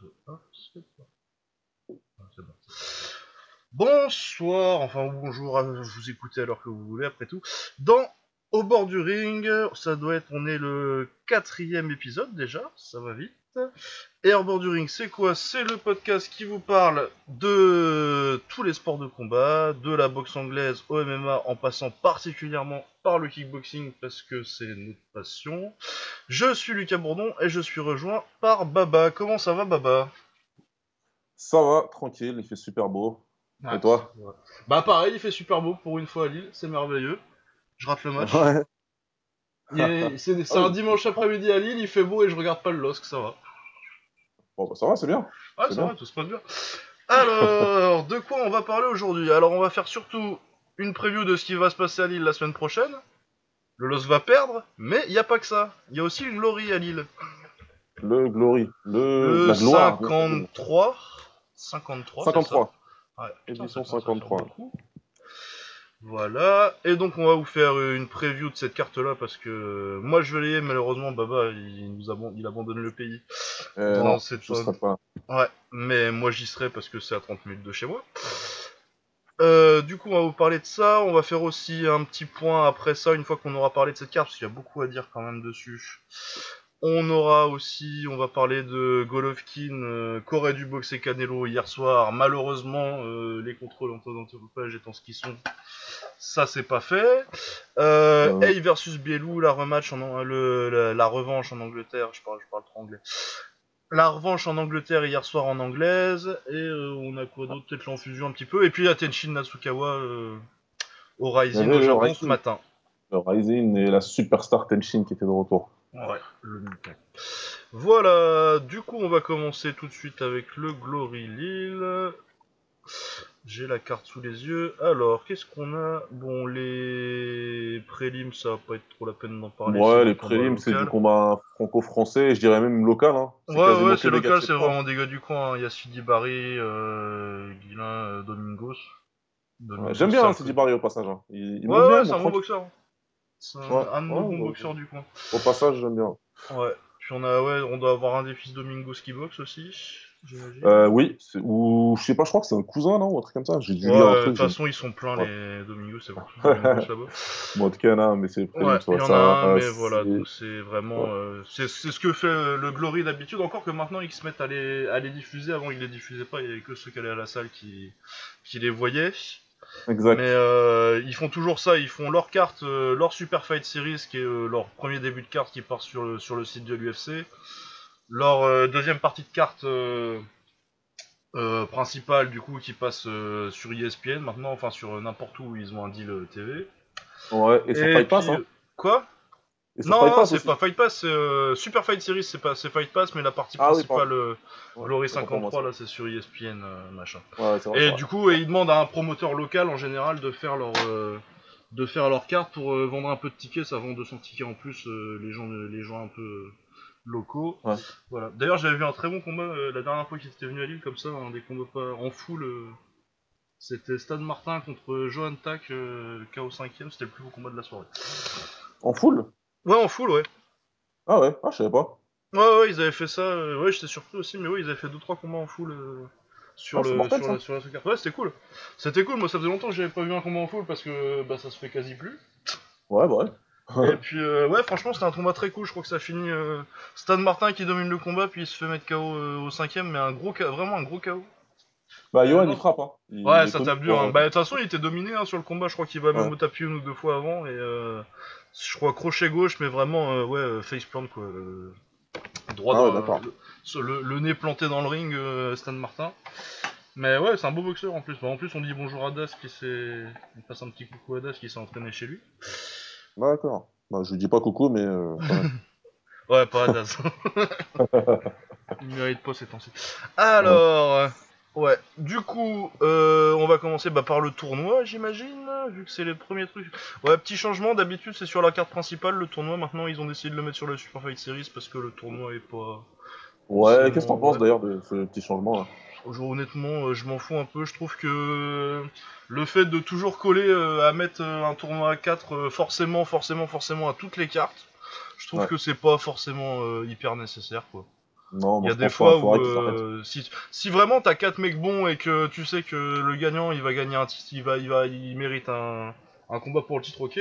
2, 1, c'est bon. Ah. Bonsoir, enfin ou bonjour, vous écoutez alors que vous voulez après tout. Dans Au bord du ring, ça doit être, on est le quatrième épisode déjà, ça va vite. Et ring, c'est quoi? C'est le podcast qui vous parle de tous les sports de combat, de la boxe anglaise au MMA en passant particulièrement par le kickboxing parce que c'est notre passion. Je suis Lucas Bourdon et je suis rejoint par Baba. Comment ça va Baba? Ça va, tranquille, il fait super beau. Et toi? Ouais. Bah pareil, il fait super beau pour une fois à Lille, c'est merveilleux. Je rate le match. Ouais. C'est Ah un oui. dimanche après-midi à Lille, il fait beau et je regarde pas le LOSC, ça va. Bon, bah, ça va, c'est bien. Ouais, ça bien. va, tout se passe bien. Alors, de quoi on va parler aujourd'hui? Alors, on va faire surtout une preview de ce qui va se passer à Lille la semaine prochaine. Le LOSC va perdre, mais il n'y a pas que ça. Il y a aussi une glory à Lille. Le Glory, le, Le la gloire. 53. 53. c'est 53. ça Ouais, putain, Édition ça commence à faire 53. Voilà, et donc on va vous faire une preview de cette carte-là parce que euh, moi je vais l'aimer, malheureusement Baba il nous abandonne, il abandonne le pays. Euh, Dans non, cette je serai pas. Ouais, mais moi j'y serai parce que c'est à 30 minutes de chez moi. Euh, du coup, on va vous parler de ça. On va faire aussi un petit point après ça, une fois qu'on aura parlé de cette carte, parce qu'il y a beaucoup à dire quand même dessus. On aura aussi, on va parler de Golovkin, euh, qu'aurait dû boxer Canelo hier soir. Malheureusement, euh, les contrôles en antidopage étant ce qu'ils sont, ça c'est pas fait. Euh, Ouais. Hay versus Bielou, la rematch, en, le, la, la revanche en Angleterre. Je parle, je parle trop anglais. La revanche en Angleterre hier soir en anglaise. Et euh, on a quoi d'autre? Peut-être l'enfusion un petit peu. Et puis Tenshin Natsukawa euh, au Rising y avait au Japon ce matin. Le Rising et la superstar Tenshin qui était de retour. Ouais, le Nikkei. Voilà, du coup on va commencer tout de suite avec le Glory Lille. J'ai la carte sous les yeux. Alors, qu'est-ce qu'on a? Bon, les prélims, ça va pas être trop la peine d'en parler. ouais, les prélims, c'est du combat franco-français, je dirais même local. Hein. Ouais, ouais, c'est local, c'est vraiment des gars du coin. hein. Il y a Sidi Barry, euh, Guilain, euh, Domingos. Ouais, J'aime bien hein, Sidi Barry au passage. hein. Il, il Ouais, ouais, c'est un bon boxeur. C'est un, Ouais, un de nos ouais, bons boxeurs du coin. Au passage, j'aime bien. Ouais. Puis on a, ouais, on doit avoir un des fils Domingos qui boxe aussi, j'imagine. Euh, oui, c'est- ou je sais pas, je crois que c'est un cousin, non Ou un truc comme ça. J'ai dû Ouais, lire un de truc. toute j'ai- façon, ils sont pleins, Ouais. les Domingos, c'est de là-bas. Bon, en tout cas, non, mais c'est Ouais, y en ça, a un, euh, mais voilà, donc c'est vraiment. Ouais. euh, c'est c'est ce que fait euh, le Glory d'habitude, encore que maintenant ils se mettent à les, à les diffuser. Avant, ils les diffusaient pas, il y avait que ceux qui allaient à la salle qui, qui les voyaient. Exact. Mais euh, ils font toujours ça, ils font leur carte, euh, leur Super Fight Series, qui est euh, leur premier début de carte qui part sur le, sur le site de l'UFC. Leur deuxième partie de carte principale, du coup, qui passe sur ESPN maintenant, enfin sur n'importe où ils ont un deal TV. Ouais, et sur Fight Pass, hein. Quoi? Non, c'est pas Fight Pass, c'est euh, Super Fight Series, c'est pas c'est Fight Pass, mais la partie Ah principale, euh, Ouais, Glory autant pour moi, 53, ça. là, c'est sur ESPN, euh, machin. Ouais, vrai, Et vrai. du coup, ils demandent à un promoteur local en général de faire leur euh, de faire leur carte pour vendre un peu de tickets. Ça vend 200 tickets en plus. les gens les gens un peu locaux. Ouais. Voilà. D'ailleurs, j'avais vu un très bon combat la dernière fois qu'il était venu à Lille comme ça, un des combats pas en full. c'était Stade Martin contre Johan euh, KO 5ème. C'était le plus beau combat de la soirée. En full? Ouais, en full, ouais. Ah ouais, ah, je savais pas. Ouais, ouais, ils avaient fait ça. euh, ouais, j'étais surpris aussi, mais oui, ils avaient fait 2-3 combats en full euh, sur, Ah, c'est le, mortel, sur, la, ça. sur la carte. Ouais, c'était cool. C'était cool, moi ça faisait longtemps que j'avais pas vu un combat en full parce que bah, ça se fait quasi plus. Ouais, bah ouais. Et puis, euh, ouais, franchement, c'était un combat très cool. Je crois que ça finit. Euh, Stan Martin qui domine le combat, puis il se fait mettre KO euh, au cinquième, mais un gros, K- vraiment un gros KO. Bah, Johan, il frappe, hein. Il Ouais, est ça connu tape dur. pour, Hein. euh, Bah, de toute façon, il était dominé hein, sur le combat. Je crois qu'il va même Ouais. au tapis une ou deux fois avant. Et euh, je crois crochet gauche, mais vraiment, euh, ouais, euh, face plant quoi. euh, droit Ah ouais, dans d'accord. le, le, le nez planté dans le ring, euh, Stan Martin. Mais ouais, c'est un beau boxeur en plus. Bah, en plus, on dit bonjour à Das qui s'est. On passe un petit coucou à Das qui s'est entraîné chez lui. D'accord. Bah, je lui dis pas coucou, mais. euh. Ouais, pas à Das. Il mérite pas ces temps-ci. Alors, ouais, du coup, euh, on va commencer bah, par le tournoi, j'imagine, vu que c'est les premiers trucs. Ouais, petit changement, d'habitude c'est sur la carte principale, le tournoi, maintenant ils ont décidé de le mettre sur le Super Fight Series parce que le tournoi est pas... Ouais, qu'est-ce que t'en penses ouais. d'ailleurs de ce petit changement là? Honnêtement, euh, je m'en fous un peu, je trouve que le fait de toujours coller euh, à mettre euh, un tournoi à 4 euh, forcément, forcément, forcément à toutes les cartes, je trouve Ouais. que c'est pas forcément euh, hyper nécessaire, quoi. Non, Il y a je des fois où euh, si, si vraiment t'as quatre mecs bons et que tu sais que le gagnant il va gagner un titre, il va, il va, il mérite un, un combat pour le titre, ok.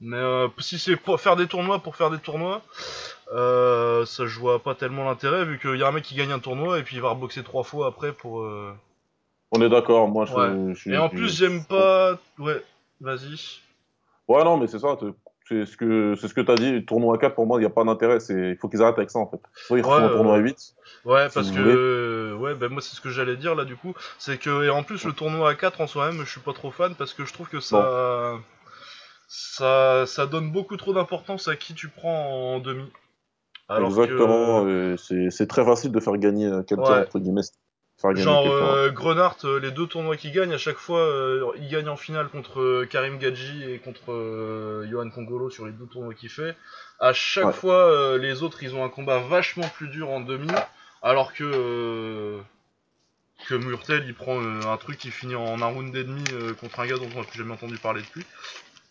Mais euh, si c'est pour faire des tournois pour faire des tournois, euh, ça je vois pas tellement l'intérêt vu qu'il y a un mec qui gagne un tournoi et puis il va reboxer trois fois après pour. On est d'accord, moi, je, Ouais. je suis. Et en plus j'aime pas. Ouais, vas-y. Ouais, non, mais c'est ça. C'est ce que c'est ce que t'as dit. Le tournoi à 4, pour moi, il n'y a pas d'intérêt. C'est il faut qu'ils arrêtent avec ça, en fait. Soit ils refont Ouais, un tournoi à ouais. 8. Ouais, Si parce que ouais, ben moi c'est ce que j'allais dire là du coup, c'est que et en plus le tournoi à 4 en soi-même, je suis pas trop fan parce que je trouve que ça ça ça donne beaucoup trop d'importance à qui tu prends en demi. Alors Exactement. que C'est très facile de faire gagner euh, quelqu'un, ouais, entre guillemets. Genre euh, Grenard, euh, les deux tournois qu'il gagne à chaque fois, euh, il gagne en finale contre Karim Gadji et contre Johan Kongolo sur les deux tournois qu'il fait. À chaque Ouais. fois, les autres ils ont un combat vachement plus dur en demi, alors que que Murtel il prend un truc qui finit en un round et demi contre un gars dont on n'a plus jamais entendu parler depuis.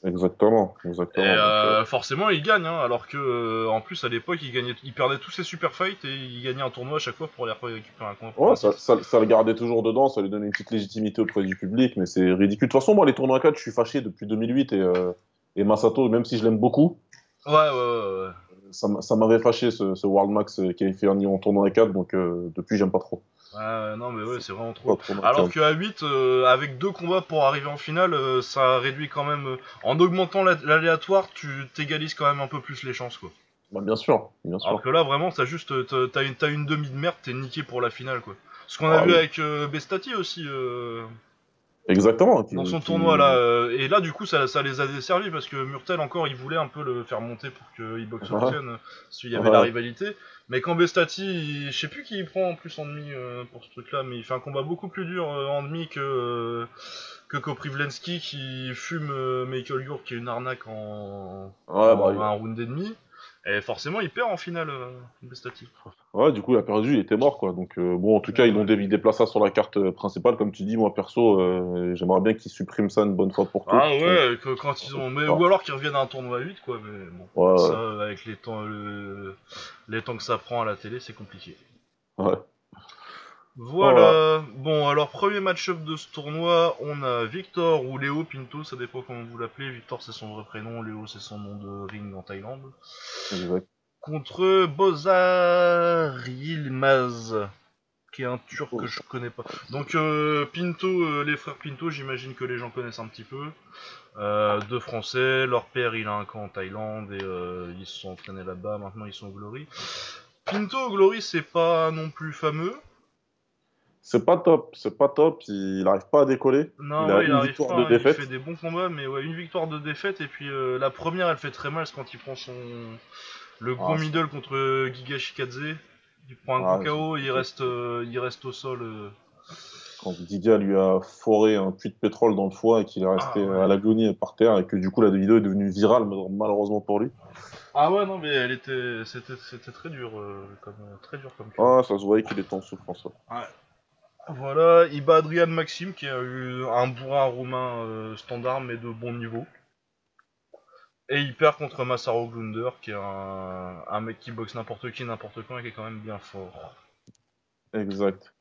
Exactement. Exactement. euh, euh, forcément il gagne, hein, alors que euh, en plus à l'époque il gagnait, il perdait tous ses super fights et il gagnait un tournoi à chaque fois pour aller récupérer un un Ouais, ça, titre. ça, ça le gardait toujours dedans, ça lui donnait une petite légitimité auprès du public, mais c'est ridicule. De toute façon, moi, les tournois à 4, je suis fâché depuis 2008 et, euh, et Masato, même si je l'aime beaucoup, Ouais ouais ouais. ouais. ça, m'avait fâché ce, ce World Max qui avait fait un en tournoi à 4, donc depuis, j'aime pas trop. Ouais, ouais, non mais ouais c'est vraiment Pas trop. trop ma Alors qu'à 8, euh, avec deux combats pour arriver en finale, euh, ça réduit quand même. euh, en augmentant la- l'aléatoire, tu t'égalises quand même un peu plus les chances quoi. Bah, bien sûr, bien Alors que là vraiment t'as juste t'as t'as une, t'as une demi de merde, t'es niqué pour la finale quoi. Ce qu'on a Ah vu oui. avec euh, Bestati aussi euh, Exactement. qui- dans son qui- tournoi là. euh, et là du coup ça, ça les a desservis parce que Murtel encore il voulait un peu le faire monter pour qu'il boxe Ouais. obtienne, euh, parce qu'il y avait Ouais. la rivalité. Mais quand Bestati, il- je sais plus qui il prend en plus en demi euh, pour ce truc là, mais il fait un combat beaucoup plus dur euh, en demi que. euh, que Koprivlensky qui fume Michael York qui est une arnaque en, Ouais, en bah, un round et demi. Et forcément, il perd en finale, Bestati. Ouais, du coup, il a perdu, il était mort, quoi. Donc, euh, bon, en tout cas, ils l'ont ouais. dé- déplacé ça sur la carte euh, principale, comme tu dis. Moi, perso, euh, j'aimerais bien qu'ils suppriment ça une bonne fois pour toutes. Ah ouais, que quand ils ont. Mais. Ou alors qu'ils reviennent à un tournoi à 8, quoi. Mais bon, Ouais, ça, avec les temps, le- les temps que ça prend à la télé, c'est compliqué. ouais. Voilà. Bon, alors, premier match-up de ce tournoi, on a Victor ou Léo Pinto, ça dépend comment vous l'appelez. Victor, c'est son vrai prénom, Léo, c'est son nom de ring en Thaïlande. Exact. Contre Bozar Yilmaz, qui est un turc que je connais pas. Donc euh, Pinto, euh, les frères Pinto, j'imagine que les gens connaissent un petit peu. Euh, deux Français, leur père il a un camp en Thaïlande et ils se sont entraînés là-bas, maintenant ils sont au Glory. Pinto au Glory c'est pas non plus fameux. C'est pas top, c'est pas top. Il arrive pas à décoller. Non, il a ouais, une arrive victoire pas, de hein, il défaite. fait des bons combats, mais ouais, une victoire de défaite, et puis la première elle fait très mal, c'est quand il prend son... le gros Ah, middle contre Giga Shikadze. Il prend un Ah, gros KO, c'est- il reste, euh, il reste au sol. euh. Quand Didia lui a foré un puits de pétrole dans le foie et qu'il est resté Ah, ouais. à l'agonie par terre et que du coup la vidéo est devenue virale mal- malheureusement pour lui. Ah ouais, non, mais elle était, c'était, c'était très dur, euh, comme, euh, très dur comme. Ah, ça se voyait qu'il était en souffrance. ouais. Voilà, il bat Adrian Maxime qui a eu un bourrin roumain euh, standard mais de bon niveau. Et il perd contre Massaro Glunder qui est un, un mec qui boxe n'importe qui, n'importe quand et qui est quand même bien fort. Exact.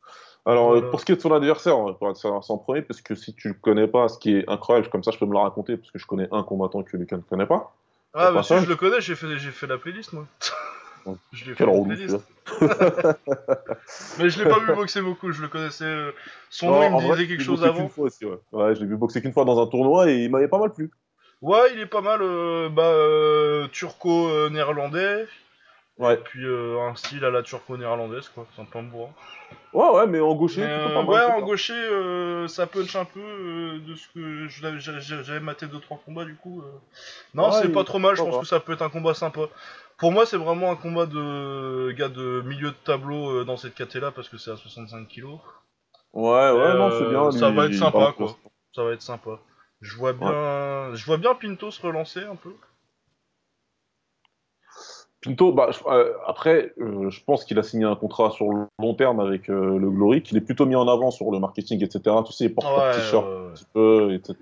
Alors, Voilà. pour ce qui est de son adversaire, on va savoir son premier, parce que si tu le connais pas, ce qui est incroyable, comme ça je peux me le raconter, parce que je connais un combattant que Lucas ne connaît pas. Ah, bah si, je le connais, j'ai fait, j'ai fait la playlist moi. Je l'ai fait la playlist. Mais je l'ai pas vu boxer beaucoup, je le connaissais. euh, Son Non, nom, il en me disait je quelque chose avant. qu'une fois aussi, ouais. Ouais, je l'ai vu boxer qu'une fois dans un tournoi et il m'avait pas mal plu. Ouais, il est pas mal, euh, bah, euh, turco-néerlandais. Ouais. Et puis euh, un style à la turco-néerlandaise, quoi. C'est un peu un bourrin. Ouais, ouais, mais en gaucher, Mais plutôt pas mal. ouais, en bien. gaucher, ça punch un peu de ce que j'avais maté 2-3 combats du coup. Non, Ouais, c'est il- pas trop mal, je ça pense que ça peut être un combat sympa. Pour moi, c'est vraiment un combat de gars de milieu de tableau dans cette caté là parce que c'est à 65 kilos. Ouais, ouais, non, c'est bien. Ça va être sympa, quoi. Ça va être sympa. Je vois bien, je vois bien Pinto se relancer un peu. Pinto, bah, euh, après, euh, je pense qu'il a signé un contrat sur le long terme avec euh, le Glory, qu'il est plutôt mis en avant sur le marketing, etc. Tu sais, il porte Ouais, t-shirt un petit peu, etc.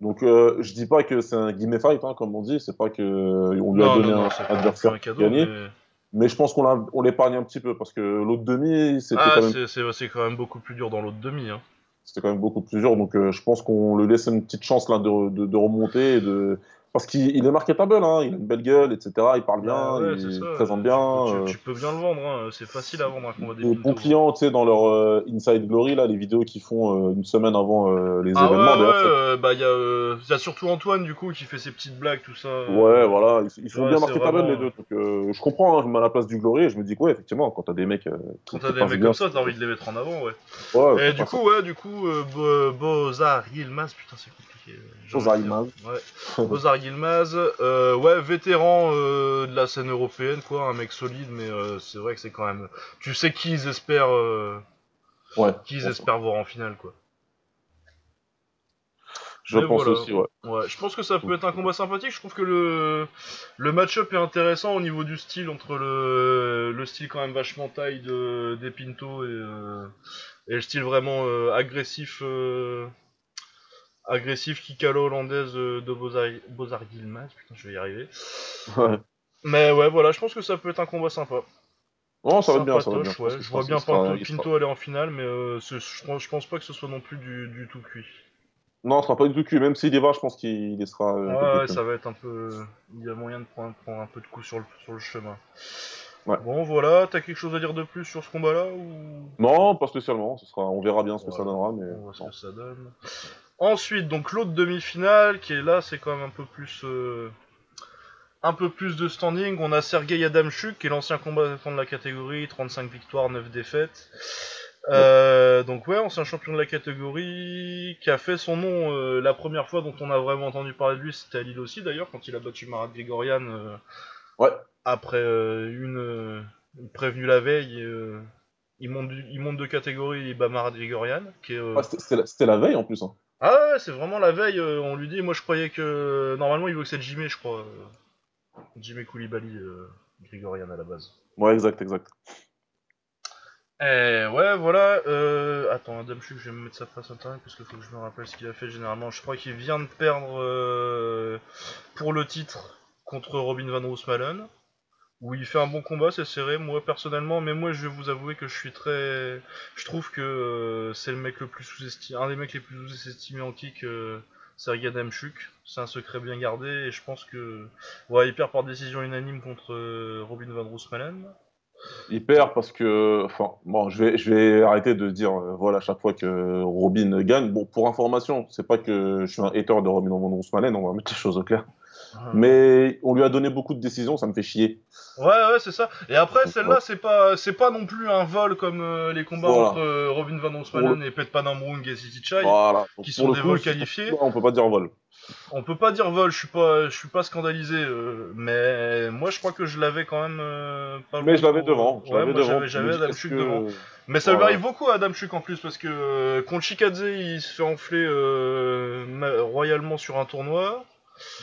Donc, je dis pas que c'est un guillemets fight, hein, comme on dit, c'est pas que on lui a donné non, non, un adversaire cadeau, gagner. mais Mais je pense qu'on l'épargne un petit peu parce que l'autre demi, c'était Ah, quand même c'est quand même beaucoup plus dur dans l'autre demi. Hein. C'était quand même beaucoup plus dur, donc euh, je pense qu'on le laisse une petite chance là de, de, de remonter, de... parce qu'il il est marketable, hein, il a une belle gueule, etc. Il parle Bah bien, ouais, il présente bien. Tu, peux- euh, tu- peux bien le vendre, hein. c'est facile à vendre un combat des les bons clients, tu sais, dans leur euh, Inside Glory, là, les vidéos qu'ils font euh, une semaine avant les Ah ouais, événements, ouais, euh, bah il y, a, y a surtout Antoine du coup qui fait ses petites blagues, tout ça. Ouais, voilà, ils, ils sont ouais, bien marketables vraiment, les deux. Donc, je comprends, hein, je me mets à la place du Glory et je me dis que, ouais, effectivement, quand t'as des mecs. Quand t'as des mecs bien, comme ça, t'as envie de les mettre en avant, ouais. Ouais, Et du coup, ouais, du coup, Bozar Yilmaz, putain, c'est compliqué. Euh, dire. Yilmaz. Ouais. Yilmaz, euh, ouais, vétéran euh, de la scène européenne, quoi, un mec solide, mais euh, c'est vrai que c'est quand même. Tu sais qui ils espèrent, ça. Ouais, qui ils je pense- espèrent voir en finale, quoi. je Mais pense voilà. aussi, ouais. Ouais, je pense que ça peut être un combat sympathique. Je trouve que le, le match-up est intéressant au niveau du style, entre le, le style quand même vachement taille de, des Pinto et, et le style vraiment agressif, agressif la hollandaise euh, de Bozar, Yilmaz. Putain, je vais y arriver. ouais. Mais ouais, voilà, je pense que ça peut être un combat sympa. Non, ça va être bien, ça va bien. Ouais. Je vois bien Pinto, Pinto aller en finale, mais euh, je, pense, je pense pas que ce soit non plus du, du tout cuit. Non, ce sera pas du tout cul. Même s'il y va, je pense qu'il sera euh, Ouais, ça va être un peu. Il y a moyen de prendre, prendre un peu de coups sur le, sur le chemin. Ouais. Bon, voilà, t'as quelque chose à dire de plus sur ce combat-là ou? Non, pas spécialement. Ce sera, on verra bien ce que ça donnera, mais on voit ce que ça donne Ensuite, donc l'autre demi-finale qui est là, c'est quand même un peu plus. euh, Un peu plus de standing. On a Sergei Adamchuk, qui est l'ancien combattant de la catégorie, 35 victoires, 9 défaites. Euh, donc ouais, ancien champion de la catégorie, qui a fait son nom euh, la première fois dont on a vraiment entendu parler de lui, c'était à Lille aussi d'ailleurs, quand il a battu Marat Ouais. après une, une prévenue la veille. il, monte il monte de catégorie, il bat Marat qui euh, Ah, c'était- la, la veille en plus. Hein. Ah ouais, c'est vraiment la veille, euh, on lui dit, moi je croyais que... Normalement il veut que c'est Jimmy, je crois. euh, Jimmy Koulibaly, euh, Grigorian à la base. Ouais, exact, exact. Eh ouais, voilà. Euh... Attends, Adam Chuk, je vais me mettre sa face internet parce qu'il faut que je me rappelle ce qu'il a fait généralement. Je crois qu'il vient de perdre euh, pour le titre contre Robin Van Roosmalen. Où il fait un bon combat, c'est serré, moi personnellement, mais moi je vais vous avouer que je suis très. Je trouve que euh, c'est le mec le plus sous-estimé, un des mecs les plus sous-estimés en kick, euh, Sergei. C'est un secret bien gardé et je pense que. Ouais, il perd par décision unanime contre euh, Robin Van Roosmalen. Il perd parce que, enfin, bon, je vais, arrêter de dire, euh, voilà, chaque fois que Robin gagne. Bon, pour information, c'est pas que je suis un hater de Robin Van Roosmalen, on va mettre les choses au clair. Mais on lui a donné beaucoup de décisions, ça me fait chier. Ouais, ouais, c'est ça. Et après, celle-là, c'est pas, c'est pas non plus un vol comme euh, les combats Voilà. entre euh, Robin Van Roosmalen et Pet Panamrung et City Chai. Voilà. Qui sont des coup, vols qualifiés. On peut pas dire vol. On peut pas dire vol, je suis pas, je suis pas scandalisé, euh, mais moi je crois que je l'avais quand même pas Mais je l'avais devant. Je Ouais, l'avais moi devant. j'avais, Adam Chuk que- devant. Mais ça lui Voilà. arrive beaucoup à Adam Chuk en plus parce que euh, contre Chikadze il se fait enfler royalement sur un tournoi.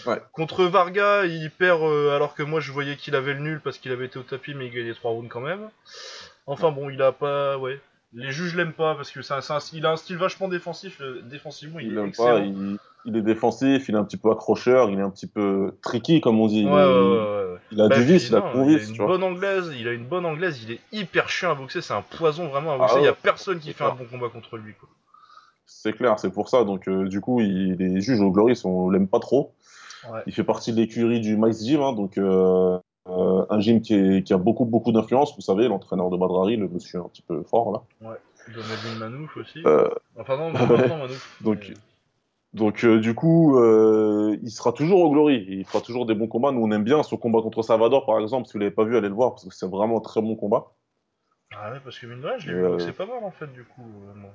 Ouais. Contre Varga il perd euh, alors que moi je voyais qu'il avait le nul parce qu'il avait été au tapis mais il gagnait 3 rounds quand même. Enfin bon il a pas ouais. Les juges l'aiment pas parce que c'est un- c'est un- il a un style vachement défensif. euh, défensivement il, Il est aime excellent. pas, il, il est défensif, il est un petit peu accrocheur, il est un petit peu tricky, comme on dit. Il, Ouais, est- ouais, ouais, ouais. il a Bah, du puis, vice, il a trop il a une tu vois. bonne anglaise, il a une bonne anglaise, il est hyper chiant à boxer, c'est un poison vraiment à Ah boxer, il y a personne qui c'est fait un bon combat contre lui quoi. C'est clair, c'est pour ça. Donc, euh, du coup, il, les juges au Glory, on l'aime pas trop. Ouais. Il fait partie de l'écurie du Mice Gym, hein, donc euh, euh, un gym qui, est- qui a beaucoup, beaucoup d'influence. Vous savez, l'entraîneur de Badrari, le monsieur un petit peu fort, là. Medine Manouf aussi. Euh, Enfin non, Manouf. Donc, mais- Donc euh, du coup, euh, il sera toujours au Glory, il fera toujours des bons combats. Nous on aime bien son combat contre Salvador par exemple, si vous l'avez pas vu, allez le voir parce que c'est vraiment un très bon combat. Ah ouais, parce que mine de rien, je l'ai vu euh, boxer pas mal en fait du coup. moi.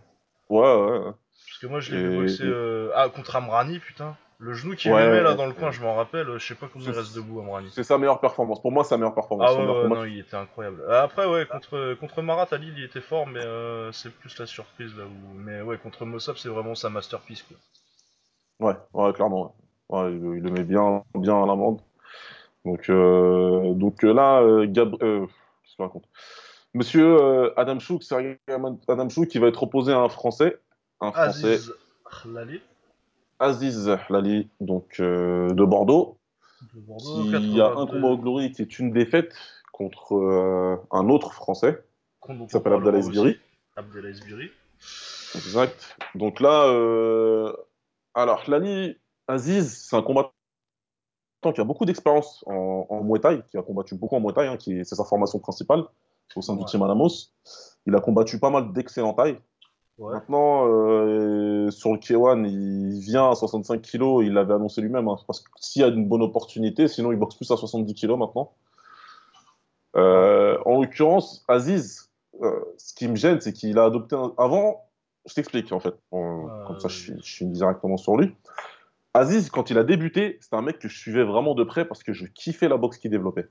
Ouais, ouais, ouais. Parce que moi je l'ai vu boxer ah, contre Amrani putain. Le genou qui Ouais, met là dans le coin, je m'en rappelle, euh, je sais pas comment il reste debout Amrani. C'est sa meilleure performance. Pour moi, sa meilleure performance. Ah ouais, non, il était incroyable. Euh, Après, ouais, contre, contre Marat Ali, il était fort, mais euh, c'est plus la surprise là où. Mais ouais, contre Mossab, c'est vraiment sa masterpiece quoi. Ouais, ouais, clairement. Ouais. Il, il le met bien, bien à l'amende. Donc, euh, donc là, euh, Gab... qu'est-ce que je raconte? Monsieur Adam Chouk, Adam Chouk, qui va être opposé à un Français, un Français, Aziz Khlali Aziz Lali, donc euh, de Bordeaux. de Bordeaux, qui a un 82. combat au Glory qui est une défaite contre euh, un autre Français. Qui s'appelle Abdallah Esbiri. Exact. Donc là, euh, alors, Lani Aziz, c'est un combattant qui a beaucoup d'expérience en, en Muay Thai, qui a combattu beaucoup en Muay Thai, hein, qui est- c'est sa formation principale au sein du. Team Alamos. Il a combattu pas mal d'excellents tailles. Ouais. Maintenant, euh, sur le K1, il vient à 65 kilos, il l'avait annoncé lui-même, hein, parce que s'il y a une bonne opportunité, sinon il boxe plus à 70 kilos maintenant. Euh, en l'occurrence, Aziz, euh, ce qui me gêne, c'est qu'il a adopté un... Avant, je t'explique en fait, comme ça je suis directement sur lui. Aziz, quand il a débuté, c'était un mec que je suivais vraiment de près parce que je kiffais la boxe qu'il développait.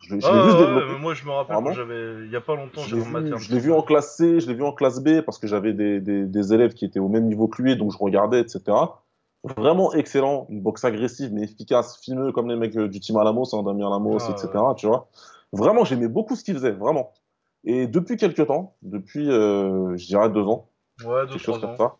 Je, je Ah, ouais, mais moi je me rappelle quand j'avais. Il y a pas longtemps, j'ai je l'ai vu en classe C, je l'ai vu en classe B parce que j'avais des, des- des élèves qui étaient au même niveau que lui, donc je regardais, etc. Vraiment excellent, une boxe agressive mais efficace, fineux comme les mecs euh, du team Alamos, hein, Damien Lamos, Ah, etc. ouais. Tu vois. Vraiment, j'aimais beaucoup ce qu'il faisait, vraiment. Et depuis quelques temps, depuis, euh, je dirais deux ans, Ouais, deux, quelque chose comme ça,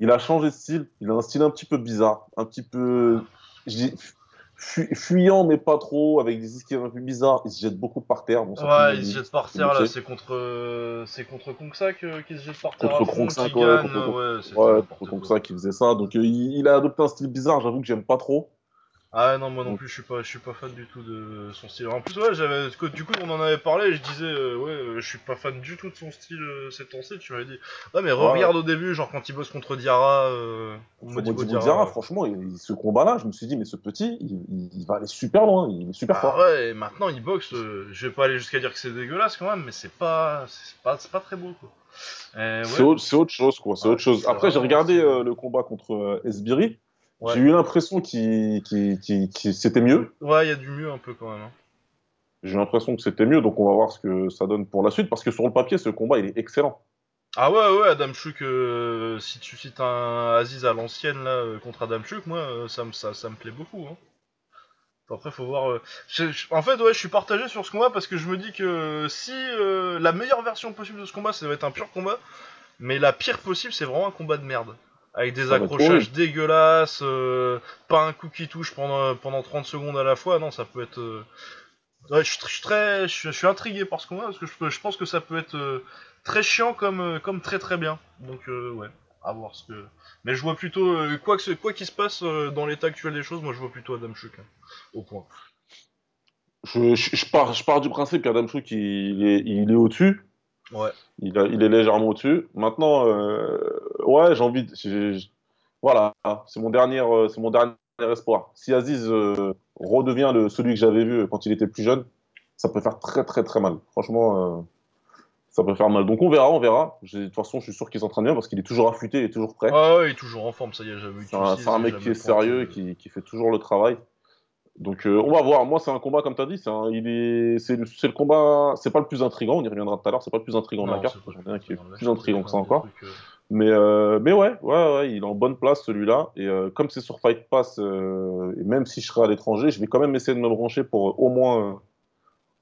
il a changé de style. Il a un style un petit peu bizarre, un petit peu je dis, fu- fuyant mais pas trop, avec des esquives un peu bizarres. Il se jette beaucoup par terre. Bon, Ouais, il se jette par terre là, c'est contre. euh, C'est contre Kongsak euh, qui se jette par terre Contre qui ouais, contre euh, Kronk- Ouais, quoi. ça qui faisait ça. Donc euh, il a adopté un style bizarre, j'avoue que j'aime pas trop. Ah non, moi non plus, je suis pas, je suis pas fan du tout de son style. En plus, ouais, j'avais, du coup, on en avait parlé, je disais, euh, ouais, euh, je suis pas fan du tout de son style euh, ces temps-ci. Tu m'avais dit, ouais, mais regarde au début, genre quand il bosse contre Diarra, euh, Modibo Diarra. Diarra, franchement, il- ce combat-là, je me suis dit, mais ce petit, il, il- va aller super loin, il est super Ah fort. ouais, et maintenant il boxe, je vais pas aller jusqu'à dire que c'est dégueulasse quand même, mais c'est pas, c'est pas, c'est pas très beau quoi. C'est autre, c'est autre chose, quoi. C'est Ouais, autre chose. Après, j'ai regardé le combat contre Esbiri. Ouais. J'ai eu l'impression qu'il qu'il- qu'il- qu'il- c'était mieux. ouais, il y a du mieux un peu quand même. hein. J'ai l'impression que c'était mieux, donc on va voir ce que ça donne pour la suite. Parce que sur le papier, ce combat, il est excellent. Ah ouais, ouais, Adam Chouk, euh, si tu cites un Aziz à l'ancienne là euh, contre Adam Chouk, moi euh, ça, me- ça, ça me plaît beaucoup. Hein. Après, faut voir. je- je- en fait, ouais, je suis partagé sur ce combat parce que je me dis que si euh, la meilleure version possible de ce combat, ça va être un pur combat, mais la pire possible, c'est vraiment un combat de merde. Avec des va être accrochages dégueulasses, euh, pas un coup qui touche pendant, pendant 30 secondes à la fois, non, ça peut être. euh, Ouais, je suis très. Je suis, intrigué par ce combat parce que je, peux- je pense que ça peut être euh, très chiant comme, comme très très bien. Donc, euh, ouais, à voir ce que. Mais je vois plutôt. quoi ce- quoi qu'il se passe dans l'état actuel des choses, moi je vois plutôt Adam Chuk. hein, au point. Je, pars, je pars du principe qu'Adam Chouk, il est, il est au-dessus. Ouais. Il, a- il est légèrement au-dessus. Maintenant, euh, ouais, j'ai envie de. j'ai- j'ai- voilà, c'est mon, dernier, euh, c'est mon dernier espoir. Si Aziz euh, redevient le, celui que j'avais vu quand il était plus jeune, ça peut faire très très très mal. Franchement, euh, ça peut faire mal. Donc on verra, on verra. J'ai- De toute façon, je suis sûr qu'il s'entraîne bien parce qu'il est toujours affûté, il est toujours prêt. Ah ouais, il est toujours en forme, ça y est, jamais eu de C'est un, mec qui est sérieux, qui, qui fait toujours le travail. Donc euh, on va voir. Moi, c'est un combat comme tu as dit. C'est un- il est, c'est le, combat. C'est pas le plus intrigant. On y reviendra tout à l'heure. C'est pas le plus intrigant de la carte. J'en ai un qui est Là, je plus suis intrigant que ça encore. trucs, euh. Mais euh, mais ouais, ouais, ouais, il est en bonne place celui-là. Et comme c'est sur Fight Pass, et même si je serai à l'étranger, je vais quand même essayer de me brancher pour au moins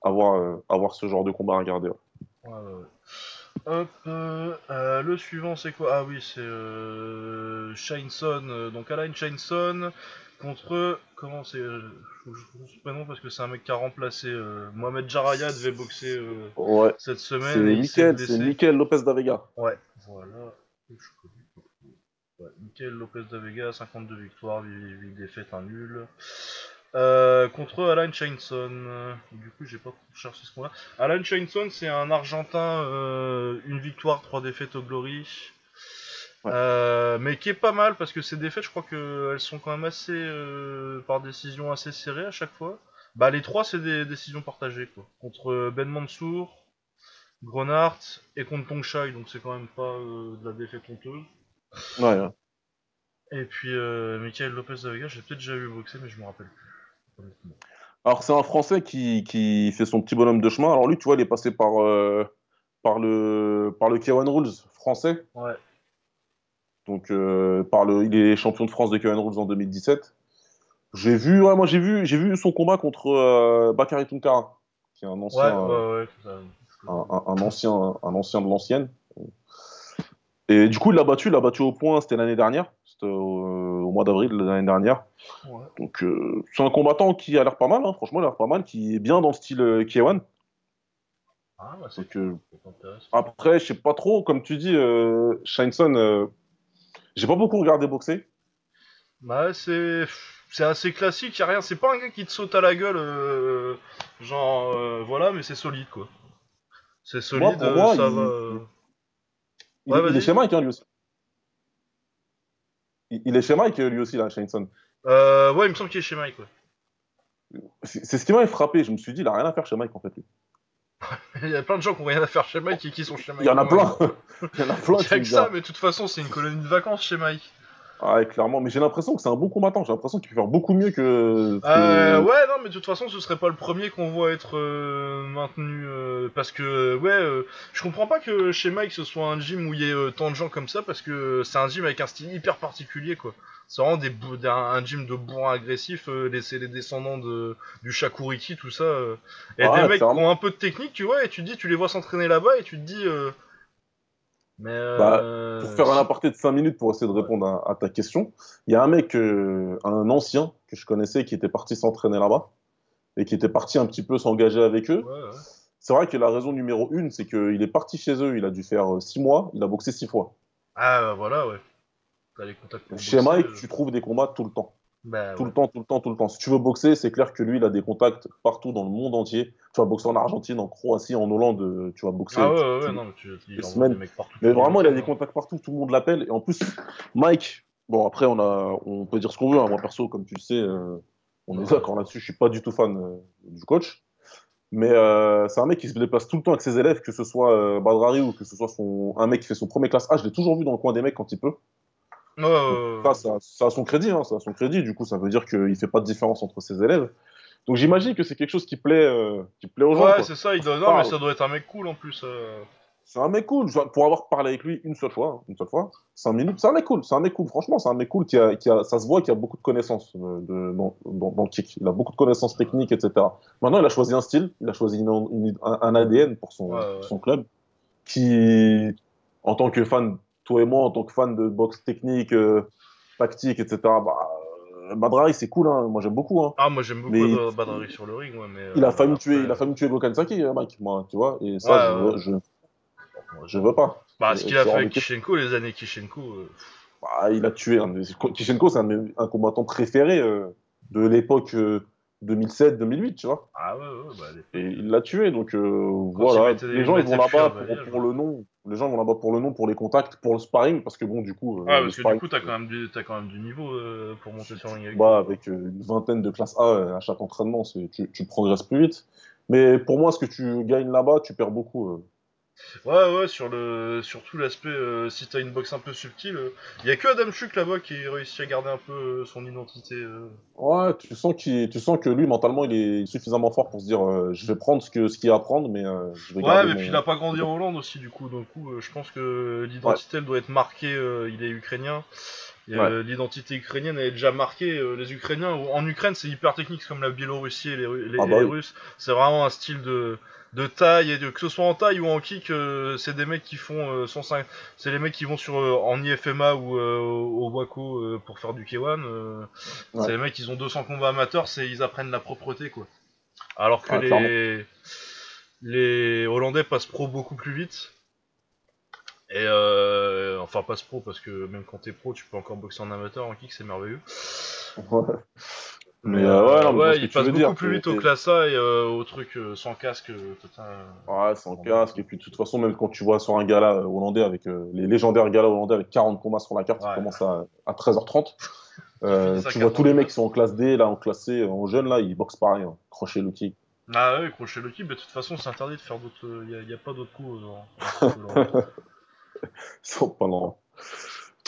avoir avoir ce genre de combat à regarder. ouais. Hop, le suivant c'est quoi? Ah oui, c'est Shineson, donc Alain Shineson contre. Comment c'est euh, Faut que je prononce son prénom parce que c'est un mec qui a remplacé. euh, Mohamed Jaraya devait boxer euh, Ouais, cette c'est semaine Michael, c'est. Michael Lopez da Vega. Ouais, voilà. Ouais, Michael Lopez da Vega, 52 victoires, 8, 8 défaites, un nul. Euh, contre Alan Chainson. Du coup, j'ai pas cherché ce point-là. Alan Chainson, c'est un Argentin, une victoire, trois défaites au Glory. Ouais. Euh, mais qui est pas mal parce que ces défaites, je crois qu'elles sont quand même assez euh, par décision assez serrées à chaque fois. Bah les trois, c'est des décisions partagées quoi. Contre Ben Mansour, Grenard et contre Tongshai, donc c'est quand même pas euh, de la défaite honteuse. Ouais, ouais. Et puis Michael Lopez de Vega, j'ai peut-être déjà vu boxer, mais je me rappelle plus. Alors c'est un Français qui, qui fait son petit bonhomme de chemin. Alors lui, tu vois, il est passé par par le par le K1 Rules français. Ouais. Donc euh, par le, il est champion de France de K1 Rules en 2017. J'ai vu, ouais, moi j'ai vu, j'ai vu son combat contre euh, Bakary Tunkara, qui est un ancien, euh, ouais, ouais. c'est ça. un, un- un ancien, un ancien de l'ancienne. Et du coup, il l'a battu, il l'a battu au point. C'était l'année dernière, c'était au, au mois d'avril de l'année dernière. Donc euh, c'est un combattant qui a l'air pas mal, hein, franchement, il a l'air pas mal, qui est bien dans le style euh, K1. Ah, bah, Donc, euh, après, je sais pas trop, comme tu dis, euh, Shineson, euh, j'ai pas beaucoup regardé boxer. Bah, c'est c'est assez classique, y a rien. C'est pas un gars qui te saute à la gueule, euh, genre euh, voilà, mais c'est solide quoi. C'est Moi, solide, pour euh, moi, ça va. il, euh. il, Ouais, est- il est chez Mike, hein, lui aussi. Il, il est chez Mike, lui aussi, là, Shineson. Euh, ouais, il me semble qu'il est chez Mike. Ouais. C'est ce qui m'a frappé. Je me suis dit, il a rien à faire chez Mike, en fait. lui. Il y a plein de gens qui ont rien à faire chez Mike et qui sont chez Mike. Il y en a plein. Il y en a plein, Il y a que ça, mais de toute façon, c'est une colonie de vacances chez Mike. Ah, ouais, clairement. Mais j'ai l'impression que c'est un bon combattant. J'ai l'impression qu'il peut faire beaucoup mieux que. Euh, ouais, non, mais de toute façon, ce serait pas le premier qu'on voit être euh, maintenu. euh, parce que, ouais, je comprends pas que chez Mike ce soit un gym où il y ait tant de gens comme ça, parce que c'est un gym avec un style hyper particulier, quoi. C'est vraiment des d'un- un gym de bourrin agressif, les- c'est les descendants de, du Shakuriki, tout ça. Et des mecs qui ont un peu de technique, tu vois, et tu te dis, tu les vois s'entraîner là-bas, et tu te dis. Euh, mais. Bah, Euh, Pour faire un aparté de 5 minutes pour essayer de répondre à, à ta question, il y a un mec, euh, un ancien que je connaissais qui était parti s'entraîner là-bas et qui était parti un petit peu s'engager avec eux. Ouais, ouais. C'est vrai que la raison numéro une, c'est qu'il est parti chez eux, il a dû faire 6 mois, il a boxé 6 fois. Ah, bah, voilà, ouais. T'as les contacts pour Chez boxer, Mike, euh, tu trouves des combats tout le temps. Bah, Tout ouais. le temps, tout le temps, tout le temps. Si tu veux boxer, c'est clair que lui, il a des contacts partout dans le monde entier. Tu vas boxer en Argentine, en Croatie, en Hollande, euh, tu vas boxer. Ah ouais, ouais, tu- ouais, non, mais tu, semaines. des mecs partout. Mais vraiment, il a des contacts partout, tout le monde l'appelle. Et en plus, Mike, bon, après, on, a, on peut dire ce qu'on veut. hein. Moi, perso, comme tu le sais, euh, on est d'accord là-dessus. Je suis pas du tout fan euh, du coach. Mais euh, c'est un mec qui se déplace tout le temps avec ses élèves, que ce soit Badrari ou que ce soit son, un mec qui fait son premier classe A. Je l'ai toujours vu dans le coin des mecs quand il peut. Ça, ouais. ça, ça a son crédit, hein, ça a son crédit. Du coup, ça veut dire qu'il fait pas de différence entre ses élèves. Donc, j'imagine que c'est quelque chose qui plaît, euh, qui plaît aux gens. Ouais, c'est ça, il doit... Non, mais ça doit être un mec cool en plus. euh. C'est un mec cool. Pour avoir parlé avec lui une seule fois, une seule fois, cinq minutes, c'est un mec cool. C'est un mec cool. Franchement, c'est un mec cool qui a, qui a, ça se voit qu'il a beaucoup de connaissances euh, de, dans, dans, dans le kick. Il a beaucoup de connaissances techniques, etc. Maintenant, il a choisi un style, il a choisi une- une- un, un ADN pour son, Ouais, ouais. pour son club, qui, en tant que fan, toi et moi, en tant que fan de boxe technique, euh, tactique, etc. Bah, euh, Badrari, c'est cool. Hein. Moi, j'aime beaucoup. Hein. Ah, moi j'aime beaucoup Mais Badr- Badrari sur le ring, ouais, mais. il a euh, failli tuer, après, il a failli tuer Gokhan Saki, euh, Mike, moi, tu vois. Et ça, Ouais, je, ouais. je, veux pas. Bah, ce qu'il a fait avec. Kishenko, les années Kishenko. euh, Bah, il a tué. Un, Kishenko, c'est un, combattant préféré euh, de l'époque euh, 2007-2008, tu vois. Ah, ouais, ouais, bah, les- Et il l'a tué, donc euh, voilà. Les gens, ils vont là-bas pour, le nom. Les gens vont là-bas pour le nom, pour les contacts, pour le sparring, parce que bon, du coup, euh, le parce que du coup, t'as quand, même du... quand même du niveau euh, pour monter sur avec bah, avec euh, une vingtaine de classes A euh, à chaque entraînement, c'est, tu, tu progresses plus vite. Mais pour moi, ce que tu gagnes là-bas, tu perds beaucoup. Euh. Ouais, ouais, sur le, surtout l'aspect, euh, si t'as une boxe un peu subtile, il y a que Adam Chuk là-bas qui réussit à garder un peu euh, son identité. euh. Ouais, tu sens, qu'il, tu sens que lui, mentalement, il est suffisamment fort pour se dire euh, je vais prendre ce, que, ce qu'il y a à prendre, mais euh, je vais Ouais, garder mais mon. puis il a pas grandi en Hollande aussi, du coup. Donc, coup, euh, je pense que l'identité, elle doit être marquée. euh, il est ukrainien. Et, euh, L'identité ukrainienne, elle est déjà marquée. euh, les Ukrainiens, en Ukraine, c'est hyper technique, c'est comme la Biélorussie et les, Ru- les- Ah et bah les oui. Russes. C'est vraiment un style de, de taille, et de, que ce soit en taille ou en kick, euh, c'est des mecs qui font euh, 105. C'est les mecs qui vont sur euh, en IFMA ou euh, au Waco euh, pour faire du K1. euh, Ouais. C'est les mecs, ils ont 200 combats amateurs, c'est ils apprennent la propreté, quoi. Alors que Ah, clairement. les les Hollandais passent pro beaucoup plus vite. Et euh, enfin passe pro parce que même quand t'es pro tu peux encore boxer en amateur en kick c'est merveilleux. Ouais. Mais, Mais, euh, ouais, non, mais passent veux beaucoup dire. plus vite au classe A et euh, au truc euh, sans casque euh. Ouais, sans casque. Et puis, de toute façon, même quand tu vois sur un gala euh, hollandais, avec euh, les légendaires galas hollandais avec 40 combats sur la carte, Ouais. qui commence à, à 13h30, euh, finissent à tu vois 4 tous les mecs qui sont en classe D, là, en classe C, en jeune, là, ils boxent pareil, hein. crochet le kick. Ah ouais crochet le kick mais de toute façon c'est interdit de faire d'autres. Il y, a pas d'autres coups euh. Ils sont pas lents.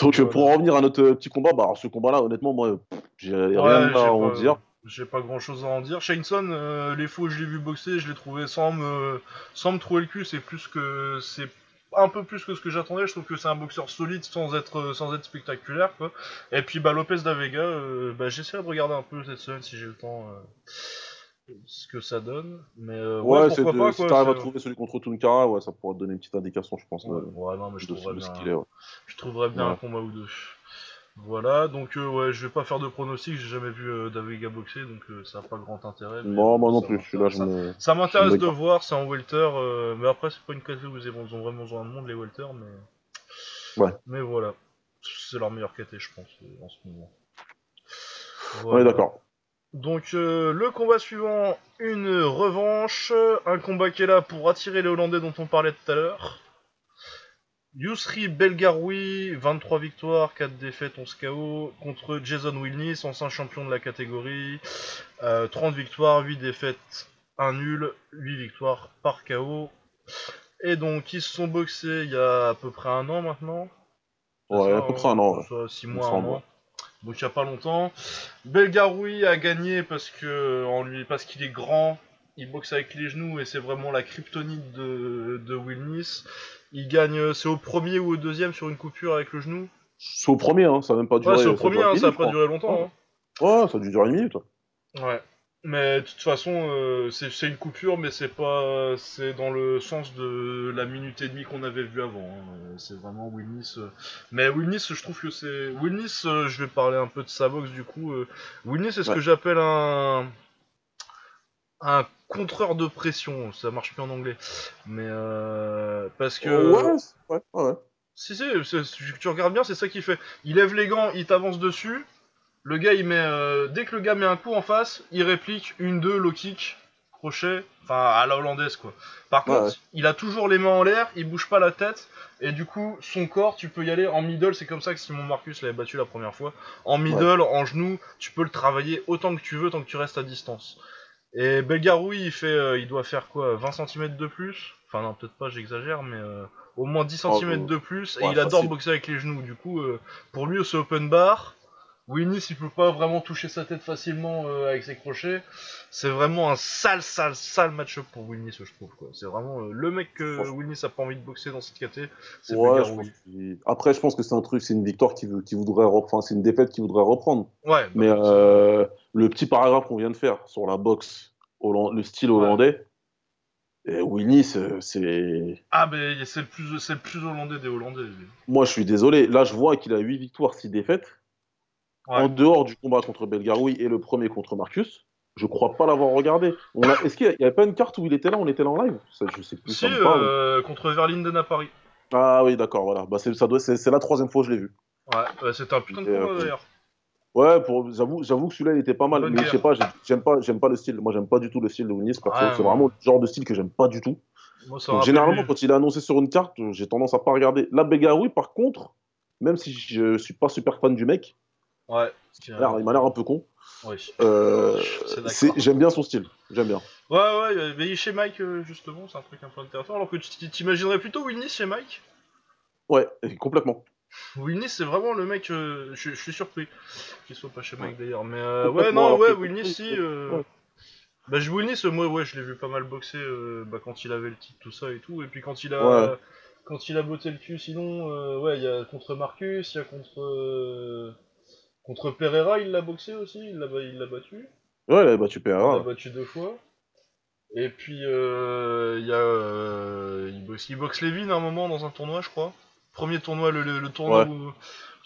Donc, euh, Voilà. pour en revenir à notre euh, petit combat, bah, alors, ce combat-là, honnêtement, moi, euh, j'ai rien Ouais, à en dire. j'ai pas grand chose à en dire. Shaneson, euh, les fois où je l'ai vu boxer, je l'ai trouvé sans me, sans me trouver le cul. C'est plus que, c'est un peu plus que ce que j'attendais. Je trouve que c'est un boxeur solide sans être, sans être spectaculaire, quoi. Et puis, bah, Lopez da Vega, euh, bah, j'essaierai de regarder un peu cette semaine si j'ai le temps, euh, ce que ça donne. Mais euh, ouais, Ouais, pourquoi de, pas, si quoi. t'arrives à trouver celui contre Tunkara, ouais, ça pourra te donner une petite indication, je pense, Ouais, ouais, non, mais je trouverais bien, qu'il est. ouais. je trouverais bien Ouais. un combat ou deux. Voilà, donc euh, ouais, je vais pas faire de pronostic, j'ai jamais vu euh, Daviga boxer, donc euh, ça n'a pas grand intérêt. mais, Non, euh, moi non plus. Je suis là, je m'intéresse. me. Ça m'intéresse de voir, c'est en welter, euh, mais après c'est pas une catégorie où ils ont vraiment besoin de monde les welter, mais... Ouais. Mais voilà, c'est leur meilleure caté je pense, euh, en ce moment. Voilà. d'accord. Donc euh, le combat suivant, une revanche, un combat qui est là pour attirer les Hollandais dont on parlait tout à l'heure. Yousri Belgaroui, 23 victoires, 4 défaites, 11 KO, contre Jason Wilnis, ancien champion de la catégorie, euh, 30 victoires, 8 défaites, 1 nul, 8 victoires par KO. Et donc ils se sont boxés il y a à peu près un an maintenant. Ouais, à peu près un an. ouais. soit 6 Il me mois, un an. Donc il y a pas longtemps. Belgaroui a gagné parce que en lui parce qu'il est grand, il boxe avec les genoux et c'est vraiment la kryptonite de, de Wilnis. Il gagne, c'est au premier ou au deuxième sur une coupure avec le genou? C'est au premier, hein. Ça a même pas duré. Ouais, c'est au premier, hein, ça a minute, pas duré longtemps. Ouais, ça a dû durer une minute. hein. Ouais. Mais de toute façon, euh, c'est c'est une coupure, mais c'est pas, c'est dans le sens de la minute et demie qu'on avait vu avant. hein. C'est vraiment Wilnis. euh. Mais Wilnis, je trouve que c'est Wilnis. euh, je vais parler un peu de sa boxe du coup. euh. Wilnis, c'est ce Ouais. que j'appelle un un contreur de pression. Ça marche plus en anglais, mais euh, parce que Ouais, ouais, ouais. si, si, c'est- tu- tu regardes bien, c'est ça qu'il fait. Il lève les gants, il t'avance dessus. Le gars, il met. euh, dès que le gars met un coup en face, il réplique une, deux, low kick, crochet. Enfin, à la hollandaise, quoi. Par contre, ouais. il a toujours les mains en l'air, il bouge pas la tête. Et du coup, son corps, tu peux y aller en middle. C'est comme ça que Simon Marcus l'avait battu la première fois. En middle, en genou, tu peux le travailler autant que tu veux tant que tu restes à distance. Et Belgaroui, il fait, euh, il doit faire quoi 20 cm de plus? Enfin non, peut-être pas, j'exagère, mais euh, au moins 10 Oh, cm de plus. Et il adore facile. boxer avec les genoux. Du coup, euh, pour lui, c'est open bar. Wilnis, il peut pas vraiment toucher sa tête facilement euh, avec ses crochets. C'est vraiment un sale, sale, sale match-up pour Wilnis, je trouve. quoi. C'est vraiment euh, le mec que Franchement. Wilnis a pas envie de boxer dans cette caté. C'est Ouais, je pense Après, je pense que c'est un truc, c'est une victoire qui, veut- qui voudrait reprendre, c'est une défaite qui voudrait reprendre. Ouais, bah, Mais euh, le petit paragraphe qu'on vient de faire sur la boxe, holland- le style hollandais, et Winnie, c'est-. Ah, mais c'est le, plus, c'est le plus hollandais des Hollandais. Moi, je suis désolé. Là, je vois qu'il a 8 victoires, 6 défaites. Ouais. En dehors du combat contre Belgaroui et le premier contre Marcus, je crois pas l'avoir regardé. On a... Est-ce qu'il n'y avait pas une carte où il était là? On était là en live? Ça, Je sais plus. Si, euh, contre Verlinden à Paris. Ah oui, d'accord, voilà. Bah, c'est ça doit... c'est c'est la troisième fois que je l'ai vu. Ouais, ouais, c'était un putain de Et, combat euh, d'ailleurs. Ouais, pour... j'avoue, j'avoue que celui-là, il était pas mal. Bonne mais je guerre. sais pas, j'ai- j'aime pas, j'aime pas le style. Moi, j'aime pas du tout le style de Winnie, perso. Ouais, c'est vraiment le genre de style que j'aime pas du tout. Moi, ça Donc, me généralement, quand il est annoncé sur une carte, j'ai tendance à pas regarder. Là, Belgaroui, par contre, même si je suis pas super fan du mec. Ouais. il m'a l'air- il m'a l'air un peu con. Oui. euh, j'aime bien son style. J'aime bien. Ouais, ouais, mais chez Mike, euh, justement, c'est un truc un peu intéressant. Alors que tu t'imaginerais plutôt Wilnis chez Mike? Ouais, complètement. Wilnis, c'est vraiment le mec, euh, je, suis surpris qu'il soit pas chez Mike d'ailleurs. Mais euh, ouais, non, ouais, Wilnis, si. euh, Ouais. Bah, je Wilnis, moi, ouais, je l'ai vu pas mal boxer bah, quand il avait le titre, tout ça et tout. Et puis quand il a. Ouais. Quand il a botté le cul, sinon, ouais, il y a contre Marcus, il y a contre. Contre Pereira, il l'a boxé aussi, il l'a battu. Ouais, il avait battu Il l'a Pereira. battu deux fois. Et puis, euh, y a. euh, il, boxe, il boxe Levin à un moment dans un tournoi, je crois. Premier tournoi, le, le- le tournoi, Ouais. où,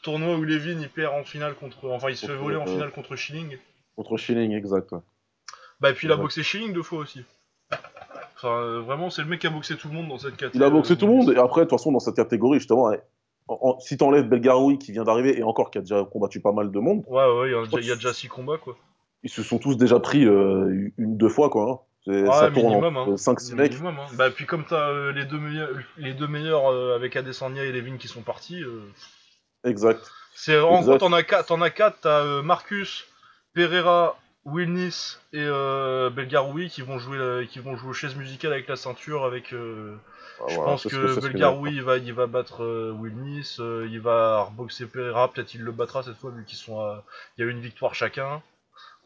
tournoi où Levin il perd en finale contre. Enfin, il se fait voler en euh, finale contre Schilling. Contre Schilling, exact. ouais. Bah, et puis il a boxé Schilling deux fois aussi. Enfin, euh, vraiment, c'est le mec qui a boxé tout le monde dans cette catégorie. Il a boxé tout le monde, et après, de toute façon, dans cette catégorie, justement, en- si t'enlèves Belgaroui qui vient d'arriver, et encore qui a déjà combattu pas mal de monde, Ouais, ouais, il y, a- y déjà six combats, quoi. ils se sont tous déjà pris euh, une, deux fois, quoi. hein. C'est- Ouais, ça tourne minimum, hein. 5-6 mecs. Minimum, hein. Bah, puis comme t'as euh, les deux meilleurs, les deux meilleurs euh, avec Adesanya et Levin qui sont partis. euh, Exact. C'est en Exact. gros, t'en as quatre, t'en as quatre, t'as euh, Marcus, Pereira, Wilnis et Belgaroui qui vont jouer, la- qui vont jouer aux chaises musicales avec la ceinture. Avec, Ah, je voilà, pense que Belgaroui il va, il va battre euh, Wilnis, euh, il va reboxer Pereira, peut-être il le battra cette fois vu qu'ils sont, à- il y a eu une victoire chacun.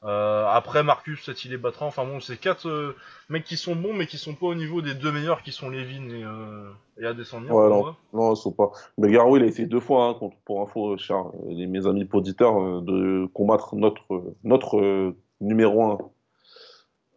Euh, après Marcus, peut-être il les battra. Enfin bon, c'est quatre euh, mecs qui sont bons mais qui sont pas au niveau des deux meilleurs qui sont Levin et, euh, et Adesanya. Ouais, non. Non, ils sont pas. Belgaroui, il a essayé deux fois, hein, contre- pour info, cher, euh, les- mes amis auditeurs, euh, de combattre notre, euh, notre euh, numéro 1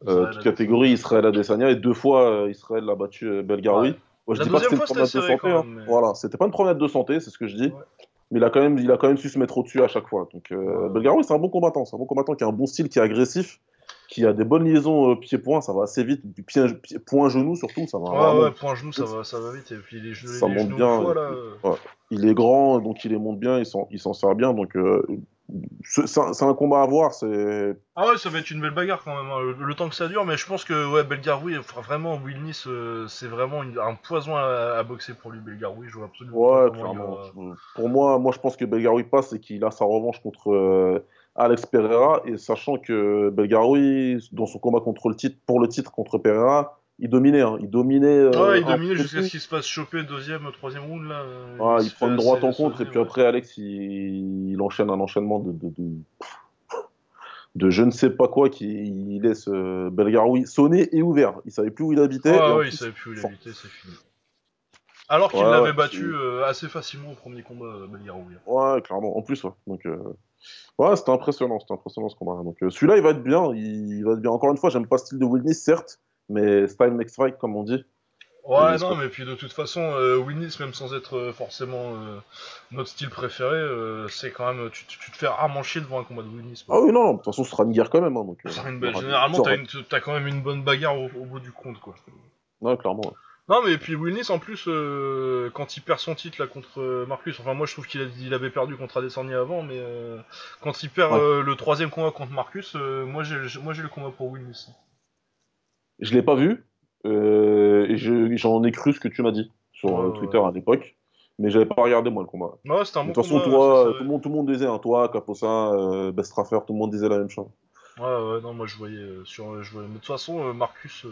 Israël toute catégorie, Israël Adesanya, et deux fois, euh, Israël a battu euh, Belgaroui. Ouais. Moi, je La dis pas que c'était une promenade de santé. hein. même, mais- Voilà, c'était pas une promenade de santé, c'est ce que je dis. Ouais. mais il a quand même, il a quand même su se mettre au-dessus à chaque fois. Donc, euh, Ouais. C'est un bon combattant. C'est un bon combattant qui a un bon style, qui est agressif, qui a des bonnes liaisons euh, pied-point. Ça va assez vite. Point-genou surtout, ça va Ouais, ouais, point genou, ça va, ça va vite. Et puis les, genoux- Ça les monte genoux bien, fois, euh, là. ouais. Il est grand, donc il les monte bien, il s'en, il s'en sert bien. Donc, euh, c'est un, combat à voir. C'est Ah ouais, ça va être une belle bagarre quand même, hein, le, le temps que ça dure, mais je pense que ouais, Belgaroui, vraiment, Will Nice, euh, c'est vraiment une- un poison à, à boxer pour lui, Belgaroui, je vois absolument Ouais, il Pour moi, moi, je pense que Belgaroui passe et qu'il a sa revanche contre euh, Alex Pereira. Et sachant que Belgaroui, dans son combat contre le titre, pour le titre contre Pereira, il dominait. hein. Il dominait. euh, Ouais, il un dominait peu jusqu'à ce qu'il se fasse choper deuxième, troisième round, là. Ouais, il prend une droite en contre et puis ouais. après Alex, il, il enchaîne un enchaînement de, de, de, de je ne sais pas quoi qui laisse euh, Belgaroui sonner et ouvert. Il savait plus où il habitait. Ah ouais, il savait plus où il habitait, c'est fini. Alors qu'il Ouais, l'avait ouais, battu euh, assez facilement au premier combat, euh, Belgaroui. Ouais, clairement. En plus, ouais. Donc, ouais, c'était impressionnant, c'était impressionnant ce combat. Donc, celui-là, il va être bien. Il, il va être bien. Encore une fois, j'aime pas le style de Will Nice, certes, mais style makes fight, comme on dit. Ouais, non, c'est- mais puis de toute façon, euh, Winnis, même sans être euh, forcément euh, notre style préféré, euh, c'est quand même. Tu, te fais rarement chier devant un combat de Winnis. Ah oui, non, non, de toute façon, ce sera une guerre quand même. hein, donc, C'est une Généralement, t'as, une, t'as quand même une bonne bagarre au, au bout du compte, quoi. Ouais, clairement. ouais. Non, mais puis Winnis, en plus, quand il perd son titre là contre Marcus, enfin, moi je trouve qu'il il avait perdu contre Adesanya avant, mais quand il perd Ouais. le troisième combat contre Marcus, moi, j'ai, moi j'ai le combat pour Winnis. Je l'ai pas vu. euh, je- j'en ai cru ce que tu m'as dit sur euh, ouais, Twitter à l'époque. Mais j'avais pas regardé, moi, le combat. Ouais, c'était un De toute façon, combat. toi, ça, ça- tout, le monde, tout le monde disait, hein, toi, Caposa, euh, Bestrafer, tout le monde disait la même chose. Ouais, ouais, non, moi je voyais euh, sur. euh, je voyais... Mais de toute façon, Marcus,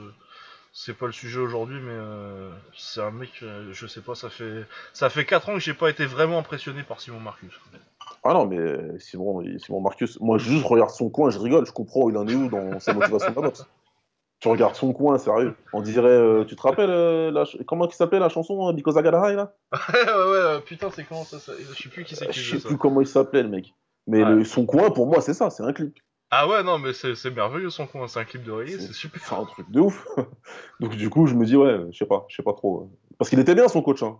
c'est pas le sujet aujourd'hui, mais c'est un mec, je sais pas, ça fait ça fait 4 ans que j'ai pas été vraiment impressionné par Simon Marcus. Ah non, mais Simon, Simon Marcus, moi, je juste regarde son coin, je rigole, je comprends, il en est où dans sa motivation de la boxe. Tu regardes son coin, sérieux. On dirait, euh, tu te rappelles, euh, la comment il s'appelait la chanson, euh, Because I Got a High, là? Ouais, ouais, ouais, putain, c'est comment ça, ça Je sais plus qui c'est qui Je sais ça. plus comment il s'appelait, le mec. Mais Ouais. le- son coin, pour moi, c'est ça, c'est un clip. Ah ouais, non, mais c'est merveilleux son coin, c'est un clip de reggae, c'est super. C'est un truc de ouf. Donc, du coup, je me dis, ouais, je sais pas, je sais pas trop. Parce qu'il était bien, son coach. Hein.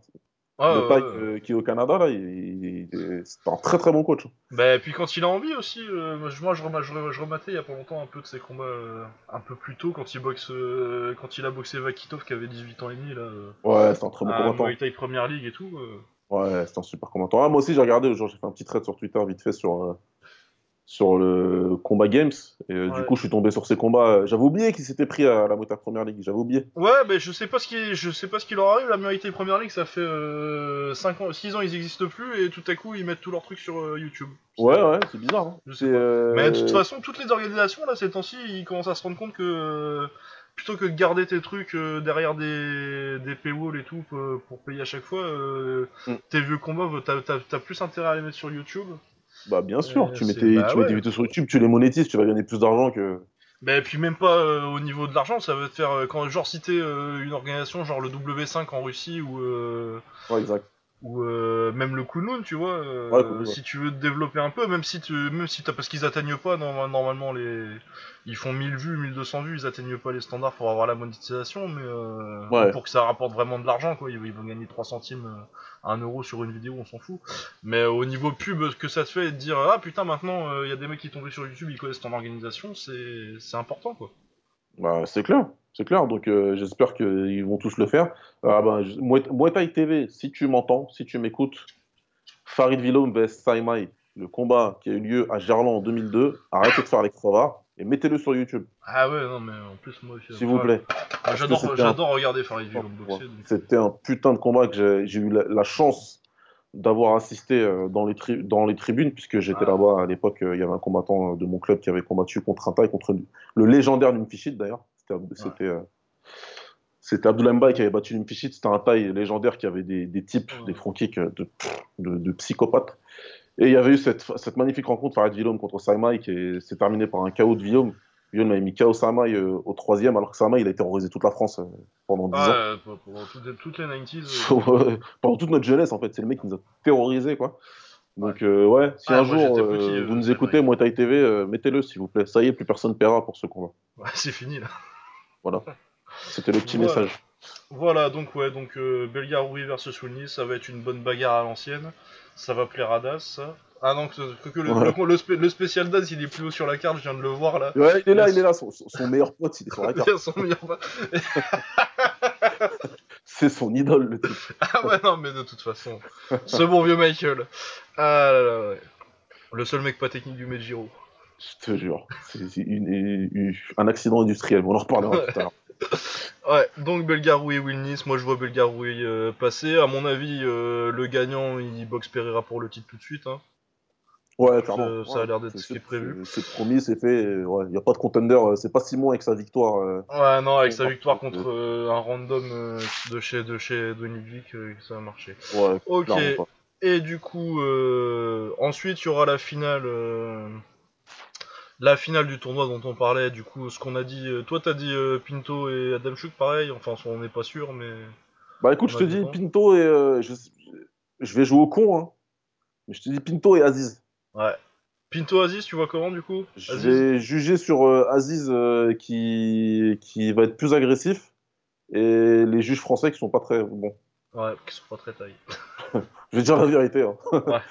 Ouais, le ouais. euh, qui est au Canada, là, il, il- il- c'est un très très bon coach. Bah, et puis quand il a envie aussi, euh, moi je, je, rema- je, re- je rematais il y a pas longtemps un peu de ses combats euh, un peu plus tôt quand il boxe, quand il a boxé Vakitov qui avait 18 ans et demi là, Ouais, c'est un très bon combattant. Muay Thai Premier League et tout. Ouais, c'est un super combattant. Ah, moi aussi, j'ai regardé, j'ai fait un petit thread sur Twitter vite fait sur, sur le combat Games. Et euh, du coup, je suis tombé sur ces combats. J'avais oublié qu'il s'était pris à la Thai Premier League. J'avais oublié. Ouais, mais je sais pas ce qui, je sais pas ce qui leur arrive. La Thai Premier League, ça fait euh, 5 ans, 6 ans, ils existent plus et tout à coup ils mettent tous leurs trucs sur euh, YouTube. Ouais, ouais, c'est bizarre. hein. Je sais pas. euh, Mais de toute façon, toutes les organisations là ces temps-ci, ils commencent à se rendre compte que euh, plutôt que de garder tes trucs euh, derrière des, des paywalls et tout pour, pour payer à chaque fois, euh, Mm. tes vieux combats, t'as plus intérêt à les mettre sur YouTube. Bah, bien sûr, Euh, tu mets, c'est- tes, bah tu mets tes vidéos sur YouTube, tu les monétises, tu vas gagner plus d'argent que. Mais puis même pas euh, au niveau de l'argent, ça va te faire euh, quand genre euh, une organisation genre le W5 en Russie ou euh, Ouais, exact. Ou euh, même le Kunlun, tu vois, euh, Ouais, Kunlun, ouais. si tu veux te développer un peu, même si tu même si t'as parce qu'ils atteignent pas norma- normalement les ils font 1000 vues, 1200 vues, ils atteignent pas les standards pour avoir la monétisation mais euh, Ouais. pour que ça rapporte vraiment de l'argent quoi, ils, ils vont gagner 3 centimes euh, 1 euro sur une vidéo, on s'en fout. Mais au niveau pub ce que ça te fait de dire ah putain maintenant il y a des mecs qui tombent sur YouTube, ils connaissent ton organisation, c'est c'est important quoi. Bah, c'est clair, c'est clair. Donc, euh, j'espère qu'ils vont tous le faire. Ah, Muay Muay Thai TV, si tu m'entends, si tu m'écoutes, Farid Vilom vs Saimai, le combat qui a eu lieu à Gerland en 2002, arrêtez de faire l'extravart et mettez-le sur YouTube, Ah ouais, non, mais en plus, moi aussi. s'il vous plaît. que J'adore, regarder Farid Ouais. donc- C'était un putain de combat que j'ai- eu la, la chance d'avoir assisté euh, dans les, tri- dans les tribunes, puisque j'étais Ah. là-bas à l'époque. euh, Il y avait un combattant euh, de mon club qui avait combattu contre un taille, contre le légendaire Nimfichit d'ailleurs. C'était c'était, euh, Mbaye qui avait battu Nimfichit. C'était un taille légendaire qui avait des, des types, Ouais. des front kicks euh, de, de, de psychopathes. Et il y avait eu cette, cette magnifique rencontre Farid Villom contre Saimai qui est- s'est terminée par un KO de Villom. Villom avait mis KO Saimai euh, au troisième, alors que Saimai il a terrorisé toute la France euh, pendant 10 ans. Ah, euh, pour- pour toutes, les, toutes les 90s. euh, Sur, euh, pendant toute notre jeunesse, en fait, c'est le mec qui nous a terrorisé, quoi. Donc, euh, ouais, si Ouais, un jour petit, euh, vous nous écoutez. Muay Thai TV, euh, mettez-le, s'il vous plaît. Ça y est, plus personne paiera pour ce combat. ouais, c'est fini là. Voilà. C'était le petit Voilà. message. Voilà, donc ouais, donc euh, Belgaroui versus Wilnis, ça va être une bonne bagarre à l'ancienne. Ça va plaire à Das, ça. Ah non, que, que le, Ouais. le, le spé- le spécial Das, il est plus haut sur la carte, je viens de le voir là. Ouais, il est là, il est là. Son, meilleur pote, il est sur la carte. Son meilleur pote. C'est son idole, le type. Ah ouais, non, mais de toute façon. Ce bon vieux Michael. Ah là là, ouais. Le seul mec pas technique du Medjiro. Je te jure. C'est c'est une- une- une- un accident industriel. On en reparlera à l'heure. Ouais, donc Belgaroui et Wilnis, moi je vois Belgaroui euh, passer. À mon avis, euh, le gagnant il boxe Pereira pour le titre tout de suite. Hein. Ouais, clairement. Ça- ça a l'air d'être ce qui est prévu. C'est promis, c'est fait. Ouais, il n'y a pas de contender. euh, C'est pas Simon avec sa victoire. euh, Ouais, non, avec sa victoire contre, euh, un random euh, de chez de chez Dwayne euh, ça a marché. Ouais, Ok. Et du coup, euh, ensuite il y aura la finale, euh, la finale du tournoi dont on parlait. Du coup, ce qu'on a dit, euh, toi t'as dit euh, Pinto et Adam Chuk pareil. Enfin, on n'est pas sûr, mais Bah écoute, je te dis. Pinto et. euh, je, je vais jouer au con, hein. Mais je te dis Pinto et Aziz. ouais. Pinto Aziz, tu vois comment du coup? Je vais juger sur euh, Aziz euh, qui, qui va être plus agressif et les juges français qui sont pas très bons. Ouais, qui sont pas très taillés. Je vais dire la vérité. hein.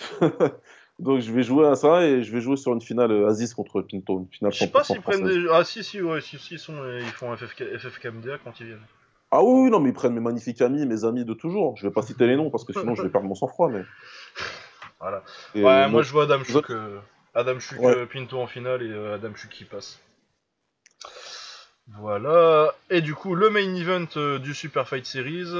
Donc je vais jouer à ça et je vais jouer sur une finale euh, Aziz contre Pinto, une finale Je sais pas 100% s'ils prennent des. Ah si, si, ouais, si, si, ils, sont, euh, ils font FFK, FFKMDA quand ils viennent. Ah oui, oui, non, mais ils prennent mes magnifiques amis, mes amis de toujours. Je vais pas citer les noms parce que sinon je vais perdre mon sang-froid. Mais... Voilà. Et, ouais, euh, moi je vois Adam Chuk, euh, Adam Chuk Ouais. Pinto en finale et euh, Adam Chuk qui passe. Voilà. Et du coup, le main event du Super Fight Series.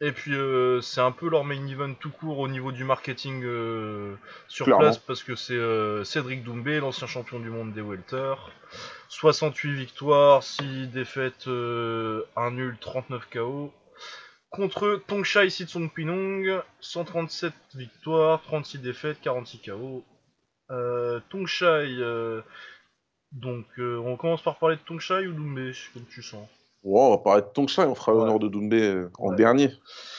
Et puis, euh, c'est un peu leur main event tout court au niveau du marketing euh, sur Clairement. place parce que c'est euh, Cédric Doumbé, l'ancien champion du monde des Welter. 68 victoires, 6 défaites, euh, 1 nul, 39 KO. Contre Tongshai Sitsong Pinong, 137 victoires, 36 défaites, 46 KO. Euh, Tongshai, euh, donc euh, on commence par parler de Tongshai ou Doumbé, comme tu sens? Ouais, on va parler de Tongshai, on fera Ouais. l'honneur de Doumbé euh, en Ouais. dernier.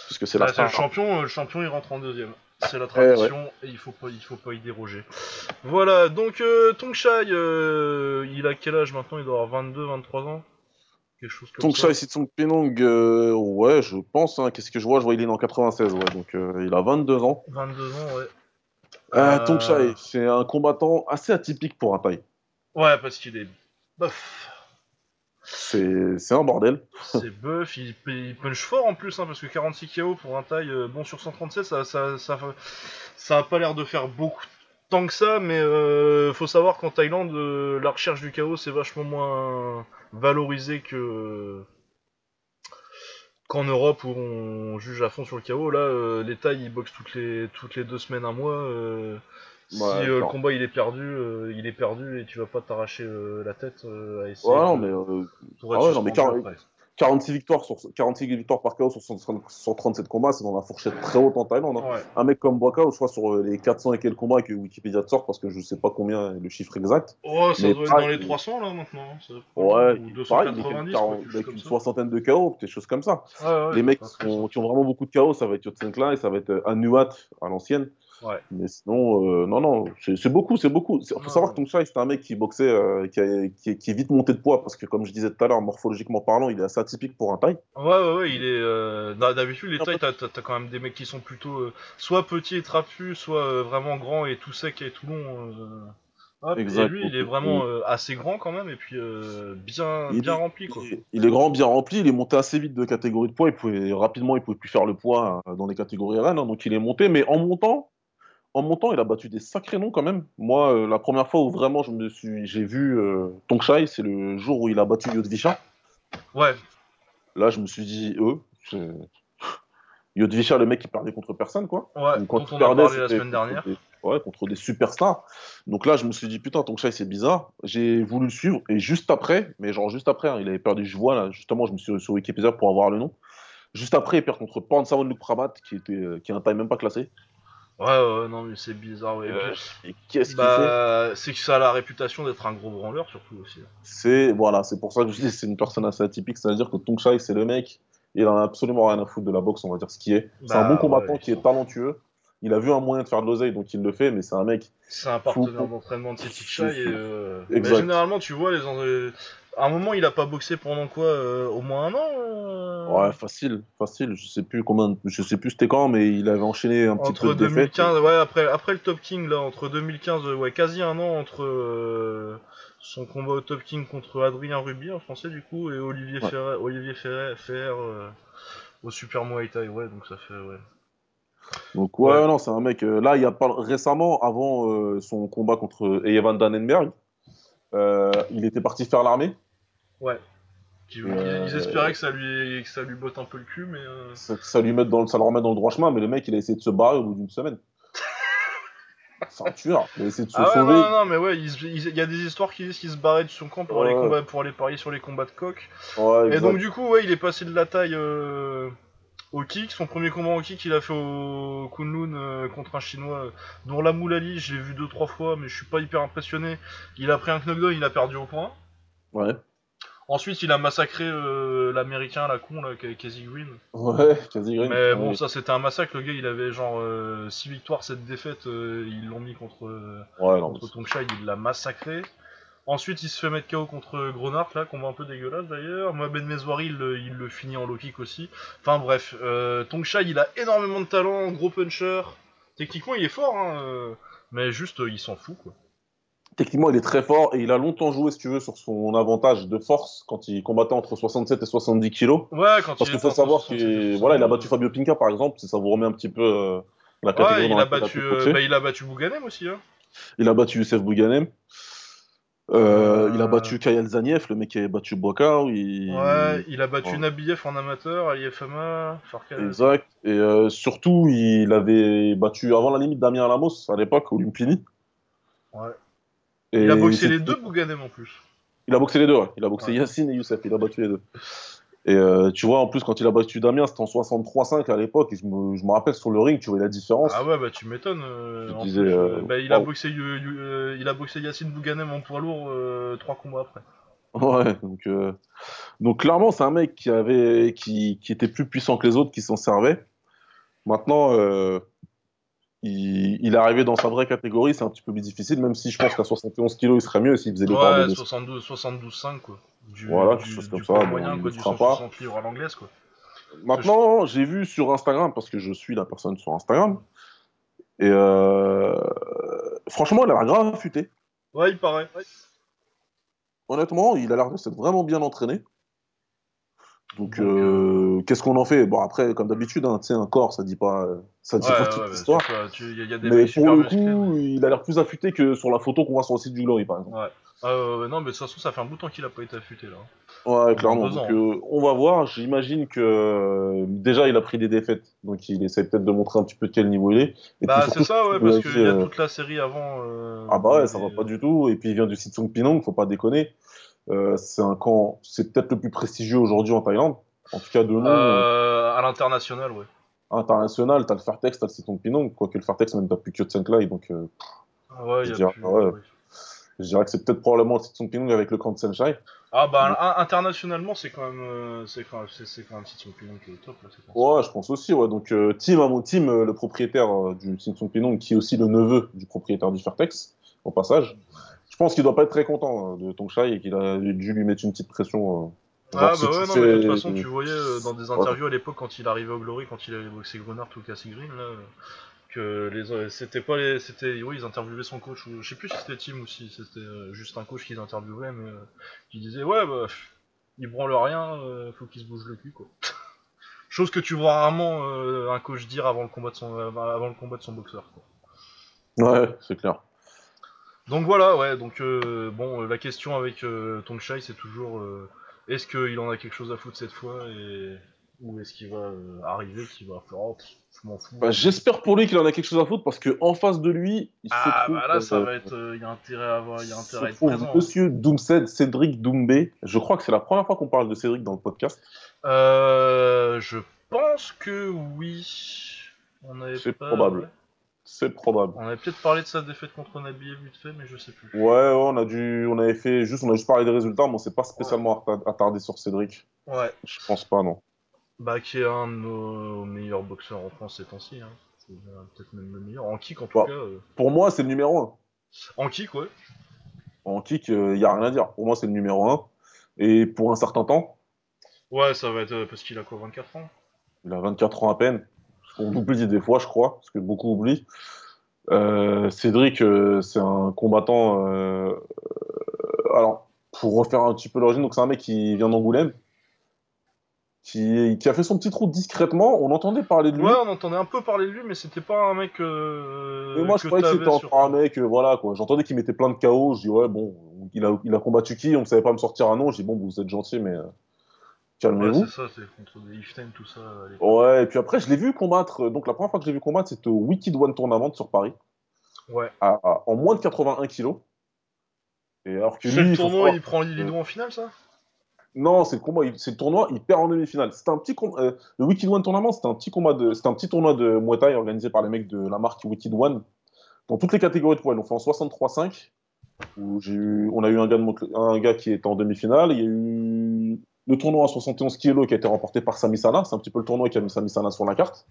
Parce que c'est la c'est le champion, euh, le champion il rentre en deuxième. C'est la Eh tradition et il faut pas, il faut pas y déroger. Voilà, donc euh, Tongshai, euh, il a quel âge maintenant? Il doit avoir 22, 23 ans? Quelque chose comme Tongshai ça. Sitsong Pinong, euh, ouais, je pense. hein. Qu'est-ce que je vois? Je vois il est né en 96, ouais, donc euh, il a 22 ans. 22 ans, ouais. Euh, Euh, Tongshai, c'est un combattant assez atypique pour un taille. Ouais, parce qu'il est bof. C'est un bordel. C'est buff, il, punch fort en plus, hein, parce que 46 KO pour un taille, euh, bon sur 137, ça, ça, ça, a pas l'air de faire beaucoup tant que ça, mais euh, faut savoir qu'en Thaïlande, euh, la recherche du KO c'est vachement moins valorisé que qu'en Europe où on juge à fond sur le KO. Là, euh, les Thaïs ils boxent toutes les toutes les deux semaines, un mois. Euh, si Ouais, euh, le combat il est perdu, euh, il est perdu et tu vas pas t'arracher euh, la tête euh, à essayer Ouais, non, de- mais euh, ah être ouais, non, mais suspendu car- après. 46 victoires sur 46 victoires par KO sur 130 137 combats, c'est dans la fourchette très haute en Thaïlande. hein. Ouais. Un mec comme Boakao, je crois sur euh, les 400 et quelques combats que Wikipédia te sort parce que je sais pas combien est le chiffre exact. Oh, ça Mais doit être pareil, dans les il- 300 là maintenant. hein, ça- Ouais, ou pareil, il est 290, quelque- quoi, 40 quelque chose avec une soixantaine de KO, des choses comme ça. Ouais, les mecs qui, ont, qui ont vraiment beaucoup de KO, ça va être Yotsen et ça va être Anuat à l'ancienne. Ouais. Mais sinon, euh, non, non, c'est beaucoup, c'est beaucoup. Il faut savoir que Tongshai, c'est un mec qui boxait, euh, qui, a- qui est, qui est vite monté de poids, parce que comme je disais tout à l'heure, morphologiquement parlant, il est assez atypique pour un taille. Ouais, ouais, ouais, il est. euh, d'hab- D'habitude, les tailles, t'as t'as quand même des mecs qui sont plutôt euh, soit petits et trapus, soit vraiment grands et tout secs et tout longs. hop. Exact. Et lui, il est vraiment euh, assez grand quand même et puis euh, bien, Il bien rempli quoi. Il est, il est grand, bien rempli, il est monté assez vite de catégorie de poids, il pouvait, rapidement, il pouvait plus faire le poids euh, dans les catégories RN, hein, donc il est monté, mais en montant, en montant, il a battu des sacrés noms quand même. Moi, euh, la première fois où vraiment je me suis, j'ai vu euh, Tongshai, c'est le jour où il a battu Yodvisha. Ouais, Là, je me suis dit, eux, Yodvisha, le mec qui perdait contre personne, quoi. ouais, Ou quand il on a parlé la semaine contre dernière. Des, ouais, contre des superstars. Donc là, je me suis dit, putain, Tongshai, c'est bizarre. J'ai voulu le suivre. Et juste après, mais genre juste après, hein, il avait perdu, je vois, là, justement, je me suis sur Wikipédia pour avoir le nom. Juste après, il perd contre Pansawon Luke Prabat, qui, était, euh, qui est un time même pas classé. Ouais, ouais, non, mais c'est bizarre. Ouais. Et Euh, qu'est-ce qu'il fait? bah, c'est que ça a la réputation d'être un gros branleur surtout aussi. C'est voilà, c'est pour ça que je dis c'est une personne assez atypique, c'est-à-dire que Tongshai c'est le mec, il en a absolument rien à foutre de la boxe, on va dire ce qui est. c'est un Bah, bon combattant ouais, qui est talentueux. Il a vu un moyen de faire de l'oseille, donc il le fait, mais c'est un mec. C'est un partenaire d'entraînement de Chai et euh, généralement tu vois les à un moment, il a pas boxé pendant quoi euh, Au moins un an euh Ouais, facile, facile. Je sais plus combien, je sais plus c'était quand, mais il avait enchaîné un petit Entre peu de défaites. 2015, ouais, après, après le Top King, là, entre 2015, euh, ouais, quasi un an entre euh, son combat au Top King contre Adrien Ruby, en français, du coup, et Olivier Ouais. Ferrer, Olivier Ferrer, Ferrer, au Super Muay Thai, ouais, donc ça fait, ouais. Donc ouais, Ouais. non, c'est un mec. là, il y a pas récemment, avant son combat contre Evan Dannenberg, euh, il était parti faire l'armée. Ouais. Qui- Euh, Ils, ils espéraient que ça lui, que ça lui botte un peu le cul, mais. euh, Ça, ça lui met dans, le- ça le remet dans le droit chemin, mais le mec, il a essayé de se barrer au bout d'une semaine. C'est un tueur. Il a essayé de se Ah ouais, sauver. non, non, non, mais ouais, il, y a des histoires qui disent qu'il se barrait de son camp pour, aller, combat, pour aller parier sur les combats de coq. Ouais, Et exact. donc, du coup, ouais, il est passé de la taille euh, au kick. Son premier combat au kick, il a fait au Kunlun euh, contre un chinois, euh, dont la Moulali, je l'ai vu deux, trois fois, mais je suis pas hyper impressionné. Il a pris un knockdown, il a perdu au point. Ouais. Ensuite, il a massacré euh, l'américain, la con, là, Casey Green. Ouais, quasi green. Mais Ouais. bon, ça c'était un massacre. Le gars, il avait genre 6 victoires, 7 défaites. euh, ils l'ont mis contre, euh, Ouais, non, Tongshai, il l'a massacré. Ensuite, il se fait mettre KO contre Gronart, là, combat un peu dégueulasse d'ailleurs. Mohamed Mezouari, il, le- il le finit en low kick aussi. Enfin bref, euh, Tongshai, il a énormément de talent, gros puncher. Techniquement, il est fort, hein, euh, mais juste, euh, il s'en fout, quoi. Techniquement, il est très fort et il a longtemps joué, si tu veux, sur son avantage de force quand il combattait entre 67 et 70 kilos. Ouais, quand Parce il qu'il faut savoir 67 et qu'il voilà, il a 72, battu Fabio Pinca, par exemple, si ça vous remet un petit peu euh, la Ouais, catégorie il dans a, battu, euh, bah, il a battu Bouganem aussi, hein. Il a battu Youssef Bouganem. Euh, Il a battu Kayal Zaniev, le mec qui avait battu Boka. Il... Ouais, il a battu Ouais. Nabiev en amateur, IFMA, Farkan. Exact. Et surtout, il avait battu avant la limite Damien Lamos à l'époque, au Lumpini. Ouais. Et Il a boxé les deux Bouganem en plus. Il a boxé les deux, ouais. Il a boxé Ouais. Yacine et Youssef, il a battu les deux. Et euh, tu vois, en plus, quand il a battu Damien, c'était en 63-5 à l'époque. Et je me, je me rappelle sur le ring, tu vois la différence. Ah ouais, bah tu m'étonnes. euh, euh, bah, il, a boxé, il a boxé Yacine Bouganem en poids lourd euh, trois combats après. Ouais, donc, euh, donc clairement, c'est un mec qui, avait, qui, qui était plus puissant que les autres, qui s'en servait. Maintenant, il, il est arrivé dans sa vraie catégorie, c'est un petit peu plus difficile, même si je pense qu'à 71 kilos, il serait mieux s'il faisait de Ouais, descendre. 72, 72 5 quoi. Du, Voilà, quelque chose comme ça, bon, moyen, quoi, le du fera pas. 160 livres à l'anglaise quoi. Maintenant, j'ai vu sur Instagram, parce que je suis la personne sur Instagram, et euh, franchement, il a l'air grave affûté. Ouais, il paraît. Honnêtement, il a l'air de s'être vraiment bien entraîné. Donc, Donc, euh, qu'est-ce qu'on en fait? Bon, après, comme d'habitude, hein, un corps, ça dit pas, euh, ça dit Ouais, pas ouais, toute ouais, l'histoire. Mais pour le coup, mais- il a l'air plus affûté que sur la photo qu'on voit sur le site du Glory, par exemple. Ouais. Euh, non, mais de toute façon, ça fait un bout de temps qu'il a pas été affûté là. Ouais, Au clairement. Donc, euh, on va voir. J'imagine que euh, déjà, il a pris des défaites. Donc, il essaie peut-être de montrer un petit peu de quel niveau il est. Et bah, c'est ça, ouais, parce qu'il y a euh, toute la série avant. euh, Ah bah ouais, ça va pas du tout. Et puis il vient du Sitsung Pinong, faut pas déconner. Euh, c'est un camp, c'est peut-être le plus prestigieux aujourd'hui en Thaïlande. En tout cas de nom Euh, à l'international, ouais. international, t'as le Fairtex, t'as le Sitsung Pinong, quoique le Fairtex même t'as plus que Tsenklai, donc euh, Ah Ouais, Je y a dirais- plus. ouais. ouais. je dirais que c'est peut-être probablement le Sitsung Pinong avec le camp de Senshai. Ah bah Donc- internationalement c'est quand même euh, c'est quand c'est, même Pinong qui est top là ça. Ouais, je pense aussi. Ouais. Donc euh, Tim, à mon team, euh, le propriétaire euh, du Sitsung Pinong, qui est aussi le neveu du propriétaire du Fairtex, au passage. Pense qu'il doit pas être très content euh, de Tongshai et qu'il a dû lui mettre une petite pression. euh, Ah si bah ouais non fais- mais de toute façon tu voyais euh, dans des interviews à l'époque quand il arrivait au Glory quand il avait boxé Grenard ou Cassie Green là que les euh, c'était pas les c'était oui ils interviewaient son coach ou je sais plus si c'était Tim ou si c'était juste un coach qu'ils interviewaient mais euh, qui disait ouais bah il branle rien euh, faut qu'il se bouge le cul quoi. Chose que tu vois rarement euh, un coach dire avant le combat de son avant le combat de son boxeur quoi. Ouais, c'est clair. Donc voilà, ouais, donc euh, bon, euh, la question avec euh, Tongshai, c'est toujours euh, est-ce qu'il en a quelque chose à foutre cette fois et ou est-ce qu'il va arriver, qu'il va faire oh, pff, je m'en fous. Bah, J'espère pour lui qu'il en a quelque chose à foutre parce que en face de lui, il se ah bah là, ça va être, il y a intérêt à avoir, il y a intérêt à être présent. hein. Monsieur Doomsed, Cédric Doumbé. Je crois que c'est la première fois qu'on parle de Cédric dans le podcast. Euh, je pense que oui. On avait C'est pas- probable. C'est probable. On avait peut-être parlé de sa défaite contre Nabiev vite fait, mais je sais plus. Ouais, ouais, on a dû, on avait fait juste, on a juste parlé des résultats, mais on s'est pas spécialement attar- attardé sur Cédric. Ouais. Je pense pas, non. Bah qui est un de nos meilleurs boxeurs en France ces temps-ci. Hein. C'est, euh, Peut-être même le meilleur. En kick en tout Bah. cas. euh. Pour moi, c'est le numéro un. En kick, ouais. En kick, il y a rien à dire. Pour moi, c'est le numéro un. et pour un certain temps. Ouais, ça va être euh, parce qu'il a quoi, 24 ans? Il a 24 ans à peine. Qu'on oublie des fois, je crois, parce que beaucoup oublient. Euh, Cédric, euh, c'est un combattant. euh, alors, pour refaire un petit peu l'origine, donc c'est un mec qui vient d'Angoulême, qui, qui a fait son petit trou discrètement. On entendait parler de lui. Ouais, on entendait un peu parler de lui, mais c'était pas un mec. Mais moi, je croyais que c'était encore un sur- mec, voilà quoi. J'entendais qu'il mettait plein de KO. Je dis, ouais, bon, il a, il a combattu qui? On ne savait pas me sortir un nom. Je dis, bon, vous êtes gentil, mais euh, Ouais, calmez-vous. c'est ça, c'est contre des Iften, tout ça. l'époque. Ouais, et puis après, je l'ai vu combattre. euh, Donc, la première fois que je l'ai vu combattre, c'était au Wicked One Tournament sur Paris, Ouais. à- à- en moins de 81 kilos. Et alors que C'est lui, le tournoi, il prend Lido en finale, ça? Non, c'est le combat, il- c'est le tournoi, il perd en demi-finale. C'était un petit euh, le Wicked One Tournament, c'était un petit combat de, c'était un petit tournoi de Muay Thai organisé par les mecs de la marque Wicked One dans toutes les catégories de poids. Ils l'ont fait en 63-5 où j'ai eu, on a eu un gars, de mon- un gars qui était en demi-finale. Il y a eu le tournoi à 71 kg qui a été remporté par Sami Sana. C'est un petit peu le tournoi qui a mis Sami Sana sur la carte.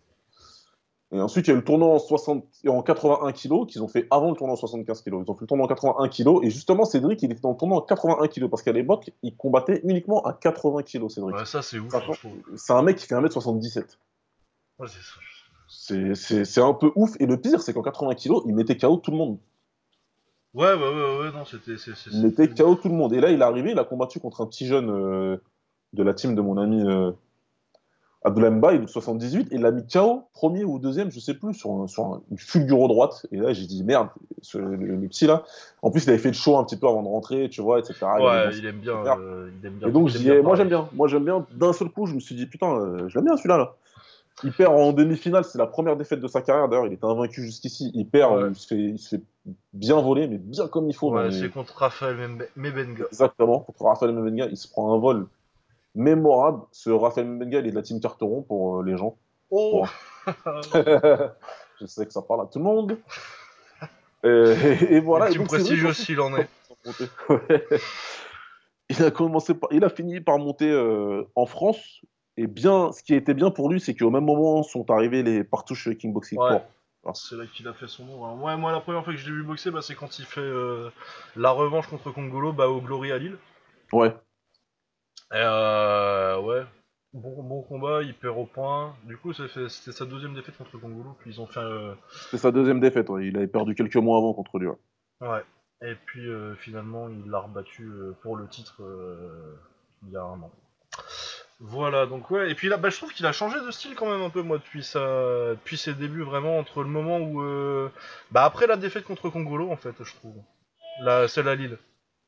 Et ensuite, il y a eu le tournoi en, 60, et en 81 kg qu'ils ont fait avant le tournoi en 75 kg. Ils ont fait le tournoi en 81 kg. Et justement, Cédric, il était dans le tournoi en 81 kg parce qu'à l'époque, il combattait uniquement à 80 kg, Cédric. Ouais, ça, c'est ouf. C'est un mec qui fait 1m77. Ouais, c'est un peu ouf. Et le pire, c'est qu'en 80 kg, il mettait KO tout le monde. Ouais, ouais, ouais, ouais, non, c'était. c'est- c'est- Il mettait KO tout le monde. Et là, il est arrivé, il a combattu contre un petit jeune euh, de la team de mon ami euh, Abdoulaye Mbaye, de 78. Et il l'a mis KO, premier ou deuxième, je sais plus, sur, un- sur un- une fulguro droite. Et là, j'ai dit, merde, ce- le, le petit là. En plus, il avait fait le show un petit peu avant de rentrer, tu vois, etc. Ouais, dansé. il aime bien. faire. euh, il aime bien. Et donc, je dis, eh, moi, j'aime bien. Moi, j'aime bien. D'un seul coup, je me suis dit, putain, euh, je l'aime bien celui-là, là. Il perd en demi-finale, c'est la première défaite de sa carrière. D'ailleurs, il était invaincu jusqu'ici. Il perd, Ouais. il, se fait, il se fait bien voler, mais bien comme il faut. Ouais, les- c'est contre Raphaël Mebenga. Exactement. Contre Raphaël Mbenga, il se prend un vol mémorable. Ce Raphaël Mbenga, il est de la team Carteron pour euh, les gens. Oh je sais que ça parle à tout le monde. Euh, et, et voilà. Et vrai prestigieux qu'ensuite, s'il en est. Ouais. il a commencé par, il a fini par monter euh, en France. Et bien, ce qui été bien pour lui, c'est qu'au même moment sont arrivés les partouches Kingboxing Ouais. Sport. C'est là qu'il a fait son nom. hein. Ouais, moi, la première fois que je l'ai vu boxer, bah, c'est quand il fait euh, la revanche contre Congolo bah, au Glory à Lille. Ouais. Et euh, ouais, bon, bon combat, il perd au point. Du coup, c'était sa deuxième défaite contre Congolo. Puis ils ont fait. euh, C'était sa deuxième défaite. ouais. Il avait perdu quelques mois avant contre lui. ouais. ouais. Et puis euh, finalement, il l'a rebattu euh, pour le titre il y a un an. Voilà, donc ouais. Et puis là, bah, je trouve qu'il a changé de style quand même un peu, moi, depuis, sa... depuis ses débuts, vraiment, entre le moment où. euh, Bah, après la défaite contre Congolo, en fait, je trouve. La... Celle à Lille.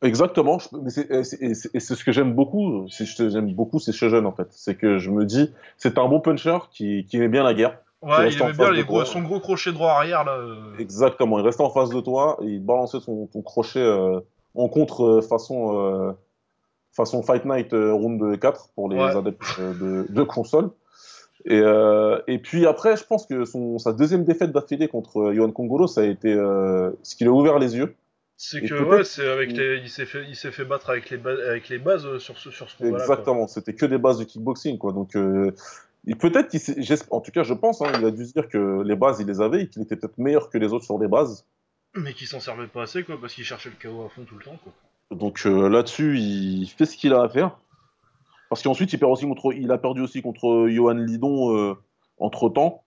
Exactement. et c'est ce que j'aime beaucoup. J'aime beaucoup, c'est chez jeune en fait. C'est que je me dis, c'est un bon puncher qui, qui aimait bien la guerre. Ouais, il en aimait bien les gros... son gros crochet droit arrière, là. euh. Exactement. Il restait en face de toi et il balançait son, ton crochet euh, en contre euh, façon, euh, façon Fight Night euh, round 4 pour les Ouais. adeptes de, de console. Et, euh, et puis après, je pense que son, sa deuxième défaite d'affilée contre Yohan Kongolo, ça a été euh, ce qui lui a ouvert les yeux. C'est que ouais, c'est avec qu'il- les, il s'est fait, il s'est fait battre avec les, ba- avec les bases euh, sur ce, sur ce combat-là. quoi. Exactement, c'était que des bases de kickboxing, quoi. Donc, euh, peut-être qu'il en tout cas, je pense, hein, il a dû se dire que les bases, il les avait et qu'il était peut-être meilleur que les autres sur les bases. Mais qui s'en servait pas assez, quoi, parce qu'il cherchait le KO à fond tout le temps, quoi. Donc euh, là-dessus, il fait ce qu'il a à faire. Parce qu'ensuite, il perd aussi contre, il a perdu aussi contre Johan Lidon entre temps.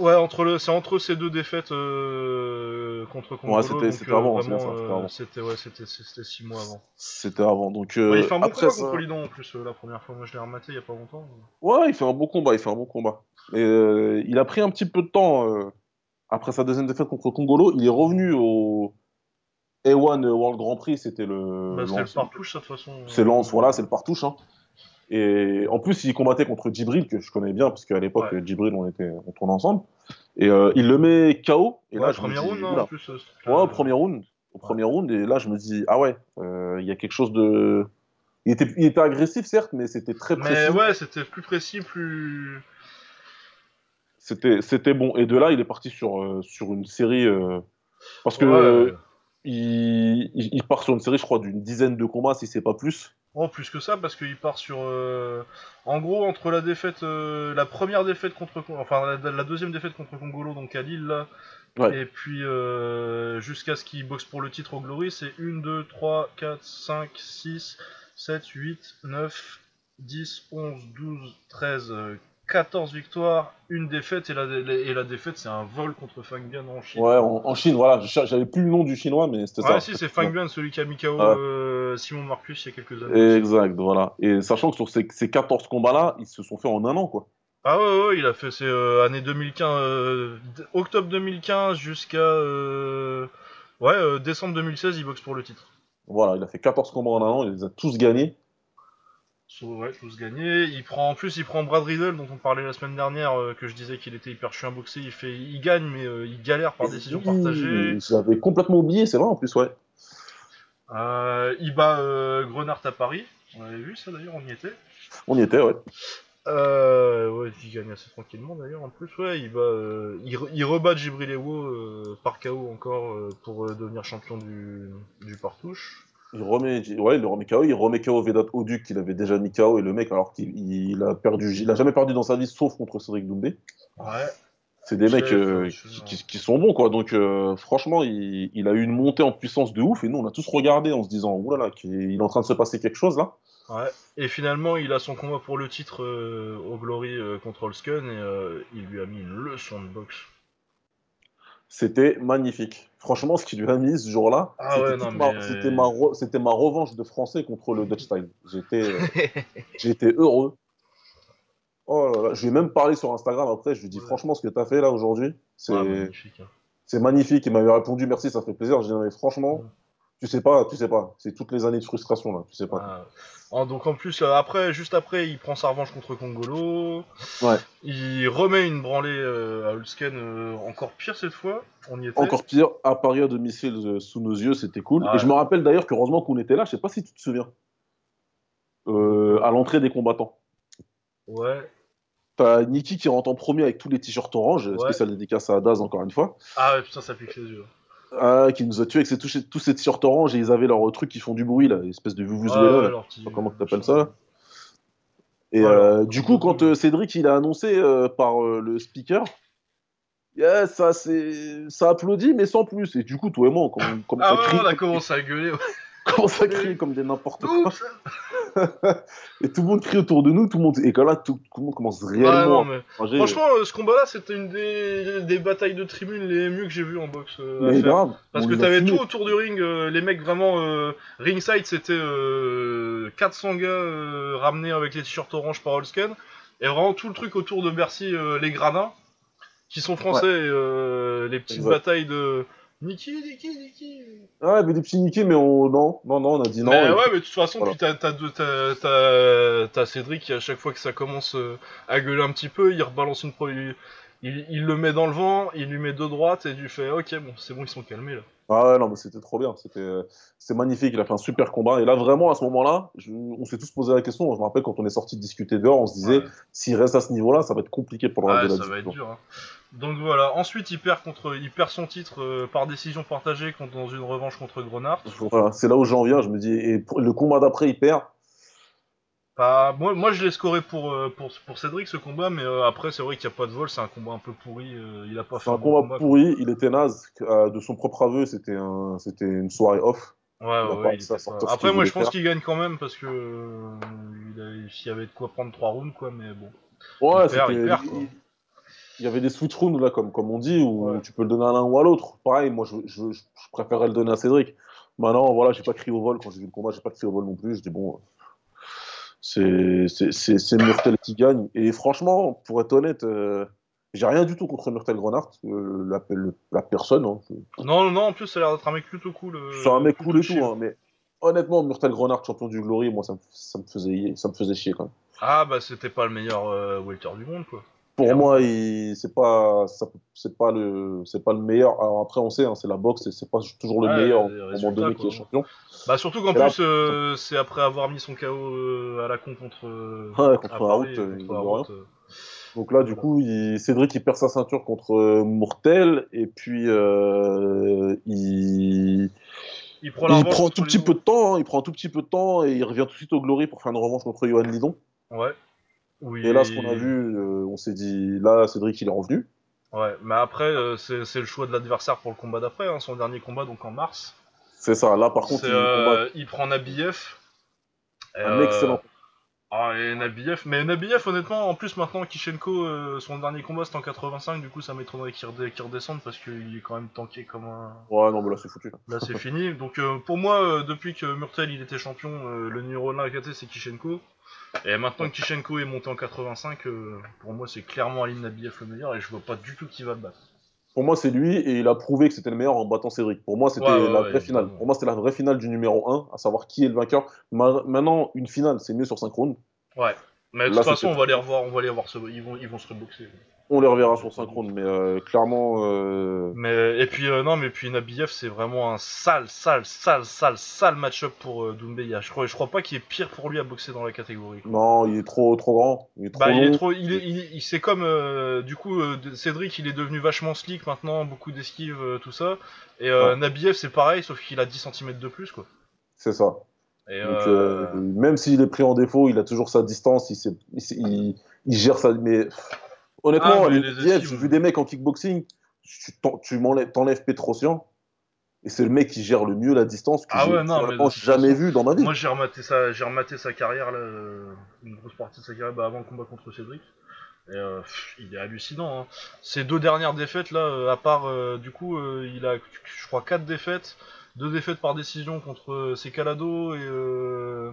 Ouais, entre le, c'est entre ces deux défaites euh, contre Congolo, c'était- donc c'était euh, avant, c'est c'était euh, avant. c'était ouais, c'était c'était six mois avant. C'était avant. Donc euh, Ouais, il fait un bon après combat ça- contre Lidon en plus euh, la première fois, moi je l'ai rematé il y a pas longtemps. Ouais, il fait un bon combat, il fait un bon combat. Et, euh, il a pris un petit peu de temps euh, après sa deuxième défaite contre Congolo. Il est revenu au A1 World Grand Prix, c'était le. Bah, c'était le partouche, toute façon. C'est lance, voilà, c'est le partouche. Hein. Et en plus, il combattait contre Djibril, que je connais bien, parce qu'à l'époque, Ouais. Djibril, on, était, on tournait ensemble. Et euh, il le met KO. Et Ouais, là, je me premier dis, round, non, en plus. Ouais, au premier round. Au premier round. Et là, je me dis, ah ouais, euh, il y a quelque chose de. Il était, il était agressif, certes, mais c'était très Mais précis. ouais, c'était plus précis, plus. C'était, c'était bon. Et de là, il est parti sur, euh, sur une série. Parce que il- il part sur une série, je crois, d'une dizaine de combats, si c'est pas plus. Oh, plus que ça, parce qu'il part sur. euh, En gros, entre la défaite. euh, La première défaite contre. Enfin, la, la deuxième défaite contre Congolo, donc à Lille, là. Ouais. Et puis, euh, jusqu'à ce qu'il boxe pour le titre au Glory, c'est 1, 2, 3, 4, 5, 6, 7, 8, 9, 10, 11, 12, 13, euh, 14 victoires, une défaite, et la, et la défaite, c'est un vol contre Fang Bian en Chine. Ouais, en, en Chine, voilà. J'avais plus le nom du chinois, mais c'était ça. Ouais, si, c'est Fang Bian, celui qui a mis KO Ouais. euh, Simon Marcus il y a quelques années. Exact, voilà. Et sachant que sur ces, ces 14 combats-là, ils se sont faits en un an, quoi. Ah ouais, ouais, il a fait ses euh, années 2015, euh, octobre 2015 jusqu'à euh, ouais, décembre 2016, il boxe pour le titre. Voilà, il a fait 14 combats en un an, il les a tous gagnés. So, ouais, tous gagnés. Il prend en plus, il prend Brad Riddle dont on parlait la semaine dernière, euh, que je disais qu'il était hyper chiant à boxer. Il fait, il gagne, mais euh, il galère par décision Oui, partagée. J'avais complètement oublié, c'est vrai en plus, ouais. Euh, il bat Grenard à Paris. On avait vu ça d'ailleurs, on y était. On y était, ouais. Euh, ouais, il gagne assez tranquillement d'ailleurs. En plus, ouais, il bat, euh, il, re- il rebat Jibril Ewo par KO encore pour devenir champion du, du partouche. Il remet, ouais, il le remet KO, il remet KO Vedat Oduc qu'il avait déjà mis KO et le mec alors qu'il il a perdu, il a jamais perdu dans sa vie sauf contre Cédric Doumbé. Ouais. C'est des mecs euh, chef, qui, sont bons quoi. Donc euh, franchement, il, il a eu une montée en puissance de ouf et nous on a tous regardé en se disant oulala, qu'il il est en train de se passer quelque chose là. Ouais. Et finalement, il a son combat pour le titre euh, au Glory contre Holsken et il lui a mis une leçon de boxe. C'était magnifique. Franchement, ce qu'il lui a mis ce jour-là, Ah c'était ouais, ma- re- revanche de français contre le Dutch. J'étais, euh, j'étais heureux. Oh là là, je lui ai même parlé sur Instagram après. Je lui ai dit Ouais. franchement, ce que tu as fait là aujourd'hui, c'est, Ouais, magnifique. hein. c'est magnifique. Il m'avait répondu merci, ça fait plaisir. Je lui ai dit mais franchement. Tu sais pas, tu sais pas. C'est toutes les années de frustration là, tu sais pas. Ah, ah, donc en plus, euh, après, juste après, il prend sa revanche contre Congolo. Ouais. Il remet une branlée euh, à Holsken, euh, encore pire cette fois. On y était. Encore pire, à Paris à domicile euh, sous nos yeux, c'était cool. Et je me rappelle d'ailleurs que heureusement qu'on était là. Je sais pas si tu te souviens. À l'entrée des combattants. Ouais. T'as Niki qui rentre en premier avec tous les t-shirts orange, Ouais. spécial dédicace à Daz encore une fois, Ah ouais, putain, ça pique les yeux. Ah, qui nous a tué avec ses, tous, ces- tous ces t-shirts orange et ils avaient leurs trucs qui font du bruit là, espèce de leur petit- Comment t'appelles ça, là Et euh, du comme coup, quand euh, Cédric il a annoncé euh, par le speaker, yeah, ça ça applaudit mais sans plus. Et du coup, toi et moi, commence Ah ouais, on a commencé à gueuler. ouais. commence à crier comme des n'importe quoi. Et tout le monde crie autour de nous, tout le monde et que là tout, tout le monde commence Ouais, réellement non, mais... Franchement, euh, ce combat-là, c'était une des... des batailles de tribune les mieux que j'ai vu en boxe. euh, mais grave, Parce que t'avais tout autour du ring, euh, les mecs vraiment euh, ringside c'était euh, 400 gars ramenés avec les t-shirts orange par Holsken et vraiment tout le truc autour de Bercy, les gradins qui sont français, et, les petites Exact. batailles de Niki, Niki, Niki. Ouais, mais des petits niqués, mais on... non, non, non, on a dit non. mais et ouais, mais de toute façon, voilà. puis t'as, t'as, deux- t'as, t'as, t'as Cédric qui à chaque fois que ça commence euh, à gueuler un petit peu, il rebalance une pro. Il, il, il le met dans le vent, il lui met deux droites et il lui fait ok bon c'est bon ils sont calmés là. Ah ouais, non, mais c'était trop bien. C'était euh, c'était magnifique. Il a fait un super combat. Et là, vraiment, à ce moment-là, je- on s'est tous posé la question. Je me rappelle quand on est sorti discuter dehors, on se disait, Ouais. s'il reste à ce niveau-là, ça va être compliqué pour le Ouais, reste de ça va être dur. hein. Donc voilà, ensuite il perd, contre, il perd son titre euh, par décision partagée contre, dans une revanche contre Grenard. Voilà, c'est là où j'en viens. Je me dis, et le combat d'après, il perd. Bah, moi, moi je l'ai scoré pour, euh, pour, pour Cédric ce combat, mais euh, après c'est vrai qu'il n'y a pas de vol, c'est un combat un peu pourri, euh, il a pas fait C'est un combat pourri. Il était naze. De son propre aveu, c'était un... une soirée off. Ouais, ouais, ouais, Après moi je pense qu'il gagne quand même parce que euh, il, a, il y avait de quoi prendre 3 rounds quoi, mais bon. Ouais, Il perd, il perd, quoi. il- Il y avait des switch rounds, là, comme, comme on dit, où Ouais. tu peux le donner à l'un ou à l'autre. Pareil, moi, je, je, je préférerais le donner à Cédric. Maintenant, voilà, j'ai pas crié au vol quand j'ai vu le combat, j'ai pas crié au vol non plus. Je dis, bon, c'est Murtel qui gagne. Et franchement, pour être honnête, euh, j'ai rien du tout contre Murtel Grenard, euh, la, le- la personne. hein. Non, non, non, en plus ça a l'air d'être un mec plutôt cool. euh, C'est un mec cool et tout, hein, mais honnêtement, Murtel Grenard, champion du Glory, moi, ça me, ça me, faisait, ça me faisait chier quand même. Ah bah c'était pas le meilleur welter du monde quoi. Pour moi, il- c'est pas, ça- c'est pas le, c'est pas le meilleur. Alors après, on sait, hein, c'est la boxe, et c'est pas toujours le Ouais, meilleur au moment donné qui est champion. Bah surtout qu'en Et là- plus euh, c'est après avoir mis son KO euh, à la con contre euh, Ouais, contre Paris, out, euh. Donc là, du Voilà. coup, il- Cédric, il perd sa ceinture contre Mourtel, et puis il, Il prend il prend un tout petit peu de temps, hein, il prend un tout petit peu de temps, et il revient tout de suite au Glory pour faire une revanche contre Johan Lidon. Ouais. Oui. Et là, ce qu'on a vu, euh, on s'est dit, là, Cédric, il est revenu. Ouais, mais après euh, c'est c'est le choix de l'adversaire pour le combat d'après, hein, son dernier combat donc en mars. C'est ça. Là, par contre, il combat euh, il prend Nabiev. Un excellent. Ah, et Nabiev, mais Nabiev, honnêtement, en plus maintenant Kishenko, son dernier combat c'était en 85, du coup ça m'étonnerait qu'il redescende parce qu'il est quand même tanké comme un. Ouais, non, mais là, c'est foutu. Là. Là c'est fini. Donc pour moi, depuis que Murtel il était champion, le numéro 1 à c'est Kishenko. Et maintenant que Kishenko est monté en 85, euh, pour moi c'est clairement Ali Nabiev le meilleur et je vois pas du tout qui va le battre. Pour moi, c'est lui et il a prouvé que c'était le meilleur en battant Cédric. Pour moi, c'était Ouais, ouais, la ouais, vraie finale. Pour moi, c'était la vraie finale du numéro 1, à savoir qui est le vainqueur. Ma- Maintenant, une finale, c'est mieux sur 5 rounds. Ouais. Mais de Là, toute façon, on va les revoir, on va les revoir, se- ils vont, ils vont se reboxer. On les reverra sur 5 rounds, mais euh, clairement, euh, Mais et puis euh, non, mais puis Nabiev c'est vraiment un sale, sale, sale, sale, sale match-up pour euh, Doumbia. Je crois, je crois pas qu'il ait pire pour lui à boxer dans la catégorie. quoi. non, il est trop, trop grand. Il est trop Bah, il est trop, il est, il, il- c'est comme du coup Cédric, il est devenu vachement slick maintenant, beaucoup d'esquives, tout ça. Et Ouais. Nabiev c'est pareil, sauf qu'il a 10 cm de plus quoi. C'est ça. Et Donc, euh, euh, même s'il est pris en défaut, il a toujours sa distance, il, gère sa. Mais honnêtement, Ah, mais j'ai vu des mecs en kickboxing, tu, t'enlèves Petrosian, et c'est le mec qui gère le mieux la distance que Ah j'ai ouais, jamais vu dans ma vie. Moi j'ai rematé sa, j'ai rematé sa carrière là, euh, une grosse partie de sa carrière bah, avant le combat contre Cédric. Et euh, pff, il est hallucinant. Hein. Ces deux dernières défaites là, à part euh, du coup, euh, il a, je crois, quatre défaites, deux défaites par décision contre euh, Secalado et euh...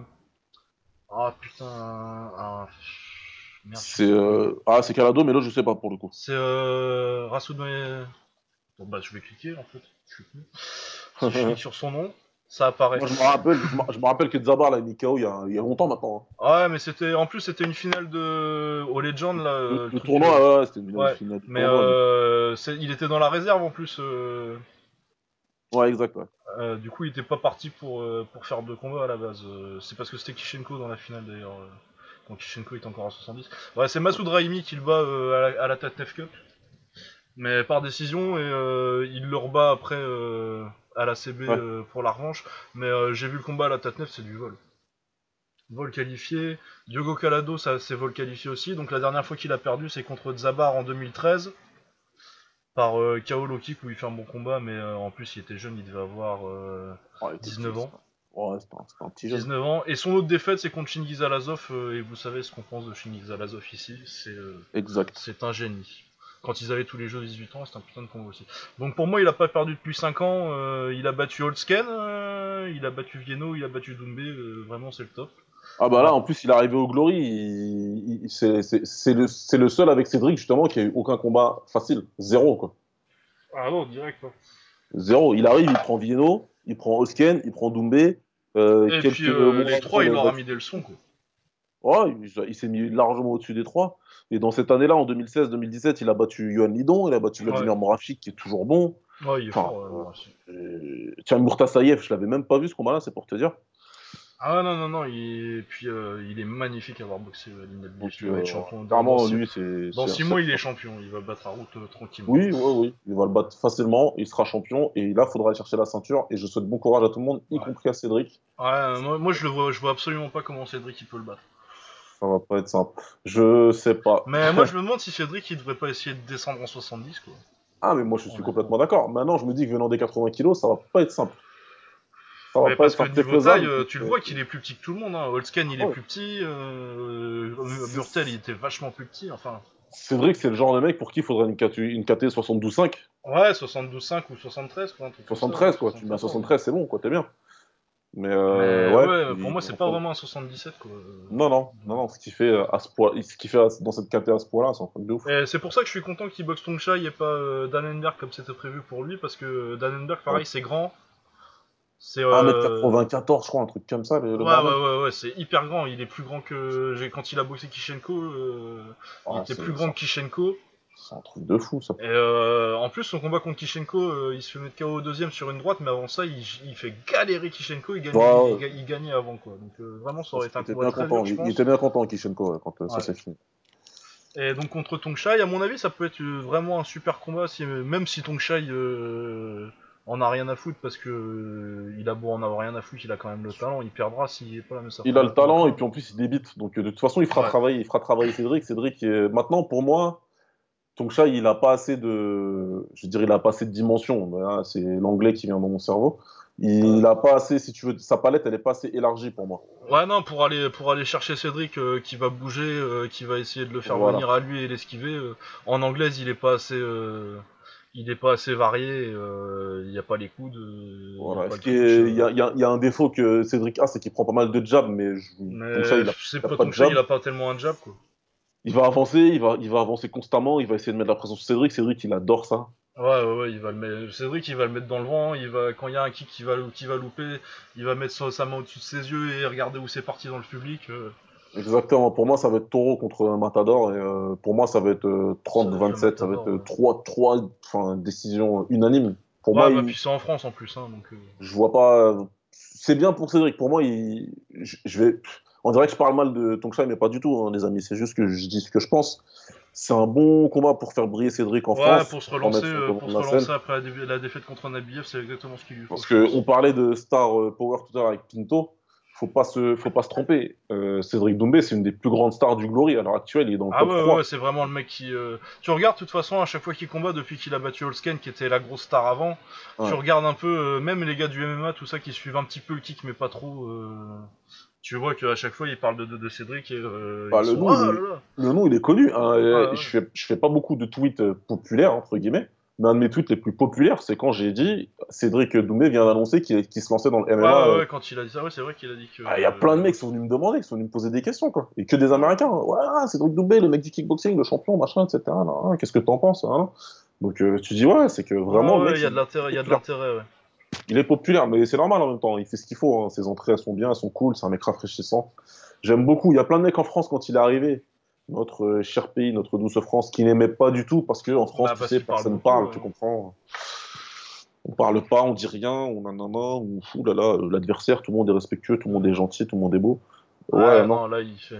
ah putain, ah, merde. je C'est euh... ah c'est Calado, mais là je sais pas pour le coup. C'est euh, Rassoud Maé- Bon bah je vais cliquer en fait. Je suis con. Si je clique sur son nom, ça apparaît. Moi je me rappelle, je me, rappelle que Zabar l'a mis KO il y a, il y a longtemps maintenant. hein. Ouais, mais c'était en plus c'était une finale de au Legend là. euh, Le, le le truc, tournoi, euh, ouais, ouais, c'était une ouais, finale Mais tournoi, euh, c'est- il était dans la réserve en plus. euh, Ouais, exact. Ouais. euh, du coup, il était pas parti pour euh, pour faire deux combats à la base. euh, c'est parce que c'était Kishenko dans la finale d'ailleurs. quand Kishenko est encore à 70. Ouais, c'est Masoud Raimi qui le bat à la, à la Tatnef Cup. Mais par décision et il le rebat après à la CB Ouais. pour la revanche. Mais j'ai vu le combat à la Tatnef, c'est du vol. Vol qualifié. Diogo Calado, ça c'est vol qualifié aussi. Donc la dernière fois qu'il a perdu, c'est contre Zabar en 2013. Par euh, KO low kick où il fait un bon combat, mais euh, en plus il était jeune, il devait avoir euh, Ouais, il était 19 petit, ans. c'était un, c'était un petit jeune. 19 ans. Et son autre défaite, c'est contre Chingiz Alazov. euh, et vous savez ce qu'on pense de Chingiz Alazov ici. C'est euh, Exact. c'est un génie. Quand ils avaient tous les jeux de 18 ans, c'est un putain de combat aussi. Donc pour moi, il a pas perdu depuis 5 ans. euh, il a battu Holtzken, euh, il a battu Vieno, il a battu Doumbé. euh, vraiment, c'est le top. Ah bah là, en plus, il est arrivé au Glory. c'est- le, le seul avec Cédric, justement, qui a eu aucun combat facile. Zéro, quoi. Ah non, direct. hein. Zéro. Il arrive, il prend Vieno, il prend Osken, il prend Doumbé. euh, Et puis euh, les trois, il a leur a battu- mis des leçons. Quoi. Ouais, il, il s'est mis largement au-dessus des trois. Et dans cette année-là, en 2016-2017, il a battu Yohan Lidon, il a battu Vladimir Moravchik, qui est toujours bon. Ouais, il est Enfin, fort. ouais, ouais, Euh, Tiens, Murtasayev, je l'avais même pas vu ce combat-là, c'est pour te dire. Ah non, non, non. Il... Et puis euh, il est magnifique à avoir boxé euh, Linette Donc, Il va être champion. Dans, Clairement, dans lui, c'est. dans c'est- 6 c'est- mois, il est champion. Il va battre à route euh, tranquillement. Oui, oui, oui. Il va le battre facilement, il sera champion, et là, il faudra aller chercher la ceinture. Et je souhaite bon courage à tout le monde, y Ouais. compris à Cédric. Ouais, moi, moi, je le vois, je vois absolument pas comment Cédric il peut le battre. Ça va pas être simple. Je sais pas. Mais moi, je me demande si Cédric il devrait pas essayer de descendre en 70 quoi. Ah, mais moi, je suis Ouais. complètement d'accord. Maintenant, je me dis que venant des 80 kilos, ça va pas être simple. Ça va Mais pas parce que niveau taille, euh, tu le vois qu'il est plus petit que tout le monde. Hein. Holtzken il est plus petit, euh, Murtel il était vachement plus petit. Enfin, Cédric, c'est le genre de mec pour qui il faudrait une KT, une KT 72-5. ouais, 72,5 ou 73 quoi. un truc comme ça, 73, quoi. Tu mets à 73, c'est bon, quoi, t'es bien. Mais, euh, Mais ouais, ouais, il- pour moi c'est pas vraiment un 77 quoi. Non, non, non, non, ce qu'il fait à ce poids, ce qu'il fait à- dans cette KT à ce poids-là, c'est un truc de ouf. Et c'est pour ça que je suis content qu'il boxe Tongchai et pas Dannenberg comme c'était prévu pour lui parce que Dannenberg pareil Ouais. c'est grand. C'est euh, 1m94, je crois, un truc comme ça, le, Ouais, ouais, ouais, ouais, c'est hyper grand. Il est plus grand que. Quand il a boxé Kishenko, euh, il était plus grand que Kishenko. C'est un truc de fou, ça. Et euh, en plus, son combat contre Kishenko, euh, il se fait mettre KO au deuxième sur une droite, mais avant ça, il, il fait galérer Kishenko. Il, gagne, Ouais, il, gagnait avant, quoi. Donc euh, vraiment, ça aurait été un combat très content, dur, je il, pense. il était bien content, Kishenko, quand euh, ça s'est fini. Et donc contre Tongchai, à mon avis, ça peut être euh, vraiment un super combat, si, même si Tongchai euh, en a rien à foutre, parce que euh, il a beau en avoir rien à foutre, il a quand même le talent. Il perdra s'il est pas mais ça Il a le talent et puis en plus il débite. Donc euh, de toute façon, il fera Ouais. travailler, il fera travailler Cédric. Cédric, est- maintenant pour moi, Tongchai, il a pas assez de, je veux dire, il a pas assez de dimension. Voilà, c'est l'anglais qui vient dans mon cerveau. Il a pas assez, si tu veux, sa palette, elle est pas assez élargie pour moi. Ouais, non, pour aller, pour aller chercher Cédric euh, qui va bouger, euh, qui va essayer de le faire Voilà. venir à lui et l'esquiver. euh, en anglaise, il est pas assez, euh, il est pas assez varié. euh, il n'y a pas les coudes. il y a le y y y un défaut que Cédric a, c'est qu'il prend pas mal de jabs, mais je... Mais donc ça, il a, il a pas de jab. il a pas tellement un jab quoi. Il va avancer, il va, il va avancer constamment, il va essayer de mettre la pression sur Cédric. Cédric, il adore ça. Ouais, ouais, ouais, il va le mettre. Cédric, il va le mettre dans le vent. Il va, quand il y a un kick qui va, qui va louper, il va mettre sa, sa main au-dessus de ses yeux et regarder où c'est parti dans le public. euh. Exactement. Pour moi, ça va être Taureau contre Matador. Et euh, pour moi, ça va être euh, Ça va être 30-27. Ça va Matador, être euh, ouais. trois, trois, enfin, décisions unanimes. Pour ouais, moi, bah il- puis c'est en France en plus, hein, donc. euh, je vois pas. C'est bien pour Cédric. Pour moi, il... je, je vais. On dirait que je parle mal de Tonksha, mais pas du tout, hein, les amis. C'est juste que je dis ce que je pense. C'est un bon combat pour faire briller Cédric en ouais, France. pour se relancer, pour se la relancer après la, dé- la défaite contre Nabiev, c'est exactement ce qu'il lui faut. Parce qu'on parlait de star power tout à l'heure avec Pinto. Faut pas se, faut pas se tromper. Euh, Cédric Doumbé, c'est une des plus grandes stars du Glory. À l'heure actuelle, il est dans le Ah top ouais, ouais, 3. ouais, c'est vraiment le mec qui. euh, Tu regardes, de toute façon, à chaque fois qu'il combat, depuis qu'il a battu Holsken, qui était la grosse star avant, Ouais. tu regardes un peu, euh, même les gars du MMA, tout ça, qui suivent un petit peu le kick, mais pas trop. Tu vois qu'à chaque fois, ils parlent de, de, de Cédric et. Bah, le sont, nom, Ah il est- là là Le nom, il est connu. hein. ouais. Je, fais, je fais pas beaucoup de tweets populaires, entre guillemets. Mais un de mes tweets les plus populaires, c'est quand j'ai dit Cédric Doumbé vient d'annoncer qu'il se lançait dans le MMA. ouais, euh, ouais, quand il a dit ça, ouais, c'est vrai qu'il a dit que. Ah, Il y a plein de mecs qui sont venus me demander, qui sont venus me poser des questions, quoi. Et que des Américains. Ouais, Cédric Doumbé, le mec du kickboxing, le champion, machin, etc. Hein, Qu'est-ce que t'en penses hein Donc euh, tu dis, ouais, c'est que vraiment, Ouais, le ouais, il y a de l'intérêt, il y a de l'intérêt, ouais. il est populaire, mais c'est normal en même temps. Il fait ce qu'il faut. hein. Ses entrées, elles sont bien, elles sont cool. C'est un mec rafraîchissant. J'aime beaucoup. Il y a plein de mecs en France, quand il est arrivé, notre euh, cher pays, notre douce France, qui n'aimait pas du tout, parce que en France, Bah, tu sais, personne beaucoup, parle, tu comprends. On parle pas, on dit rien, on nanana, ou fou là là, l'adversaire, tout le monde est respectueux, tout le monde est gentil, tout le monde est beau. Ouais, Ouais, non. non, là, il fait.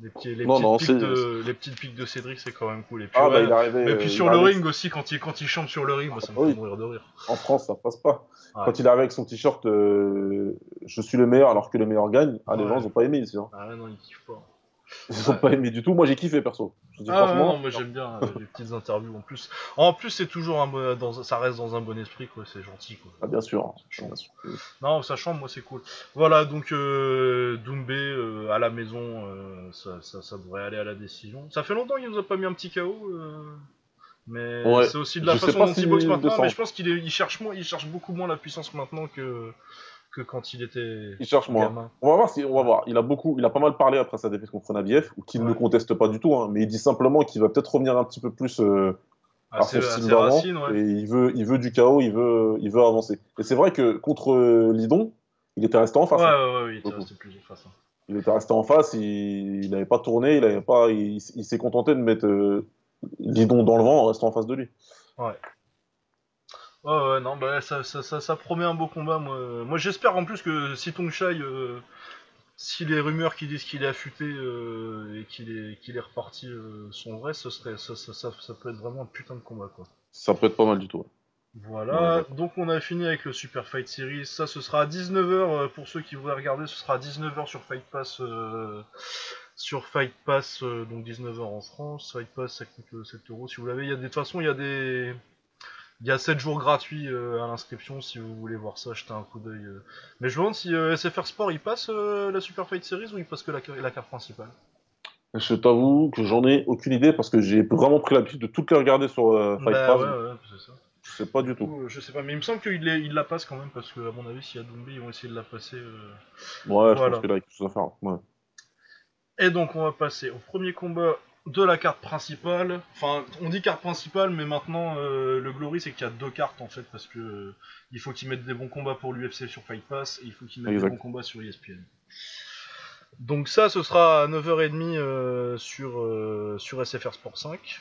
Les, petits, les, Non, petites non, piques de, les petites piques de Cédric, c'est quand même cool. Et puis, Ah, ouais, bah, il arrivé. Mais puis sur le ring aussi, quand il, quand il chante sur le ring, moi ça me Oui. fait mourir de rire. En France, ça passe pas. Quand il est arrivé avec son t-shirt euh, Je suis le meilleur alors que le meilleur gagne, ah, les gens, ils ont pas aimé ici. hein. Ah non, il kiffe pas. Ils ont pas aimé du tout. Moi, j'ai kiffé, perso. Je dis Ah franchement. non, moi j'aime bien euh, les petites interviews en plus. En plus, c'est toujours un bon- dans, ça reste dans un bon esprit, quoi. C'est gentil, quoi. Ah, bien sûr. Chante. Bien sûr. Non, ça chante, moi c'est cool. Voilà, donc euh, Doumbé euh, à la maison, euh, ça, ça, ça devrait aller à la décision. Ça fait longtemps qu'il nous a pas mis un petit KO. euh, Mais Ouais. c'est aussi de la Je façon dont il boxe maintenant, mais je pense qu'il il cherche moins, il cherche beaucoup moins la puissance maintenant que, que quand il était Il cherche moins. gamin. On va voir si, on va voir. Il a beaucoup, il a pas mal parlé après sa défaite contre Nabiev, ou qu'il Ouais. ne conteste pas du tout, hein, mais il dit simplement qu'il va peut-être revenir un petit peu plus euh, à son style d'avant, ouais. et il veut, il veut du chaos, il veut, il veut avancer. Et c'est vrai que contre euh, Lidon, il était resté en face. Ouais, hein. ouais, ouais, il était resté hein. Il était en face, il n'avait pas tourné, il avait pas, il, il s'est contenté de mettre euh, Lidon dans le vent en restant en face de lui. Ouais, ouais, non, bah ça, ça, ça, ça promet un beau combat. Moi, moi j'espère en plus que si Tongshai, euh, si les rumeurs qui disent qu'il est affûté euh, et qu'il est, qu'il est reparti euh, sont vraies, ce serait, ça, ça, ça, ça peut être vraiment un putain de combat, quoi. Ça peut être pas mal du tout. ouais. Voilà, Ouais, donc on a fini avec le Super Fight Series. Ça, ce sera à 19h pour ceux qui voudraient regarder. Ce sera à 19h sur Fight Pass. euh, sur Fight Pass, euh, donc 19h en France. Fight Pass, ça coûte euh, 7 euros si vous l'avez. Il y a des, de toute façon, il y a des. Il y a 7 jours gratuits euh, à l'inscription si vous voulez voir ça, jeter un coup d'œil. euh. Mais je me demande si euh, SFR Sport il passe la Super Fight Series ou il passe que la, la carte principale? Je t'avoue que j'en ai aucune idée parce que j'ai vraiment pris l'habitude de toutes les regarder sur euh, Fight bah Pass. ouais, ouais, c'est ça. Je sais pas du tout. je sais pas, mais il me semble qu'il il la passe quand même parce que, à mon avis, s'il y a Doumbé, ils vont essayer de la passer. euh. Ouais, je pense que là, il y a quelque chose à faire. Ouais. Et donc on va passer au premier combat de la carte principale. Enfin, on dit carte principale, mais maintenant euh, le glory c'est qu'il y a deux cartes en fait parce que euh, il faut qu'ils mettent des bons combats pour l'UFC sur Fight Pass et il faut qu'ils mettent Exact. des bons combats sur ESPN. Donc ça, ce sera à 9h30 euh, sur, sur SFR Sport 5.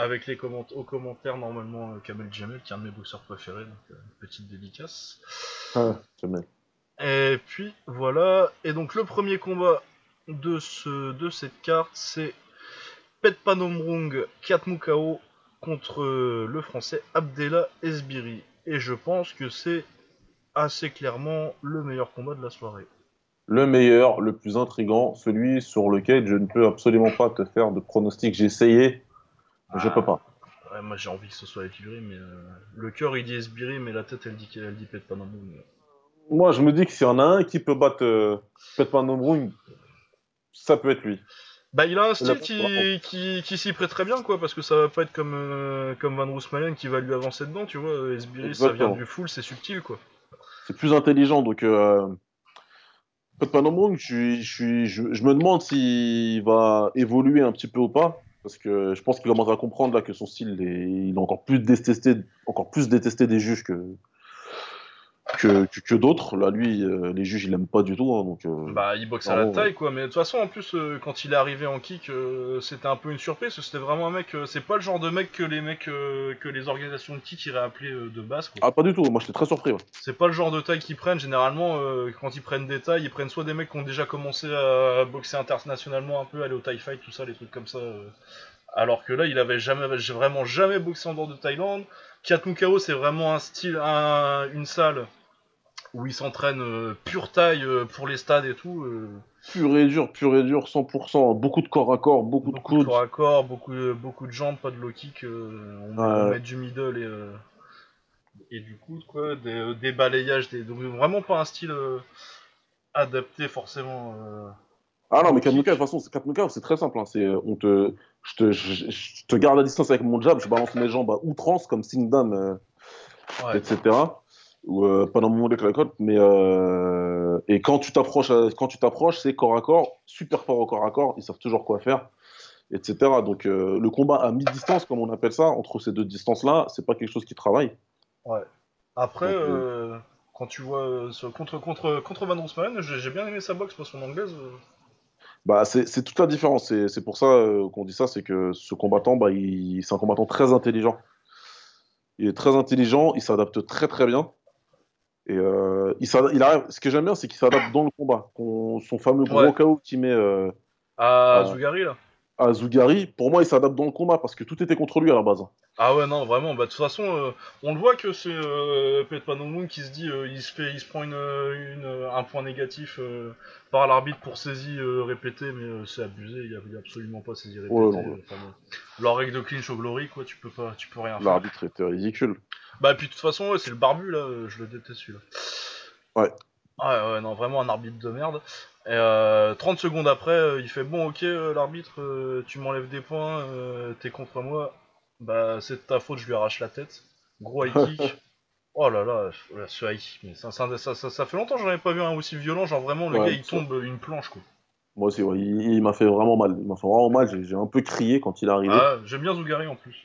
Avec les comment aux commentaires normalement Kamel Jamel qui est un de mes boxeurs préférés, donc petite dédicace. Ah, jamais. Et puis voilà. Et donc le premier combat de, ce, de cette carte, c'est Petpanomrung Katmukao contre euh, le français Abdella Esbiri. Et je pense que c'est assez clairement le meilleur combat de la soirée. Le meilleur, le plus intrigant, celui sur lequel je ne peux absolument pas te faire de pronostic. J'ai essayé, mais je Ah. peux pas. Ouais, moi j'ai envie que ce soit Esbiri, mais euh, le cœur il dit Esbiri, mais la tête elle dit qu'elle dit Pet. Moi, je me dis que s'il y en a un qui peut battre euh, Nombrung, ça peut être lui. Bah il a un style qui, qui, qui s'y prête très bien quoi, parce que ça va pas être comme, euh, comme Van Roosmalen qui va lui avancer dedans, tu vois. Esbiri ça vient du full, c'est subtil quoi. C'est plus intelligent. Donc, euh, je, je, je, je me demande s'il va évoluer un petit peu ou pas. Parce que je pense qu'il commence à comprendre là que son style, il est, il est encore plus détesté, encore plus détesté des juges que, que, que, que d'autres. Là, lui, euh, les juges, il aime pas du tout. hein, donc, euh, Bah il boxe à la taille quoi, mais de toute façon en plus euh, quand il est arrivé en kick, c'était un peu une surprise, c'était vraiment un mec, c'est pas le genre de mec que les mecs, que les organisations de kick iraient appeler de base quoi. Ah, pas du tout. Moi, j'étais très surpris. ouais. C'est pas le genre de taille qu'ils prennent. Généralement, quand ils prennent des tailles, ils prennent soit des mecs qui ont déjà commencé à boxer internationalement un peu, aller au Thai Fight, tout ça, les trucs comme ça. Alors que là, il avait jamais, vraiment jamais boxé en dehors de Thaïlande. Kiatmukao, c'est vraiment un style, un- une salle où il s'entraîne euh, pure taille euh, pour les stades et tout. euh. Pur et dur, pur et dur, 100%. Beaucoup de corps à corps, beaucoup, beaucoup de coudes. corps à corps, beaucoup, de- beaucoup de jambes, pas de low kick. on, met, du middle et, et du coude, quoi. Des, des balayages, des, donc vraiment pas un style adapté forcément. Ah non, mais. Katmuka, de toute façon, c'est Katmuka, c'est très simple. hein. C'est, on te, je, te, je, je te garde à distance avec mon jab, je balance mes jambes à outrance, comme Singdam, Ouais. etc. Ou euh, pendant mon avec la côte. Mais, euh, et quand tu t'approches, à- quand tu t'approches, c'est corps à corps, super fort au corps à corps, ils savent toujours quoi faire, etc. Donc euh, le combat à mi-distance, comme on appelle ça, entre ces deux distances-là, c'est pas quelque chose qui travaille. Ouais. Après, Donc, euh, euh, quand tu vois euh, ce- contre, contre, contre Van Roosmalen, j'ai bien aimé sa boxe, parce son anglaise. euh, Bah, c'est toute la différence. C'est c'est pour ça euh, qu'on dit ça, c'est que ce combattant, bah, il, c'est un combattant très intelligent. Il est très intelligent, il s'adapte très très bien. Et euh, il il arrive, ce que j'aime bien, c'est qu'il s'adapte dans le combat. Son fameux gros Ouais. KO qu'il met euh, À Ah. Zugari, là. à Zougari, pour moi, il s'adapte dans le combat parce que tout était contre lui à la base. Ah ouais, non, vraiment, bah de toute façon, euh, on le voit que c'est euh, Pet Panomung qui se dit, il, se fait, il se prend une, une- un point négatif par l'arbitre pour saisie répétée, mais c'est abusé, il n'y a, absolument pas saisie répétée. Ouais, non, enfin, bon. Leur règle de clinch au glory, quoi, tu peux, pas, tu peux rien faire. L'arbitre était ridicule. Bah, puis de toute façon, ouais, c'est le barbu, là, euh, je le déteste celui-là. Ouais. Ouais, ouais, non, vraiment un arbitre de merde. Et euh, 30 secondes après, euh, il fait Bon, ok, euh, l'arbitre, tu m'enlèves des points, t'es contre moi. Bah, c'est de ta faute, je lui arrache la tête. Gros high kick. Oh là là, ce high kick, mais ça, ça, ça, ça- ça fait longtemps que j'en avais pas vu un aussi violent. Genre vraiment, le Ouais, gars il tombe une planche quoi. Moi aussi, ouais, il, il m'a fait vraiment mal. Il m'a fait vraiment mal. J'ai j'ai un peu crié quand il est arrivé. Ah, j'aime bien Zougari en plus.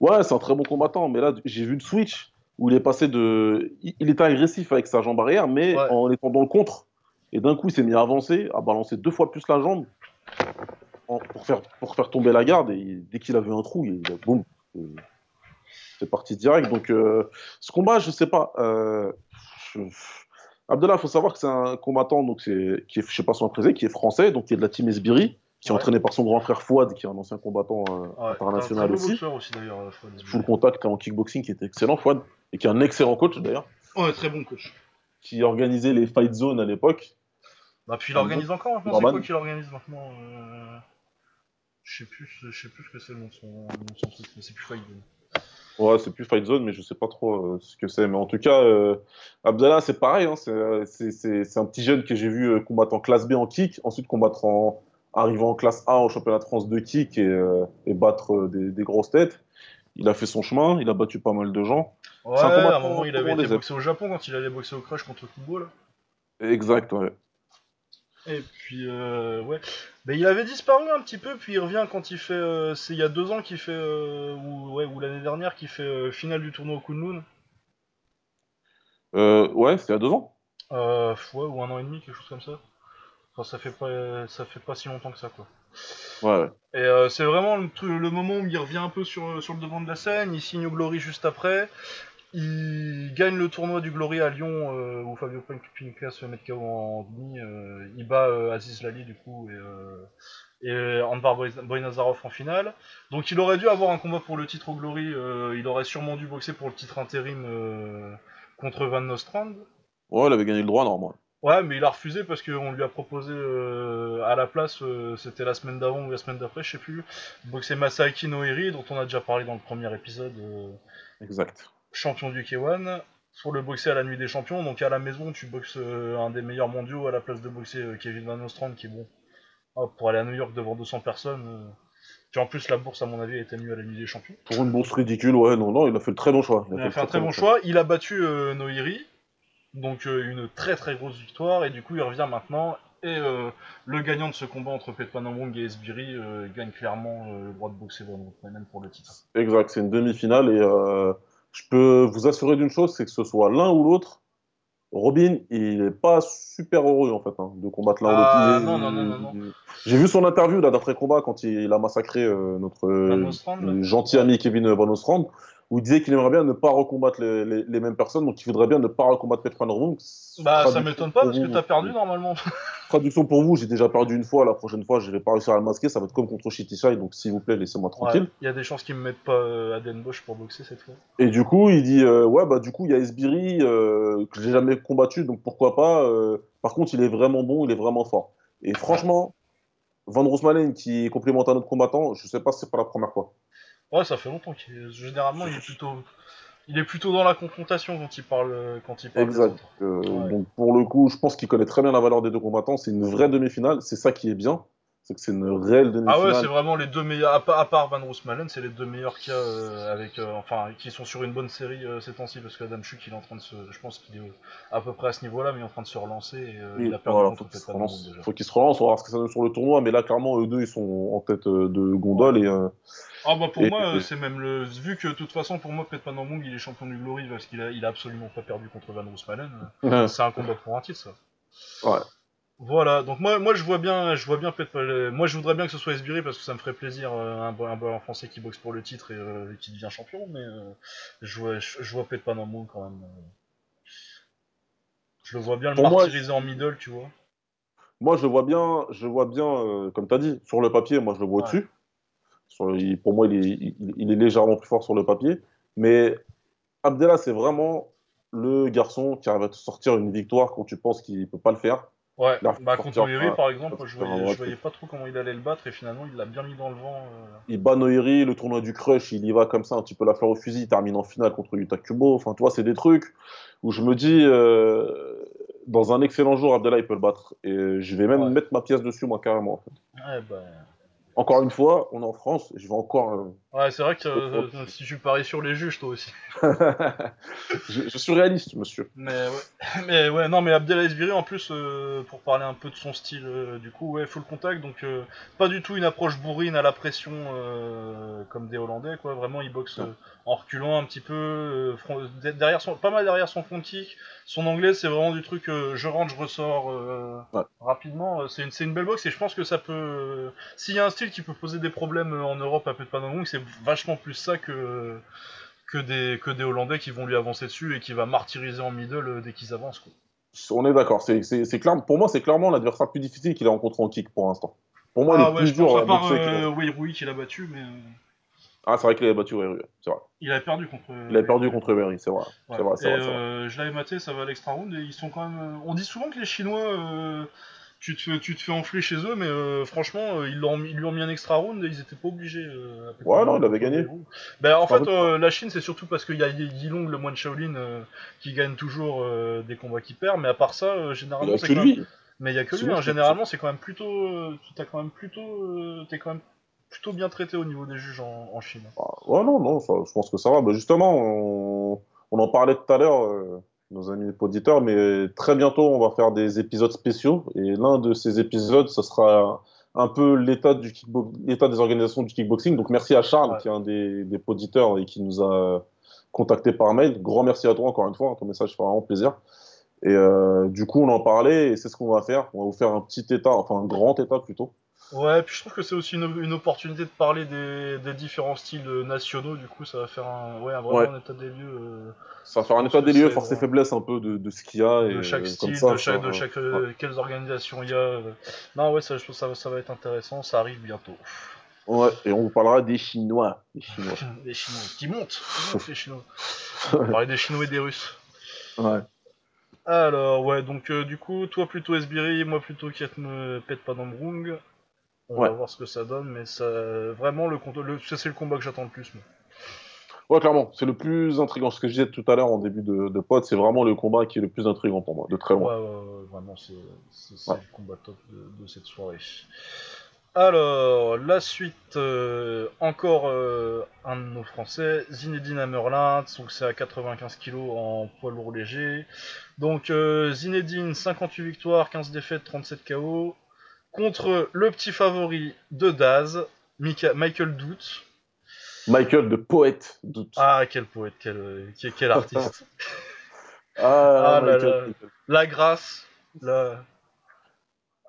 Ouais, c'est un très bon combattant, mais là, j'ai vu le switch où il est passé de. Il, était agressif avec sa jambe arrière, mais Ouais. en étant dans le contre. Et d'un coup, il s'est mis à avancer, à balancer deux fois plus la jambe en- pour, faire, pour faire tomber la garde. Et dès qu'il a vu un trou, il, il a- boum, et c'est parti direct. Donc, euh, ce combat, je sais pas. Euh, je- Abdallah, il faut savoir que c'est un combattant donc c'est, qui est, je sais pas son président, qui est français, donc qui est de la team Esbiri, qui est Ouais. entraîné par son grand frère Fouad, qui est un ancien combattant euh, Ouais, c'est un international beau aussi aussi d'ailleurs. euh, full contact en kickboxing qui était excellent, Fouad, et qui est un excellent coach d'ailleurs, Ouais, très bon coach. qui organisait les fight zones à l'époque. Bah, puis il organise encore maintenant. C'est Norman. quoi qu'il organise maintenant euh... Je sais plus, je sais plus ce que c'est le nom de son, son truc, mais c'est plus Fight Zone. Ouais, c'est plus fight zone, mais je sais pas trop euh, ce que c'est. Mais en tout cas, euh, Abdallah, c'est pareil, hein, c'est, c'est, c'est- c'est un petit jeune que j'ai vu combattre en classe B en kick, ensuite combattre en arrivant en classe A au championnat de France de kick et, euh, et battre euh, des, des grosses têtes. Il a fait son chemin, il a battu pas mal de gens. Ouais, un à un moment il avait été boxé au Japon quand il allait boxer au Crush contre Kubo là. Exact, ouais. Et puis, euh, ouais. Mais il avait disparu un petit peu, puis il revient quand il fait. euh, c'est il y a deux ans qu'il fait. euh, ou, ouais, ou l'année dernière qu'il fait finale du tournoi au Kunlun. Ouais, c'était il y a deux ans. Ouais, ou un an et demi, quelque chose comme ça. Enfin, ça fait pas, ça fait pas si longtemps que ça, quoi. Ouais, ouais. Et euh, c'est vraiment le, moment où il revient un peu sur, sur le devant de la scène, il signe au Glory juste après, il gagne le tournoi du Glory à Lyon euh, où Fabio Pinca se met KO en demi, euh, il bat euh, Aziz Lali du coup et, euh, et Anbar Boynazarov en finale. Donc il aurait dû avoir un combat pour le titre au Glory, euh, il aurait sûrement dû boxer pour le titre intérim euh, contre Van Nostrand. Ouais, il avait gagné le droit, normalement. Ouais, mais il a refusé parce qu'on lui a proposé euh, à la place, euh, c'était la semaine d'avant ou la semaine d'après, je sais plus, boxer Masaaki Noiri, dont on a déjà parlé dans le premier épisode, euh, Exact. champion du K1, pour le boxer à la nuit des champions. Donc à la maison, tu boxes euh, un des meilleurs mondiaux à la place de boxer euh, Kevin Van Ostrand, qui est bon. Pour aller à New York devant 200 personnes. euh, Puis en plus, la bourse, à mon avis, était mieux à la nuit des champions. Pour une bourse ridicule, ouais, non, non, il a fait le très bon choix. Il a fait un très bon choix. Il a battu Noiri, donc euh, une très très grosse victoire, et du coup il revient maintenant. Et euh, le gagnant de ce combat entre Petpanamong et Esbiri euh, gagne clairement le droit de boxer Van Rothmanen pour le titre. Exact, c'est une demi-finale et je peux vous assurer d'une chose, c'est que ce soit l'un ou l'autre, Robin, il est pas super heureux en fait hein, de combattre l'un ou Ah, l'autre. Non, non, non, non, non. J'ai vu son interview là d'après combat quand il a massacré notre gentil ami Kevin Van Ostrand, où il disait qu'il aimerait bien ne pas recombattre les, les- les mêmes personnes, donc il voudrait bien ne pas recombattre Petr Van Roon. Bah ça m'étonne pas parce que vous. t'as perdu normalement. Traduction pour vous, j'ai déjà perdu une fois, la prochaine fois je vais pas réussir à le masquer, ça va être comme contre Shitishai, donc s'il vous plaît laissez-moi tranquille. Ouais, Il y a des chances qu'ils me mettent pas euh, à Den Bosch pour boxer cette fois. Et du coup, il dit euh, ouais bah du coup il y a Esbiri euh, que j'ai jamais combattu donc pourquoi pas. euh, par contre, il est vraiment bon, il est vraiment fort. Et franchement, Van Roosmalen qui complémente un autre combattant, je sais pas si c'est pas la première fois. Ouais, ça fait longtemps qu'il est... Généralement, il est plutôt... Il est plutôt dans la confrontation quand il parle, quand il parle Exact. Euh, Ouais. Donc pour le coup, je pense qu'il connaît très bien la valeur des deux combattants. C'est une vraie demi-finale. C'est ça qui est bien, c'est que c'est une réelle Ah demi-finale. ouais, c'est vraiment les deux meilleurs, à, pa- à part Van Roosmalen, c'est les deux meilleurs qu'il y a euh, avec, euh, enfin, qui sont sur une bonne série euh, ces temps-ci, parce que Adam Chuk, il est en train de se, je pense qu'il est à peu près à ce niveau-là, mais il est en train de se relancer, et euh, il a perdu Voilà, contre faut déjà. Faut qu'il se relance. On va voir ce que ça donne sur le tournoi. Mais là, clairement, eux deux, ils sont en tête de gondole et Ah bah pour Et- moi, c'est même le, vu que de toute façon, pour moi, Petr Panamong, il est champion du Glory, parce qu'il a, il a absolument pas perdu contre Van Roosmalen, c'est un combat pour un titre, ça. ouais. Voilà, donc moi, moi je vois bien, je vois bien euh, moi je voudrais bien que ce soit Esbiri parce que ça me ferait plaisir euh, un, un, français qui boxe pour le titre et, euh, qui devient champion, mais euh, je vois, je, je vois Pet Panamong quand même. Je le vois bien le Pour moi, martyriser en middle, tu vois. Moi, je vois bien, je vois bien, comme tu as dit, sur le papier, moi, je le vois Ouais. au-dessus. Sur- il- pour moi, il est, il, il est légèrement plus fort sur le papier. Mais Abdallah, c'est vraiment le garçon qui arrive à te sortir une victoire quand tu penses qu'il ne peut pas le faire. Ouais, bah contre Eri par exemple, je voyais, je pas trop comment il allait le battre et finalement il l'a bien mis dans le vent. euh. Il bat Noiri, le tournoi du Crush, il y va comme ça, un petit peu la fleur au fusil, il termine en finale contre Yuta Kubo. Enfin, tu vois, c'est des trucs où je me dis, euh, dans un excellent jour, Abdallah, il peut le battre. Et je vais même Ouais. mettre ma pièce dessus, moi, carrément. en fait. Ouais, bah... Encore une fois, on est en France, je vais encore. euh, ouais c'est vrai que euh, si tu paries sur les juges toi aussi. je, je suis réaliste, monsieur. Mais ouais, mais ouais, non, mais Abdel Esbiri en plus, euh, pour parler un peu de son style, du coup, ouais, full contact, donc pas du tout une approche bourrine à la pression comme des Hollandais, quoi. Vraiment, il boxe en reculant un petit peu, euh, front- derrière son, pas mal derrière son front kick. Son anglais, c'est vraiment du truc, euh, je rentre, je ressors euh, Ouais. rapidement. C'est une, une belle boxe et je pense que ça peut. S'il y a un style qui peut poser des problèmes en Europe à peu de Panamong, c'est vachement plus ça que que des, que des Hollandais qui vont lui avancer dessus et qui va martyriser en middle dès qu'ils avancent. Quoi. On est d'accord. C'est, clair, pour moi, c'est clairement l'adversaire plus difficile qu'il a rencontré en kick pour l'instant. Pour moi, ah le ouais, plus je dur pense à part a- qui l'a battu, mais Ah, c'est vrai qu'il avait battu Wery, c'est vrai. il avait perdu contre. Il avait perdu contre Wery, c'est vrai. Ouais. C'est vrai, c'est vrai, vrai. euh, je l'avais maté, ça va à l'extra round et ils sont quand même. euh, On dit souvent que les Chinois, euh, tu, te fais, tu te fais enfler chez eux, mais euh, franchement, euh, ils, l'ont mis- ils lui ont mis un extra round et ils étaient pas obligés. euh, Ouais, non, il avait gagné. Ben, en fait, euh, la Chine, c'est surtout parce qu'il y a Yi Yilong, le moine Shaolin, euh, qui gagne toujours euh, des combats qui perd, mais à part ça, euh, généralement, c'est que quand même. lui. Mais il y a que lui, hein. généralement c'est quand même plutôt, euh, t'as quand même plutôt, euh, t'es quand même plutôt bien traité au niveau des juges en, en Chine. Ah, Ouais, non, non, ça- je pense que ça va. Bah, justement, on, on en parlait tout à l'heure, euh, nos amis auditeurs, mais très bientôt, on va faire des épisodes spéciaux. Et l'un de ces épisodes, ce sera un peu l'état du kickbo- l'état des organisations du kickboxing. Donc, merci à Charles, Ouais. qui est un des, des auditeurs et qui nous a contacté par mail. Grand merci à toi, encore une fois. hein, Ton message fait vraiment plaisir. Et euh, du coup, on en parlait et c'est ce qu'on va faire. On va vous faire un petit état, enfin un grand état plutôt. Ouais, puis je trouve que c'est aussi une, une opportunité de parler des, des différents styles nationaux. Du coup, ça va faire un, ouais, un- vraiment Ouais. un état des lieux euh, Ça va faire un état des lieux, force et vrai. faiblesse un peu de, de ce qu'il y a. de et, chaque euh, style, comme ça, de chaque, ça- de chaque, ouais. euh, quelles organisations il y a. euh. Non, ouais, ça, je pense que ça, va- ça va être intéressant. Ça arrive bientôt. Ouais, et on vous parlera des Chinois. Des Chinois. Les Chinois qui montent, qui montent les Chinois. On va parler des Chinois et des Russes. ouais. Alors, ouais, donc du coup, toi plutôt Esbiri, moi plutôt qui me pète On va voir ce que ça donne, mais ça, vraiment, le, le ça, c'est le combat que j'attends le plus. moi. Ouais, clairement, c'est le plus intriguant. Ce que je disais tout à l'heure en début de, de pod, c'est vraiment le combat qui est le plus intriguant pour moi, de très Ouais, loin. ouais, ouais, vraiment, c'est le combat top de, de cette soirée. Alors, la suite, euh, encore euh, un de nos Français, Zinedine Hammerlin, donc c'est à 95 kg en poids lourd léger. Donc euh, Zinedine, 58 victoires, 15 défaites, 37 KO, contre le petit favori de Daz, Mika- Michael Doute. Michael, de poète, doute. Ah, quel poète, quel, quel, quel artiste. Ah, Ah là Michael. là. la grâce, la...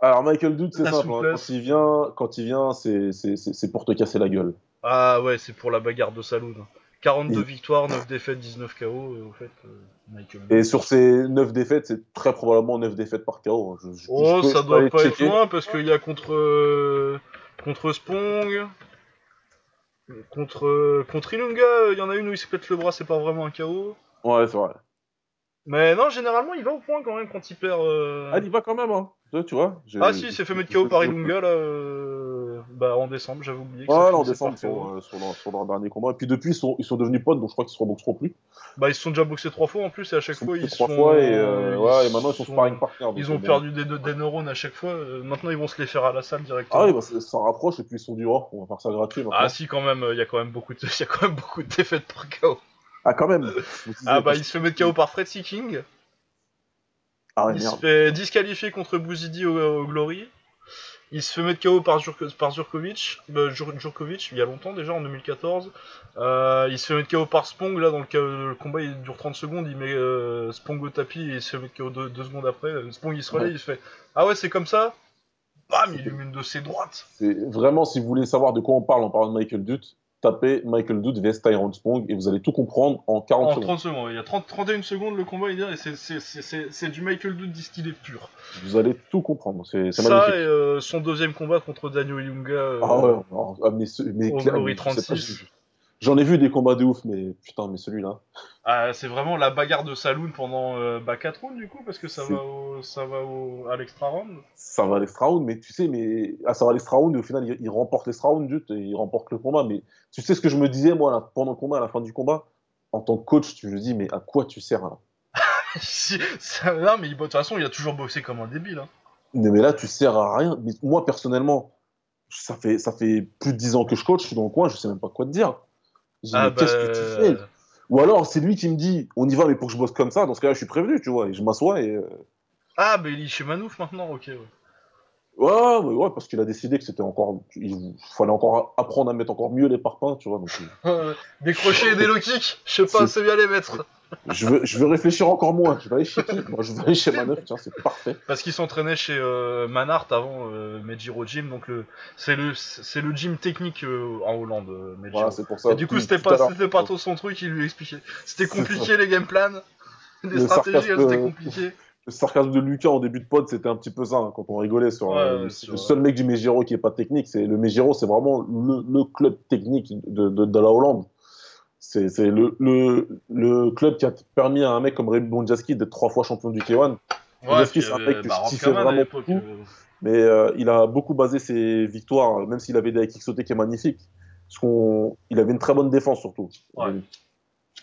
Alors, Michael Doute, c'est simple. hein. Quand il vient, quand il vient, c'est pour te casser la gueule. Ah ouais, c'est pour la bagarre de Saloon. 42 Et- victoires, 9 défaites, 19 KO, euh, au fait, euh, Michael Et sur ces 9 défaites, c'est très probablement 9 défaites par KO. hein. Je, je- Oh, je peux- ça doit pas être loin, parce qu'il y a contre... euh, contre Spong... Contre, euh, contre Ilunga, il y en a une où il se pète le bras, c'est pas vraiment un KO. Ouais, c'est vrai. Mais non, généralement, il va au point quand même quand il perd. euh. Ah, il va quand même, hein. Tu- vois Ah si, il s'est fait mettre KO par Ilunga là, euh, bah en décembre, j'avais oublié. Que Ouais, ça en décembre, sur, euh, sur, leur, sur leur dernier combat. Et puis depuis, ils sont, ils sont devenus potes, donc je crois qu'ils se reboxeront plus. Bah ils se sont déjà boxés trois fois en plus et à chaque Ils fois ils trois sont. fois et, euh, ouais, et maintenant ils sont sont- sparring partners. donc, Ils ont perdu des, des neurones à chaque fois. euh, maintenant ils vont se les faire à la salle directement. Ah oui, bah, ça ça rapproche et puis ils sont dit, oh, on va faire ça gratuit maintenant. Ah si quand même, il y a quand même beaucoup de, il y a quand même beaucoup de défaites par KO. Ah, quand même. Ah bah il se fait mettre KO par Fred King. Ah ouais, il se fait disqualifier contre Bouzidi au, au Glory. Il se fait mettre KO par, Jurko- par bah, Jur- Djurkovic, il y a longtemps déjà, en 2014. Euh, il se fait mettre KO par Spong, là, dans le, le combat, il dure 30 secondes, il met euh, Spong au tapis et il se fait mettre KO deux, deux secondes après. Spong, il se relaie, Ouais. il se fait « Ah ouais, c'est comme ça ?» Bam, il lui met une de ses droites. C'est vraiment, si vous voulez savoir de quoi on parle en parlant de Michael Dutt, tapez Michael Dutt vs Tyrone Spong et vous allez tout comprendre en 40 En secondes. 30 secondes, il y a 30, 31 secondes, le combat, il est et c'est- du Michael Doud distillé pur. Vous allez tout comprendre. C'est Ça et euh, son deuxième combat contre Daniel Ilunga. euh, Ah ouais, alors, ah, mais, mais au clair- Glory je sais pas, 36. Je- J'en ai vu des combats de ouf, mais putain, mais celui-là. Ah, c'est vraiment la bagarre de Saloon pendant euh, bah, 4 rounds du coup, parce que ça va, au, ça va au, à l'extra round. ça va à l'extra round, mais tu sais, mais ah, ça va à l'extra round et au final, il, il remporte l'extra round, Dutt, et il remporte le combat. Mais tu sais ce que je me disais, moi, là, pendant le combat, à la fin du combat? En tant que coach, tu me dis, mais à quoi tu sers là? Ça- non, mais de toute façon, il a toujours boxé comme un débile. Hein. mais, mais là, tu sers à rien. Mais moi, personnellement, ça fait, ça fait plus de 10 ans que je coach, je suis dans le coin, je sais même pas quoi te dire. Ah, mais qu'est-ce que tu fais? Ou alors, c'est lui qui me dit, on y va, mais pour que je bosse comme ça, dans ce cas-là, je suis prévenu, tu vois, et je m'assois et. euh, Ah, mais il est chez Manouf maintenant, ok. Ouais. Ouais, ouais, ouais, parce qu'il a décidé que c'était encore. Il fallait encore apprendre à mettre encore mieux les parpaings, tu vois. Donc, des crochets et des low kicks, je sais pas C'est- assez bien les mettre. je, veux, je veux réfléchir encore moins. Je vais aller chez qui? Moi, je vais aller chez Manœuvre, tiens, c'est parfait. Parce qu'il s'entraînait chez euh, Manhart avant euh, Mejiro Gym, donc le, c'est le, c'est le gym technique euh, en Hollande, euh. Voilà, c'est pour ça. Et du coup, c'était pas, c'était pas trop son truc, il lui expliquait. C'était compliqué les game plans, les Le stratégies, elles, c'était euh, compliqué. Le sarcasme de Lucas en début de pod, c'était un petit peu ça, hein, quand on rigolait sur. Ouais, euh, le- seul mec du Megiro qui est pas technique, c'est le Megiro, c'est vraiment le, le club technique de, de, de la Hollande. C'est le, le, le club qui a permis à un mec comme Ray Bonjaski d'être trois fois champion du K1. Ouais, Leski, puis, c'est un euh, mec que bah, je vraiment beaucoup. euh, Mais euh, il a beaucoup basé ses victoires, euh, même s'il avait des sautés qui est magnifique. Parce il avait une très bonne défense surtout. Ouais.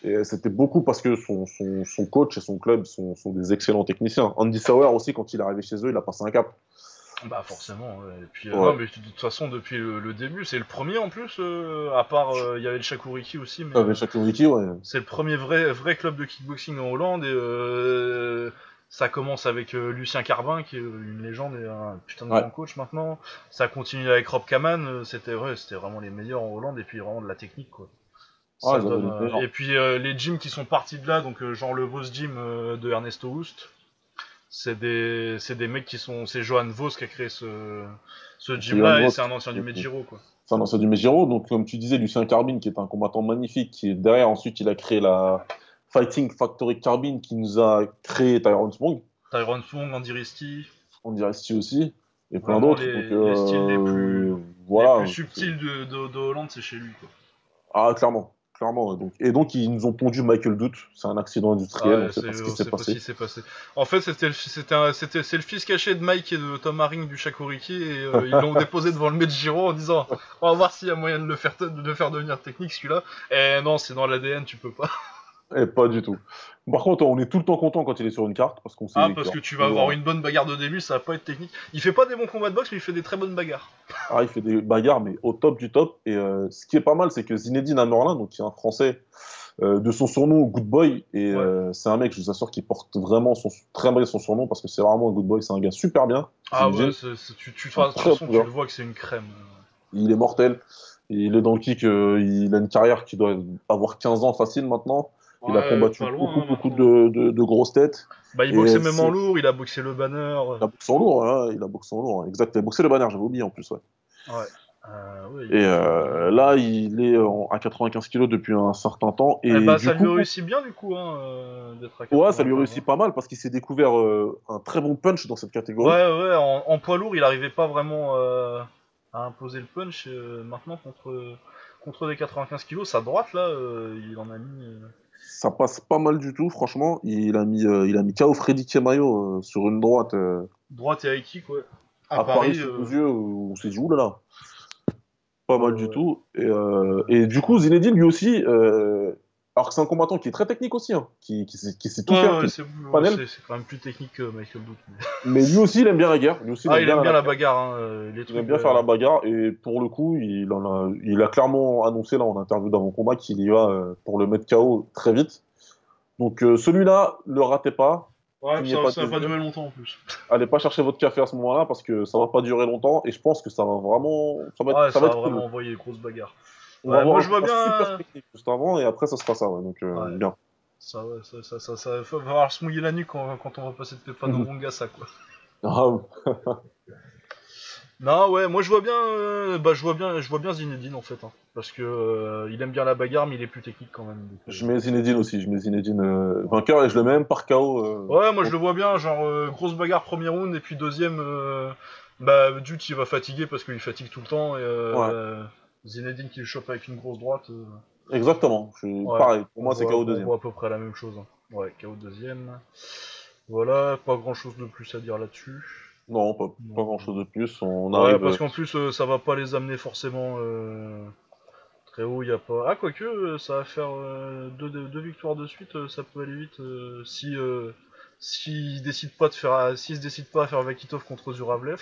Et c'était beaucoup parce que son, son, son coach et son club sont, sont des excellents techniciens. Andy Sauer aussi, quand il est arrivé chez eux, il a passé un cap. Bah forcément. Et puis, euh, Ouais. non, mais de toute façon, depuis le, le début, c'est le premier en plus, euh, à part, euh, il y avait le Shakuriki aussi, mais Avec Shakuriki, ouais. c'est le premier vrai, vrai club de kickboxing en Hollande, et ça commence avec Lucien Carbin, qui est une légende et un putain de Ouais. grand coach maintenant. Ça continue avec Rob Kaman, c'était c'était vraiment les meilleurs en Hollande, et puis vraiment de la technique, quoi. Ça Ah, donne, euh, et puis euh, les gyms qui sont partis de là, donc euh, genre le Vos Gym de Ernesto Houst, c'est des, c'est des mecs qui sont. C'est Johan Vos qui a créé ce, gym-là et c'est un ancien du Ok. Medjiro, quoi. C'est un ancien du Megiro. Donc, comme tu disais, Lucien Carbine, qui est un combattant magnifique, qui est derrière, ensuite, il a créé la Fighting Factory Carbine, qui nous a créé Tyrone Spong. Tyrone Fong, Andy Risti, On dirait ici aussi. Et plein d'autres. les- styles les plus- voilà. les plus subtils de, de, de Hollande, c'est chez lui, quoi. Ah, clairement. Clairement. Donc, et donc, ils nous ont pondu Michael Doute. C'est un accident industriel, Ouais, on sait pas ce qui s'est pas passé. En fait, c'était le- fils caché de Mike et de Tom Haring du Shakuriki et euh, ils l'ont déposé devant le Mejiro en disant on va voir s'il y a moyen de le faire de le faire devenir technique celui-là. Et non, c'est dans l'ADN, tu peux pas. Et pas du tout. Par contre, on est tout le temps content quand il est sur une carte parce qu'on sait Ah parce que tu vas avoir une bonne bagarre de début, ça va pas être technique. Il fait pas des bons combats de boxe, mais il fait des très bonnes bagarres. Ah, il fait des bagarres, mais au top du top. Et euh, ce qui est pas mal, c'est que Zinedine Amerlin, donc qui est un Français, euh, de son surnom Good Boy, et Ouais. euh, c'est un mec, je vous assure, qui porte vraiment son, très bien son surnom parce que c'est vraiment un Good Boy. C'est un gars super bien. Ah ouais, tu, très façon, le vois que c'est une crème. Il est mortel. Il est dans le kick. il a une carrière qui doit avoir 15 ans facile maintenant. Il a combattu loin, beaucoup, hein, beaucoup maintenant. de, de- de grosses têtes. Bah, il boxait même en lourd, il a boxé le banner. Il a boxé en lourd, hein, il a boxé en lourd. Exact. Il a boxé le banner, j'avais oublié en plus. Ouais. Ouais. Euh, Et euh, là, il est en- à 95 kilos depuis un certain temps. Et Eh bah, du ça coup, lui réussit bien du coup hein, euh, d'être à ouais, ça lui 95, réussit hein. pas mal parce qu'il s'est découvert un très bon punch dans cette catégorie. Ouais, ouais, en, en poids lourd, il arrivait pas vraiment à imposer le punch. maintenant, contre, contre des 95 kilos, sa droite là, il en a mis. Ça passe pas mal du tout, franchement. Il a mis, euh, il a mis KO Freddy Kemayo euh, sur une droite euh, droite et high kick, ouais. à, Paris, sous nos yeux, on s'est dit oulala. Pas mal du tout. Et, et du coup, Zinedine, lui aussi, alors que c'est un combattant qui est très technique aussi, hein, qui, qui, sait, qui sait tout ouais, faire. ouais, qui- c'est quand même plus technique que Michael Doute. mais- Mais lui aussi, il aime bien la guerre. Lui aussi, Ah, il aime bien la bagarre. Hein, euh, Il aime bien euh, faire la bagarre et pour le coup, il, en a, il a clairement annoncé là en interview d'avant combat qu'il y va euh, pour le mettre KO très vite. Donc euh, celui-là, le ratez pas. Ouais, ça, pas ça va des pas durer longtemps en plus. Allez pas chercher votre café à ce moment-là parce que ça va pas durer longtemps et je pense que ça va vraiment, ça va être, Ouais, ça ça va va être cool. vraiment envoyer une grosse bagarre. On Ouais, va moi, je vois bien, super technique juste avant et après ça sera ça. Ouais, donc euh, bien. Ça, ouais, ça, ça, ça, ça, va falloir se mouiller la nuque quand, quand on va passer de Pepa Mhm. Wonga, ça quoi. Ah, Non, ouais, moi je vois bien, euh, bah je vois bien, je vois bien Zinedine en fait, hein, parce que euh, il aime bien la bagarre, mais il est plus technique quand même. donc, euh, je mets Zinedine aussi. Je mets Zinedine euh, vainqueur et je le mets même par KO. Ouais, moi je le vois bien, genre grosse bagarre premier round et puis deuxième, bah Dude il va fatiguer parce qu'il fatigue tout le temps et Ouais. Euh, Zinedine qui le chope avec une grosse droite. euh, Exactement. Je suis Ouais. pareil. Pour on moi, c'est KO On deuxième. voit à peu près la même chose. hein. Ouais, KO deuxième. Voilà, pas grand chose de plus à dire là-dessus. Non, pas, grand chose de plus. On Ouais, arrive. parce qu'en plus, euh, ça va pas les amener forcément euh, très haut. Il y a pas. Ah, quoique, euh, ça va faire euh, deux, deux- deux victoires de suite. euh, ça peut aller vite euh, si euh, s'ils décident pas de faire, s'ils se décident pas à faire Vakitov contre Zuravlev.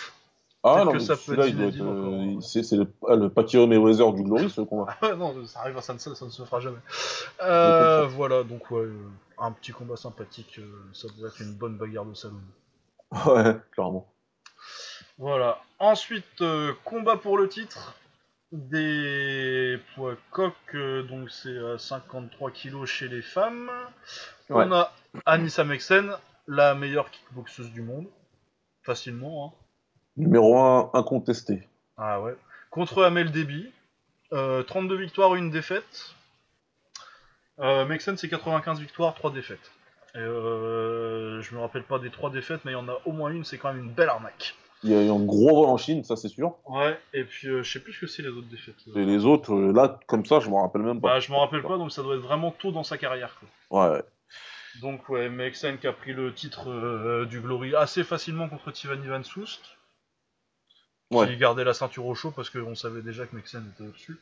Ah Peut-être non, celui-là, il doit être. C'est le, ah, le Pacquiao Mayweather du Glory, ce combat. Ah non, ça arrive, ça ne, se- ça ne se fera jamais. Euh, voilà, donc ouais, euh, un petit combat sympathique. euh, ça devrait être une bonne bagarre de salon. Ouais, clairement. Voilà. Ensuite, euh, combat pour le titre. Des poids coq, euh, donc c'est euh, 53 kilos chez les femmes. Ouais. On a Anissa Mexen, la meilleure kickboxeuse du monde. Facilement, hein. Numéro 1, incontesté. Ah ouais. Contre Amel Déby. Euh, 32 victoires, une défaite. Euh, Mexen, c'est 95 victoires, 3 défaites. Et euh, je me rappelle pas des 3 défaites, mais il y en a au moins une, c'est quand même une belle arnaque. Il y a eu un gros vol en Chine, ça c'est sûr. Ouais, et puis euh, je sais plus ce que c'est les autres défaites. Et les autres, euh, là, comme ça, je m'en rappelle même pas. Bah, je m'en rappelle pas, donc ça doit être vraiment tôt dans sa carrière. Quoi. Ouais, ouais. Donc, ouais, Mexen qui a pris le titre euh, du Glory assez facilement contre Tivan Van Soust, Ouais. gardait la ceinture au chaud parce qu'on savait déjà que Mexen était au-dessus.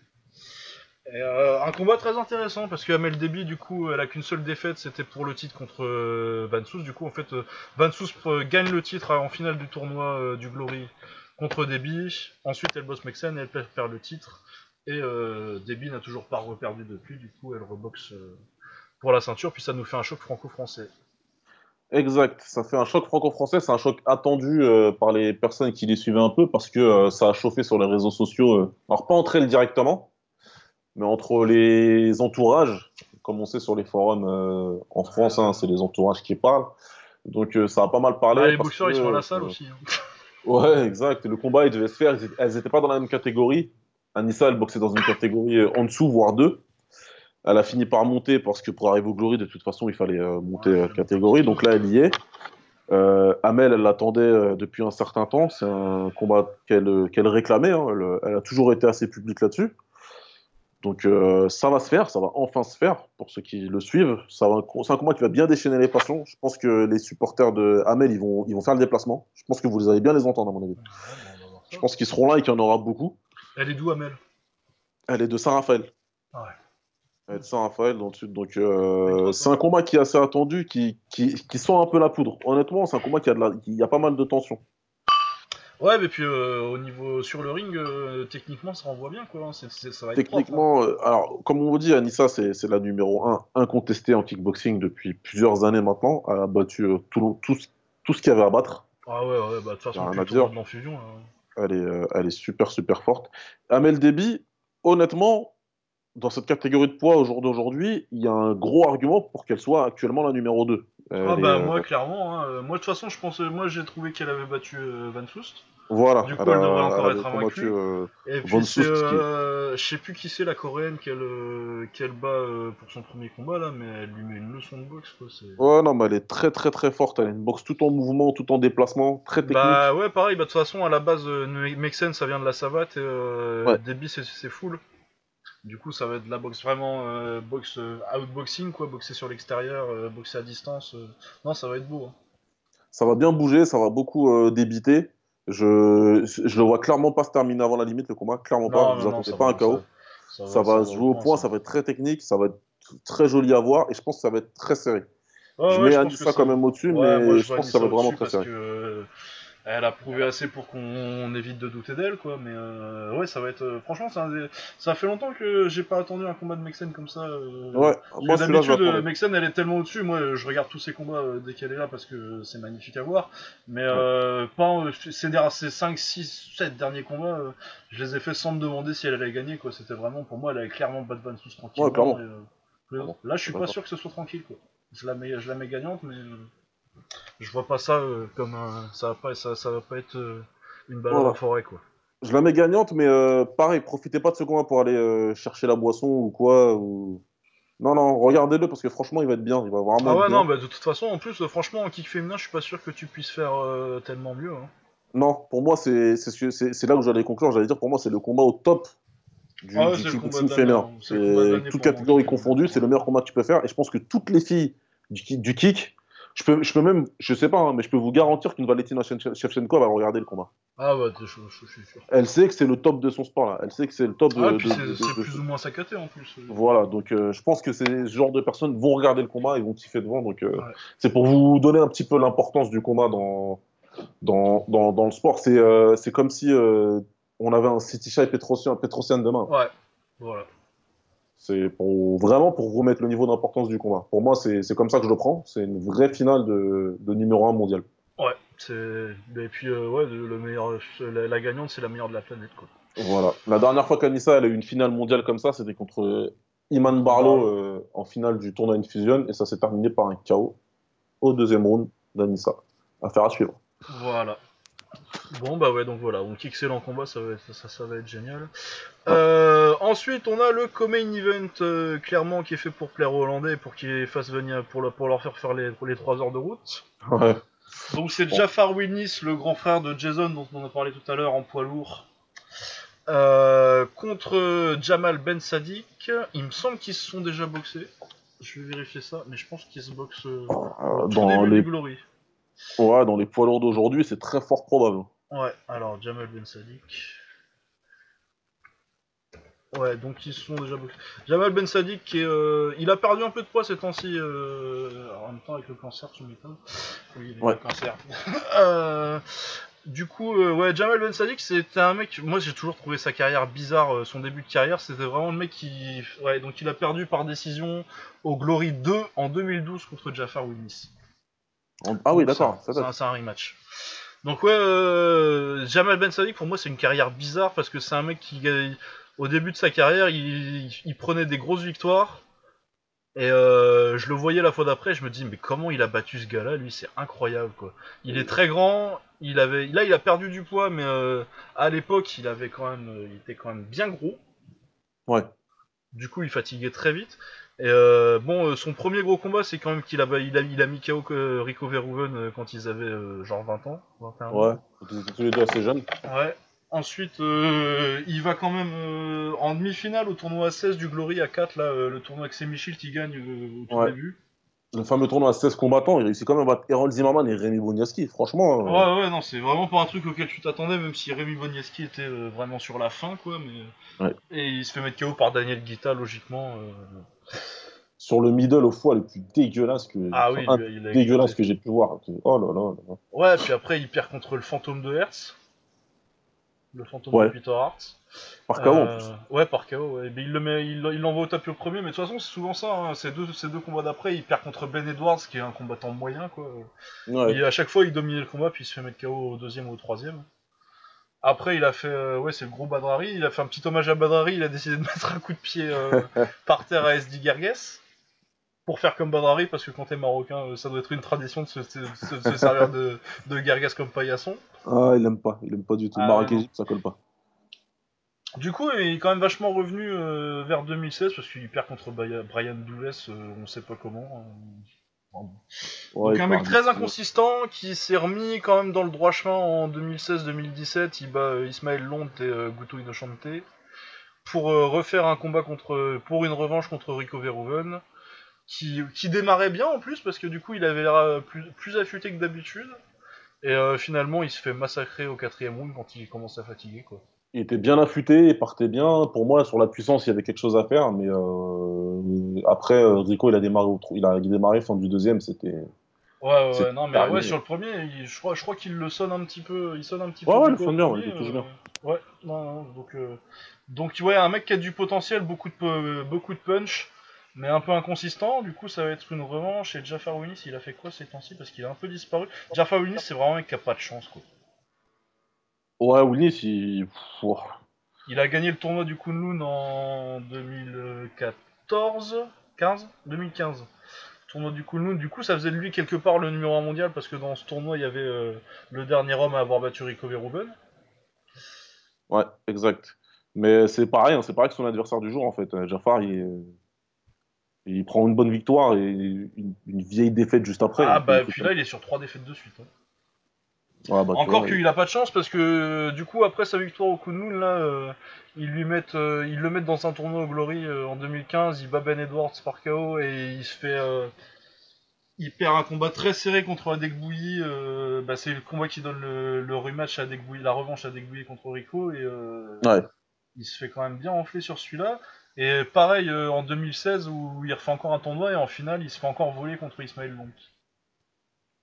Euh, un combat très intéressant parce que Amel Déby, du coup, elle a qu'une seule défaite, c'était pour le titre contre euh, Van Soust. Du coup, en fait, euh, Van Soust euh, gagne le titre en finale du tournoi euh, du Glory contre Déby. Ensuite, elle bosse Mexen et elle perd, le titre. Et Déby n'a toujours pas reperdu depuis, du coup, elle reboxe pour la ceinture, puis ça nous fait un choc franco-français. Exact. Ça fait un choc franco-français. C'est un choc attendu euh, par les personnes qui les suivaient un peu parce que euh, ça a chauffé sur les réseaux sociaux. euh. Alors, pas entre elles directement, mais entre les entourages. Comme on sait sur les forums en France, hein, c'est les entourages qui parlent. Donc, ça a pas mal parlé. Les que, ils sont à la salle aussi. hein. Ouais, exact. Le combat, il devait se faire. Ils Elles n'étaient pas dans la même catégorie. Anissa, elle boxait dans une catégorie en dessous, voire deux. Elle a fini par monter parce que pour arriver au Glory, de toute façon, il fallait euh, monter euh, catégorie. Donc là, elle y est. Euh, Amel, elle l'attendait depuis un certain temps. C'est un combat qu'elle réclamait. hein. Elle, elle a toujours été assez publique là-dessus. Donc euh, ça va se faire, ça va enfin se faire pour ceux qui le suivent. C'est un combat qui va bien déchaîner les passions. Je pense que les supporters de Hamel, ils vont, ils vont faire le déplacement. Je pense que vous les allez bien les entendre, à mon avis. Je pense qu'ils seront là et qu'il y en aura beaucoup. Elle est d'où, Amel? Elle est de Saint-Raphaël. Ouais. Saint-Raphaël dans le sud. Donc euh, c'est un combat qui est assez attendu, qui, qui, qui sent un peu la poudre. Honnêtement, c'est un combat qui a, de la... qui- a pas mal de tension. Ouais, mais puis euh, au niveau sur le ring, euh, techniquement, ça renvoie bien, quoi. hein. C'est- c'est- ça va être propre, hein. Techniquement, euh, alors comme on vous dit, Anissa, c'est la numéro 1 incontestée en kickboxing depuis plusieurs années maintenant. Elle a battu tout, tout, ce- tout ce qu'il y avait à battre. Ah ouais, ouais, bah de toute façon, de là. Elle est, elle est super, super forte. Amel Déby, honnêtement, dans cette catégorie de poids au jour d'aujourd'hui, il y a un gros argument pour qu'elle soit actuellement la numéro 2. Elle Ah bah euh, moi clairement, hein, euh, moi de toute façon je pense, euh, moi j'ai trouvé qu'elle avait battu Van Soust. Voilà, Du coup, elle, elle devrait a- encore elle être invaincue. euh, Et puis c'est, Soest, qui- je sais plus qui c'est la coréenne qu'elle euh, qu'elle bat pour son premier combat là, mais elle lui met une leçon de boxe quoi. Ouais, non, mais elle est très, très, très forte. Elle a une boxe tout en mouvement, tout en déplacement, très technique. Bah ouais pareil, bah de toute façon à la base euh, Mexen ça vient de la savate et Ouais. Debbie c'est, c'est full. Du coup ça va être de la boxe vraiment euh, boxe euh, outboxing quoi, boxer sur l'extérieur, euh, boxer à distance. euh. Non ça va être beau. hein. Ça va bien bouger, ça va beaucoup débiter. Je, je le vois clairement pas se terminer avant la limite, le combat. Clairement pas. Vous attendez pas va- un KO. ça- Ça, va se jouer au point, ça. va être très technique, ça va être très joli à voir et je pense que ça va être très serré. Ouais, je ouais, mets que ça- quand même au-dessus, Ouais, mais je pense que ça va Anissa vraiment très serré. que elle a prouvé assez pour qu'on évite de douter d'elle, quoi. Mais euh, ouais, ça va être. euh, franchement, ça fait longtemps que j'ai pas attendu un combat de Mexen comme ça. euh, Ouais, moi d'habitude, euh. Mexen, elle est tellement au-dessus. Moi, je regarde tous ses combats dès qu'elle est là parce que c'est magnifique à voir. Mais pas ces, ces 5, 6, 7 derniers combats, je les ai fait sans me demander si elle allait gagner, quoi. C'était vraiment, pour moi, elle avait clairement battu Van Soust tranquillement. Ouais, clairement. et, Clairement. là, je suis pas sûr que ce soit tranquille, quoi. Je la mets, je la mets gagnante, mais. Je vois pas ça euh, comme un... ça va pas ça, ça va pas être euh, une balade Voilà. en forêt quoi. Je la mets gagnante, mais euh, pareil, profitez pas de ce combat pour aller euh, chercher la boisson ou quoi. Ou... Non, non, regardez-le parce que franchement, il va être bien. Il va vraiment Ah être ouais bien. non bah de toute façon en plus euh, franchement en kick féminin je suis pas sûr que tu puisses faire euh, tellement mieux. Hein. Non, pour moi, c'est c'est ce- c'est- c'est là où j'allais conclure. J'allais dire, pour moi, c'est le combat au top du, Ah ouais, du c'est le combat kickboxing de l'année, féminin. hein. C'est le combat de l'année pour moi, confondue, c'est le meilleur combat que tu peux faire. Et je pense que toutes les filles du, ki- du kick, je peux, je peux même, je sais pas, hein, mais je peux vous garantir qu'une Valentina Shevchen- Shevchenko va regarder le combat. Ah bah je, je- je suis sûr. Elle sait que c'est le top de son sport là. Elle sait que c'est le top de. Ah de- c'est plus ou moins saccadé en plus. Voilà, donc euh, je pense que ce genre de personnes vont regarder le combat et vont kiffer devant. Donc euh, Ouais. c'est pour vous donner un petit peu l'importance du combat dans, dans, dans, dans le sport. C'est euh, c'est comme si on avait un City Shy Petrosian, Petrosian demain. Ouais. Voilà. C'est pour, vraiment pour remettre le niveau d'importance du combat. Pour moi, c'est comme ça que je le prends. C'est une vraie finale de, de numéro 1 mondial. Ouais. Et puis euh, ouais le le meilleur la, la gagnante c'est la meilleure de la planète quoi. Voilà. La dernière fois qu'Anissa elle a eu une finale mondiale comme ça, c'était contre Iman Barlow Barlow. euh, en finale du tournoi Infusion et ça s'est terminé par un KO au deuxième round d'Anissa. Affaire à suivre. Voilà. Bon bah ouais donc voilà, donc excellent combat, ça va être, ça, ça va être génial. Euh, ensuite on a le co-main event euh, clairement qui est fait pour plaire aux Hollandais pour qu'ils fassent venir pour, le- pour leur faire faire les, les 3 heures de route. Ouais. Donc c'est Jafar Wilnis, le grand frère de Jason dont on a parlé tout à l'heure en poids lourd. euh, contre Jamal Ben Sadik, il me semble qu'ils se sont déjà boxés. Je vais vérifier ça, mais je pense qu'ils se boxent au tout dans, début les, du Glory. Ouais, dans les poids lourds d'aujourd'hui, c'est très fort probable. Ouais, alors Jamal Ben Sadik. Ouais, donc ils sont déjà boxés. Jamal Ben Sadik, qui est, euh, il a perdu un peu de poids ces temps-ci. euh, en même temps, avec le cancer, tu m'étonnes. Oui, il a Ouais. le cancer. Euh, du coup, euh, ouais, Jamal Ben Sadik, c'était un mec. Moi, j'ai toujours trouvé sa carrière bizarre. son début de carrière, c'était vraiment le mec qui. Ouais, donc il a perdu par décision au Glory 2 en 2012 contre Jafar Willis. Ah oui, d'accord. c'est ça un- rematch. Donc ouais, euh, Jamal Ben Sadik pour moi c'est une carrière bizarre parce que c'est un mec qui, euh, au début de sa carrière, il, il prenait des grosses victoires et euh, je le voyais la fois d'après, je me dis mais comment il a battu ce gars-là, lui c'est incroyable quoi. Il est très grand, il avait, là il a perdu du poids mais euh, à l'époque il avait quand même, il était quand même bien gros. Ouais. Du coup il fatiguait très vite. Et euh, bon, euh, son premier gros combat, c'est quand même qu'il a, il a, il a mis KO que Rico Verhoeven euh, quand ils avaient euh, genre 20 ans, 21 ans. Ouais. Ils étaient tous les deux assez jeunes. Ouais. Ensuite, euh, il va quand même euh, en demi-finale au tournoi 16 du Glory à 4, là, euh, le tournoi avec Michel qui gagne euh, au tout Ouais. début. Le fameux tournoi à 16 combattants, il réussit quand même à battre Errol Zimmerman et Rémi Boniaski. Franchement, euh, Ouais, ouais, non, c'est vraiment pas un truc auquel tu t'attendais, même si Rémi Boniaski était euh, vraiment sur la fin, quoi. Mais... Ouais. Et il se fait mettre KO par Daniel Guita, logiquement. Sur le middle au foie le plus dégueulasse que, Ah enfin, oui, un lui, dégueulasse que j'ai pu voir. Oh là là là. Ouais, puis après, il perd contre le fantôme de Hertz. Le fantôme Ouais. de Peter Hart. Par KO en Euh, plus. Ouais, par KO, ouais. Mais il le met, il l'envoie au tapis au premier, mais de toute façon, c'est souvent ça. Hein. Ces, deux, ces deux combats d'après, il perd contre Ben Edwards, qui est un combattant moyen, quoi. Ouais. Il- à chaque fois, il dominait le combat, puis il se fait mettre KO au deuxième ou au troisième. Après, il a fait, euh, ouais, c'est le gros Badrari. Il a fait un petit hommage à Badrari. Il a décidé de mettre un coup de pied euh, par terre à SD Gerges pour faire comme Badrari, parce que quand t'es marocain, euh, ça doit être une tradition de se, se- se- se servir de, de Gerges comme paillasson. Ah, il aime pas, il aime pas du tout. Ah, Maroc. Égypte, ça colle pas. Du coup, il est quand même vachement revenu vers 2016 parce qu'il perd contre Brian Doules, on sait pas comment. Ouais, Donc un mec très inconsistant qui s'est remis quand même dans le droit chemin en 2016-2017. Il bat euh, Ismaël Lont et euh, Guto pour euh, refaire un combat contre, pour une revanche contre Rico Verhoeven. Qui, qui démarrait bien en plus parce que du coup il avait l'air euh, plus, plus affûté que d'habitude. Et euh, finalement il se fait massacrer au quatrième round quand il commence à fatiguer quoi. Il était bien affûté, il partait bien. Pour moi, sur la puissance, il y avait quelque chose à faire, mais euh, après, euh, Rico, il a démarré, il a démarré fin du deuxième, c'était. Ouais, ouais, non, mais terminé. ouais, sur le premier, il- je crois, je crois qu'il le sonne un petit peu, il sonne un petit Ouais, peu ouais, coup sonne bien, premier, ouais, il touche euh, bien. Ouais, non, non, donc, euh, donc ouais, un mec qui a du potentiel, beaucoup de, beaucoup de punch, mais un peu inconsistant. Du coup, ça va être une revanche. Et Jafar Winis, il a fait quoi ces temps-ci? Parce qu'il a un peu disparu. Jafar Winis, c'est vraiment un mec qui a pas de chance, quoi. Ouais, Willis, il. pff. Il a gagné le tournoi du Kunlun en 2014, 15, 2015. Tournoi du Kunlun. Du coup, ça faisait de lui quelque part le numéro 1 mondial parce que dans ce tournoi, il y avait euh, le dernier homme à avoir battu Rico Verhoeven. Ouais, exact. Mais c'est pareil, hein, c'est pareil que son adversaire du jour, en fait. Euh, Jafar, il, il prend une bonne victoire et une, une vieille défaite juste après. ah bah puis là il est sur trois défaites de suite. hein. Ouais, bah, Encore qu'il a pas de chance parce que du coup après sa victoire au Kunlun là, euh, ils lui mettent, euh, ils le mettent dans un tournoi au Glory euh, en 2015, il bat Ben Edwards par KO et il se fait, euh, il perd un combat très serré contre Adekbouyi. Euh, bah, c'est le combat qui donne le, le rematch à Adekbouyi, la revanche à Adekbouyi contre Rico et euh, Ouais. il se fait quand même bien enfler sur celui-là. Et pareil euh, en 2016 où il refait encore un tournoi et en finale il se fait encore voler contre Ismaël Long.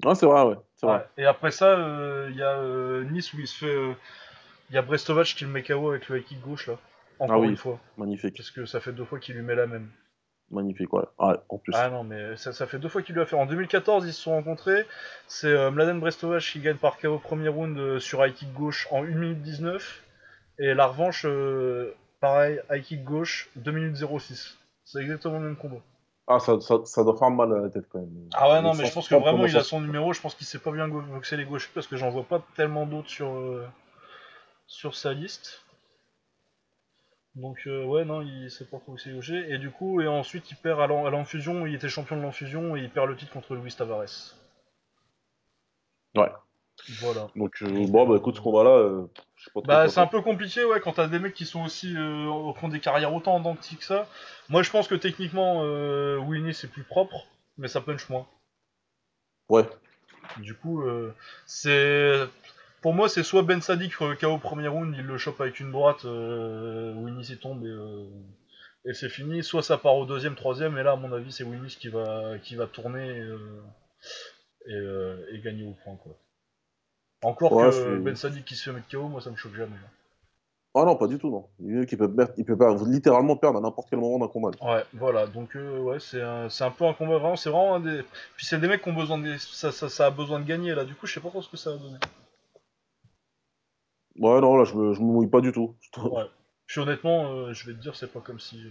Ouais, c'est vrai, ouais. Ouais. Et après ça, euh, il y a euh, Nice où il se fait. euh, Il y a Brestovac qui le met KO avec le high kick gauche là. Encore Ah oui. une fois. Magnifique. Parce que ça fait deux fois qu'il lui met la même. Magnifique, ouais. Ouais, en plus. Ah non, mais ça, ça fait deux fois qu'il lui a fait. En 2014, ils se sont rencontrés. C'est euh, Mladen Brestovac qui gagne par KO premier round euh, sur high kick gauche en 1 minute 19. Et la revanche, euh, pareil, high kick gauche, 2 minutes 06. C'est exactement le même combat. Ah, ça, ça, ça doit faire mal à la tête quand même. Ah ouais, non, mais je pense que vraiment il a son numéro. Je pense qu'il sait pas bien boxer les gauchers parce que j'en vois pas tellement d'autres sur, euh, sur sa liste. Donc, euh, ouais, non, il sait pas trop boxer les gauchers. Et du coup, et ensuite il perd à l'enfusion. Il était champion de l'enfusion et il perd le titre contre Luis Tavares. Ouais. Voilà. Donc, euh, bon, bah euh, écoute, ce combat-là, euh, je sais pas trop Bah, c'est un peu compliqué, ouais, quand t'as des mecs qui sont aussi. Euh, qui ont des carrières autant en dents que ça. Moi, je pense que techniquement, euh, Winnie c'est plus propre, mais ça punch moins. Ouais. Du coup, euh, c'est. Pour moi, c'est soit Ben Sadik euh, KO au premier round, il le chope avec une droite, euh, Winnie s'y tombe et, euh, et c'est fini. Soit ça part au deuxième, troisième, et là, à mon avis, c'est Winnie qui va, qui va tourner et, euh, euh, et gagner au point, quoi. Encore Ouais, que Ben Sadik qui se fait mettre KO, moi ça me choque jamais. Ah non, pas du tout, non. Il peut, perdre- il peut perdre- littéralement perdre à n'importe quel moment d'un combat. Ouais, voilà, donc euh, ouais, c'est un, c'est un peu un combat vraiment, c'est vraiment un des. Puis c'est des mecs qui ont besoin de. Ça, ça, ça a besoin de gagner là, du coup, je sais pas trop ce que ça va donner. Ouais, non, là, je me, je me mouille pas du tout. Ouais. Puis honnêtement, euh, je vais te dire, c'est pas comme si. euh,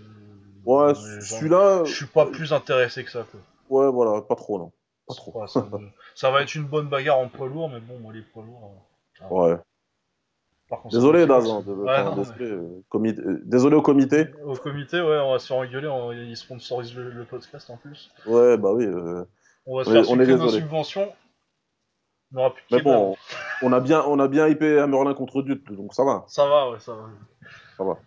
Ouais, celui-là. Je suis pas plus intéressé que ça, quoi. Ouais, voilà, pas trop, non. Pas trop. Ouais, ça, va être une bonne bagarre en poids lourd, mais bon, moi, les poids lourds. euh, ah. Ouais. Par contre, Désolé, Daz. hein, Ouais, non, désolé, euh, comité- euh, désolé au comité. Au comité, ouais, on va se faire engueuler, on- ils sponsorisent le, le podcast en plus. Ouais, bah oui. euh, On va se faire on est nos désolé. subventions. On aura plus de Mais bon, on a bien, on a bien hypé à Merlin contre Dutte, donc ça va. Ça va, ouais, ça va. Ça va.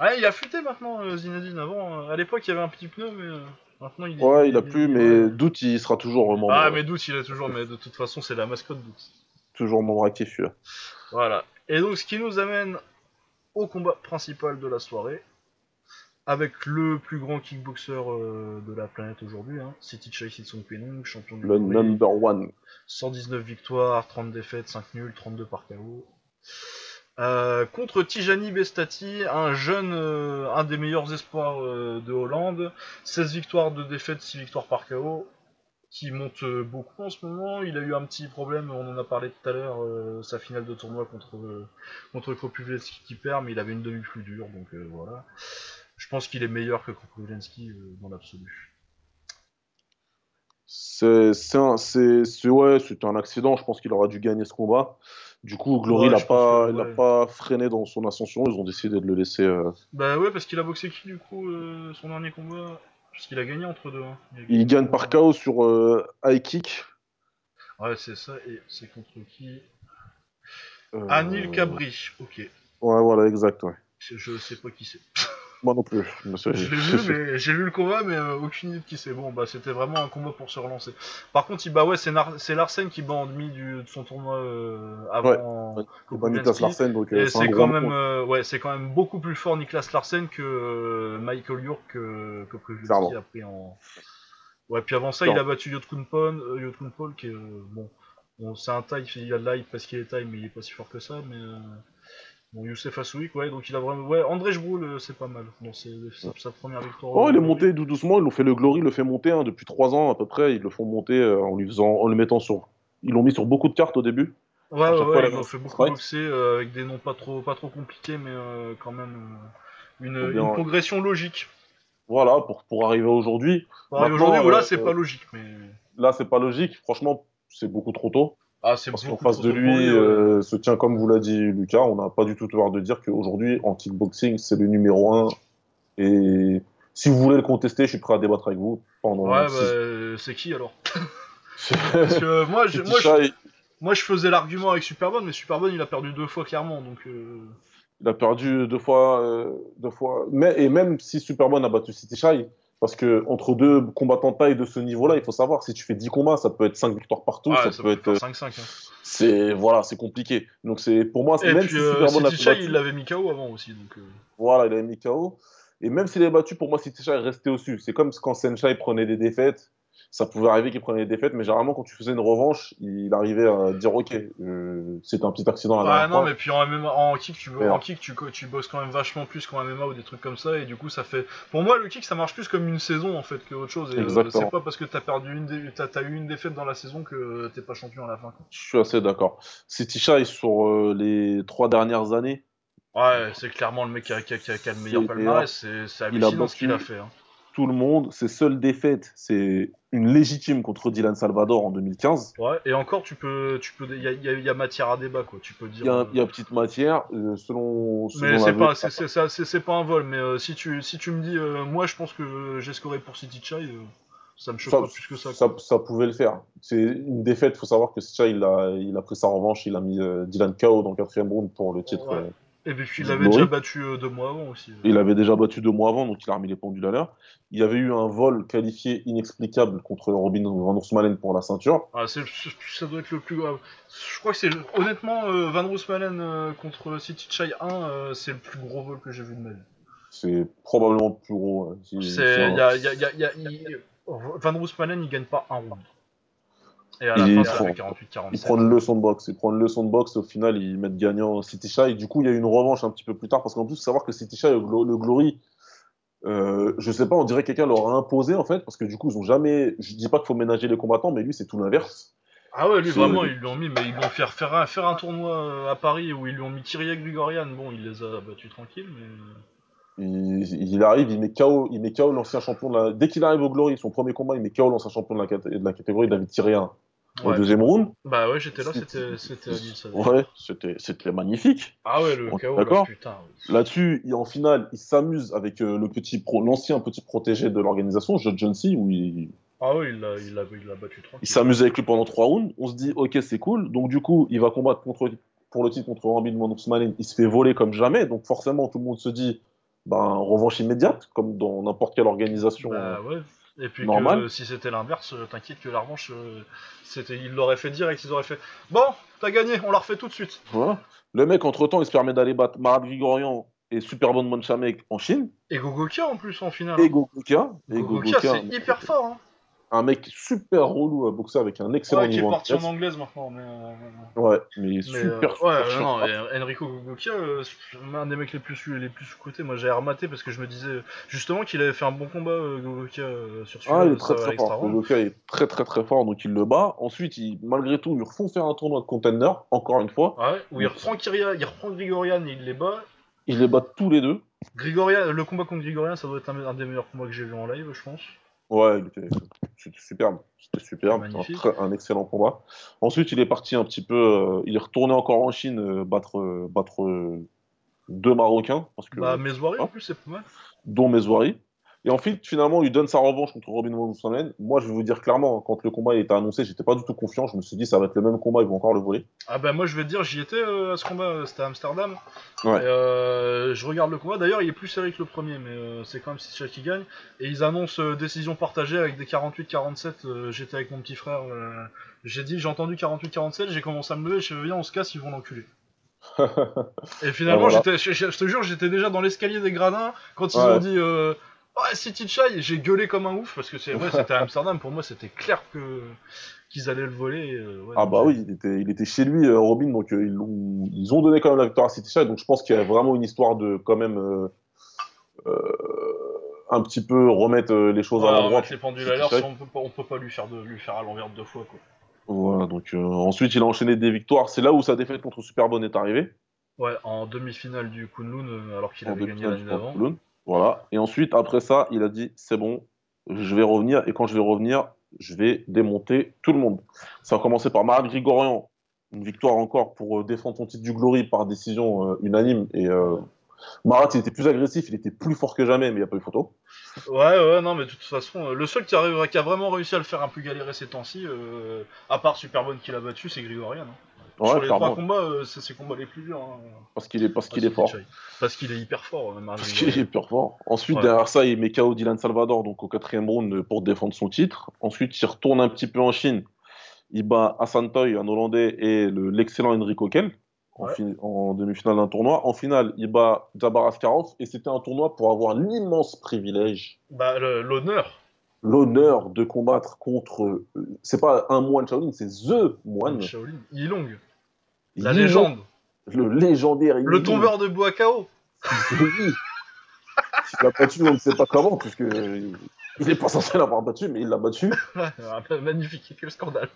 Ouais, il a futé maintenant, euh, Zinedine. Avant, euh, à l'époque, il y avait un petit pneu, mais euh, maintenant, il est. Ouais, il a plus, mais. Doute, il sera toujours membre, Ah, mais Doute, il a toujours, mais de toute façon, c'est la mascotte Doute. toujours membre actif. celui-là. Voilà. Et donc, ce qui nous amène au combat principal de la soirée, avec le plus grand kickboxer euh, de la planète aujourd'hui, hein, City Chai Sitsung champion du Le number one. 119 victoires, 30 défaites, 5 nuls, 32 par KO. Euh, contre Tijani Bestati, un jeune, euh, un des meilleurs espoirs euh, de Hollande, 16 victoires, 2 défaites, 6 victoires par KO, qui monte beaucoup en ce moment. Il a eu un petit problème, on en a parlé tout à l'heure, sa finale de tournoi contre, contre qui perd, mais il avait une demi plus dure, donc voilà. Je pense qu'il est meilleur que euh, dans l'absolu. C'est, un, accident. Je pense qu'il aurait dû gagner ce combat. Du coup, Glory Ouais, l'a pas, que, l'a pas freiné dans son ascension. Ils ont décidé de le laisser. euh, Bah ouais, parce qu'il a boxé qui du coup, euh, son dernier combat? Parce qu'il a gagné entre deux. hein. Il gagne par KO sur euh, high kick. Ouais, c'est ça, et c'est contre qui? Euh, Anil Cabri, ok. Ouais, voilà, exact. Ouais. Je sais pas qui c'est. Moi non plus. j'ai vu le combat, mais euh, aucune idée de qui c'est. Bon, bah c'était vraiment un combat pour se relancer. Par contre, il, bah ouais, c'est Nar- c'est Larsen qui bat en demi du, de son tournoi euh, avant Ouais. Niklas Larsen, donc euh, Et c'est quand même, euh, ouais, c'est quand même beaucoup plus fort Niklas Larsen que Michael York que, que Previously a pris en. Ouais, puis avant ça, il a battu Yotkun Paul, qui est bon, bon c'est un taille, il a de l'hype parce qu'il est taille, mais il est pas si fort que ça. Mais bon, Youssef Assouik, ouais, donc il a vraiment, ouais, André Jboul, euh, c'est pas mal. Bon, c'est sa, première victoire. Oh, il est monté doucement. Ils l'ont fait le Glory, le fait monter hein, depuis trois ans à peu près. Ils le font monter euh, en lui faisant, en le mettant sur. Ils l'ont mis sur beaucoup de cartes au début. Ouais, ouais, fois, ouais, il ils avait ont un fait beaucoup boxer euh, avec des noms pas trop, pas trop compliqués, mais euh, quand même euh, une, Faut bien- une progression logique. Voilà, pour, pour arriver aujourd'hui. Et Maintenant, aujourd'hui, voilà, euh, c'est euh, pas logique, mais. Là, c'est pas logique. Franchement, c'est beaucoup trop tôt. Ah, c'est Parce qu'en face de lui, euh, se tient, comme vous l'a dit Lucas, on n'a pas du tout tort de dire qu'aujourd'hui, en kickboxing, c'est le numéro un. Et si vous voulez le contester, je suis prêt à débattre avec vous pendant Ouais, six- bah, c'est qui alors? Parce que euh, moi, je, moi, je, moi, je faisais l'argument avec Superbone, mais Superbone, il a perdu deux fois clairement, donc. euh, il a perdu deux fois, euh, deux fois. Mais, et même si Superman a battu City Shy, parce que entre deux combattants de taille de ce niveau-là, il faut savoir, si tu fais 10 combats, ça peut être 5 victoires partout, ça, ça peut être. faire euh, 5-5. Hein. C'est voilà, c'est compliqué. Donc c'est pour moi, c'est- même puis, si euh, Superman battu, il l'avait mis KO avant aussi, donc. euh, voilà, il a mis KO. Et même s'il est battu, pour moi, City est resté au-dessus. C'est comme quand Senshai prenait des défaites. Ça pouvait arriver qu'il prenait des défaites, mais généralement, quand tu faisais une revanche, il arrivait à dire Ok, euh, c'est un petit accident la Ouais, dernière non, fois. mais puis en MMA, en kick, tu, en kick tu, tu bosses quand même vachement plus qu'en MMA ou des trucs comme ça, et du coup, ça fait. Pour moi, le kick, ça marche plus comme une saison en fait que autre chose. Et euh, c'est pas parce que t'as perdu une, dé- t'as, t'as eu une défaite dans la saison que t'es pas champion à la fin. quoi. Je suis assez d'accord. City Shy, sur euh, les trois dernières années, Ouais, c'est clairement le mec qui a, qui a- qui a- le meilleur palmarès, c'est, c'est Il a hallucinant ce qu'il a fait. hein. Tout le monde, ses seules défaites, c'est une légitime contre Dylan Salvador en 2015. Ouais, et encore, tu peux. tu peux Il y a, y y matière à débat, quoi, tu peux dire. Il y a, euh, y a petite matière, euh, selon. selon Mais c'est pas, c'est, pas un vol, mais euh, si, tu, si tu me dis, euh, moi je pense que j'ai scoré pour City Chai, euh, ça me choque ça, pas plus que ça. ça, pouvait le faire. C'est une défaite, il faut savoir que Sitcha, il a, il a pris sa revanche, il a mis Dylan KO dans le quatrième round pour le titre. Ouais. Et puis il avait déjà battu euh, deux mois avant aussi. Il avait déjà battu deux mois avant, donc il a remis les pendules à l'heure. Il y avait eu un vol qualifié inexplicable contre Robin Van Orsmalen pour la ceinture. Ah, ça doit être le plus grave. Je crois que c'est honnêtement euh, Van Roosmalen euh, contre City Chai 1, euh, c'est le plus gros vol que j'ai vu de ma vie. C'est probablement le plus gros. hein. Si- C'est, si un- y a, y a- y a- y a- il- Van Roosmalen il gagne pas un round. Et à la Il fin, prend- ça fait 48-47. Il prend une leçon de boxe. Il prend une leçon de boxe. Au final, ils mettent gagnant City Shy. Du coup, il y a une revanche un petit peu plus tard. Parce qu'en plus, savoir que City Shy, le, le Glory, euh, je sais pas, on dirait que quelqu'un leur a imposé en fait. Parce que du coup, ils ont jamais. Je dis pas qu'il faut ménager les combattants, mais lui, c'est tout l'inverse. Ah ouais, lui vraiment, ils lui ont mis, mais ils lui ont fait faire un, faire un tournoi euh, à Paris où ils lui ont mis Kyriak Grigorian. Bon, il les a battus tranquilles, mais. Il, il arrive, il met KO, il met KO l'ancien champion de la. Dès qu'il arrive au Glory, son premier combat, il met KO l'ancien champion de la, de la catégorie, David Tyrian, au Ouais. deuxième round. Bah ouais, j'étais là, c'était. Ouais, c'était magnifique. Ah ouais, le KO, d'accord là, putain. Là-dessus, il- en finale, il s'amuse avec euh, le petit pro- l'ancien petit protégé de l'organisation, Joe Jonesy, où il, Ah oui, il l'a il l'a- il l'a battu Il tranquille. s'amuse avec lui pendant trois rounds. On se dit, ok, c'est cool. Donc, du coup, il va combattre contre, pour le titre contre Robin Ousmane. Il se fait voler comme jamais. Donc, forcément, tout le monde se dit, ben, revanche immédiate, comme dans n'importe quelle organisation. Bah ouais. Et puis Normal. que si c'était l'inverse, euh, t'inquiète que la revanche, euh, c'était, ils l'auraient fait direct, ils auraient fait. Bon, t'as gagné, on la refait tout de suite. Voilà. Le mec, entre-temps, il se permet d'aller battre Marat Grigorian et Superbon Monchamek en Chine. Et Gogokia en plus en finale. Et hein. Gogokia. Et Gogokia, Gogokia, c'est hyper fort. Hein. Un mec super relou à boxer avec un excellent Ouais, qui est parti en anglaise. maintenant. Mais, euh, Ouais, mais mais, super, euh, super ouais, non, Enrico Gogokia, euh, un des mecs les plus, les plus sous-cotés. Moi j'ai rematé parce que je me disais justement qu'il avait fait un bon combat, euh, Gogokia, sur celui-là. Ah, il est très très fort. Gogokia est très très très fort, donc il le bat. Ensuite, il, malgré tout, ils refont faire un tournoi de contender, encore une fois. Ouais, où il reprend Kyria, il reprend Grigorian, il les bat. Ils les battent tous les deux. Grigorian, le combat contre Grigorian, ça doit être un, un des meilleurs combats que j'ai vu en live, je pense. Ouais, il était- c'était superbe. C'était superbe. Un, un excellent combat. Ensuite, il est parti un petit peu. euh, il est retourné encore en Chine euh, battre, euh, battre deux Marocains, parce que, Bah, Meswari en plus, c'est pas mal. dont Mezouari. Et ensuite, finalement, il donne sa revanche contre Robin Moussamen. Moi, je vais vous dire clairement, hein, quand le combat a été annoncé, j'étais pas du tout confiant. Je me suis dit, ça va être le même combat, ils vont encore le voler. Ah bah moi je vais te dire, j'y étais euh, à ce combat, euh, c'était à Amsterdam. Ouais. Et, euh, je regarde le combat, d'ailleurs il est plus serré que le premier, mais euh, c'est quand même Sitcha qui gagne. Et ils annoncent décision partagée avec des 48-47, euh, j'étais avec mon petit frère, j'ai dit, j'ai entendu 48-47, j'ai commencé à me lever, je me viens on se casse, ils vont l'enculer. Et finalement, Ah, voilà. je, te jure, j'étais déjà dans l'escalier des gradins quand ils Ouais. ont dit euh, Ouais, City Chai, j'ai gueulé comme un ouf parce que c'est ouais, c'était à Amsterdam. Pour moi, c'était clair que qu'ils allaient le voler. euh, ouais, Ah bah oui, il était, il était chez lui, euh, Robin, donc euh, ils, ont donné quand même la victoire à City Shy, donc je pense qu'il y a vraiment une histoire de quand même un petit peu remettre les choses Ouais, à l'endroit. les pendules à City l'heure, Shy. si on peut pas, on peut pas lui faire de lui faire à l'envers deux fois quoi. Voilà, donc ensuite il a enchaîné des victoires, c'est là où sa défaite contre Superbone est arrivée, Ouais, en demi-finale du Kunlun, alors qu'il avait gagné l'année d'avant. Voilà, et ensuite après ça, il a dit c'est bon, je vais revenir, et quand je vais revenir, je vais démonter tout le monde. Ça a commencé par Marat Grigorian, une victoire encore pour euh, défendre son titre du Glory par décision euh, unanime, et euh, Marat, il était plus agressif, il était plus fort que jamais, mais il n'y a pas eu photo. Ouais, ouais, non, mais de toute façon, le seul qui, a vraiment réussi à le faire un peu galérer ces temps-ci, à part Superbonne qui l'a battu, c'est Grigorian. hein. Ouais, Sur les trois combats, euh, c'est ses combats les plus durs. hein. parce qu'il est, parce qu'il Ah, est fort. Parce qu'il est hyper fort, euh, Marat Parce qu'il est hyper fort. Ensuite, Ouais. derrière ça, il met KO Dylan Salvador donc au quatrième round euh, pour défendre son titre. Ensuite, il retourne un petit peu en Chine. Il bat Hassan Toy, un Hollandais, et le- l'excellent Enrico Kell en, Ouais. fin- en demi-finale d'un tournoi. En finale, il bat Jabbar Askarov et c'était un tournoi pour avoir l'immense privilège, Bah, le- l'honneur. l'honneur de combattre contre. euh, c'est pas un moine Shaolin, c'est THE moine. Shaolin. Yilong. La légende. Le légendaire. Le tombeur de bois KO. Oui. Il l'a battu, on ne sait pas comment, puisque il n'est pas censé l'avoir battu, mais il l'a battu. Magnifique, quel scandale.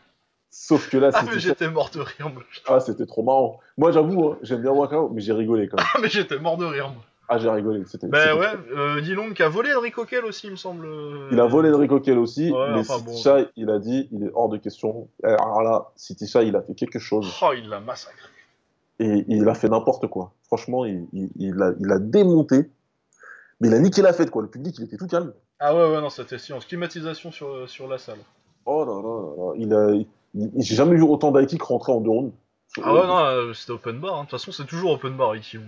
Sauf que là, Ah, mais j'étais mort de rire, moi. ah, c'était trop marrant. Moi, j'avoue, hein, j'aime bien Wakao, mais j'ai rigolé quand même. Ah, mais j'étais mort de rire, moi. Ah, j'ai rigolé. C'était. Bah ouais, euh, Yilong qui a volé Enrico Kell aussi, il me semble. Il a volé Enrico Kell aussi, Ouais, mais enfin, bon. Il a dit, il est hors de question. Alors là, City il a fait quelque chose Oh, il l'a massacré. et il a fait n'importe quoi. Franchement, il, il- il a, il a démonté, mais il a niqué la fête, quoi. Le public, il était tout calme. Ah ouais, ouais, non, c'était silence. Climatisation sur, euh, sur la salle. Oh là là il a, j'ai jamais vu autant d'Aikik rentrer en deux rounds. Ah ouais, non, euh, c'était open bar. hein. De toute façon, c'est toujours open bar ici.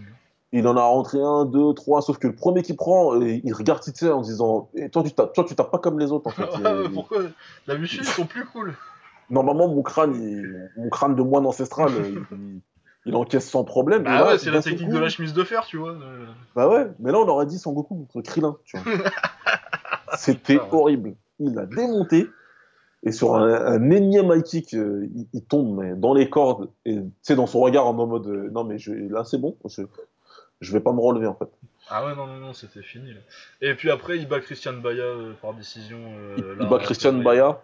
Il en a rentré un, deux, trois, sauf que le premier qui prend, euh, il regarde Tite en disant Eh, toi, tu tapes, toi, tu tapes pas comme les autres, en fait. Ouais, pourquoi? D'habitude, ils sont plus cool. Normalement, mon crâne, il- mon crâne de moine ancestral, euh, il, il encaisse sans problème. Et Bah là, ouais, c'est la technique de la chemise de fer, tu vois. euh. Bah ouais, mais là, on aurait dit Sangoku contre Krillin, tu vois. C'était ouais. horrible. Il a démonté. Et sur un, un énième high kick, euh, il, il tombe mais dans les cordes. Et tu sais, dans son regard, en mode euh, Non, mais je, là, c'est bon. Je, je vais pas me relever, en fait. Ah ouais, non, non, non, c'était fini. Là. Et puis après, il bat Christian Baya euh, par décision. euh, il là, bat Christian. Baya.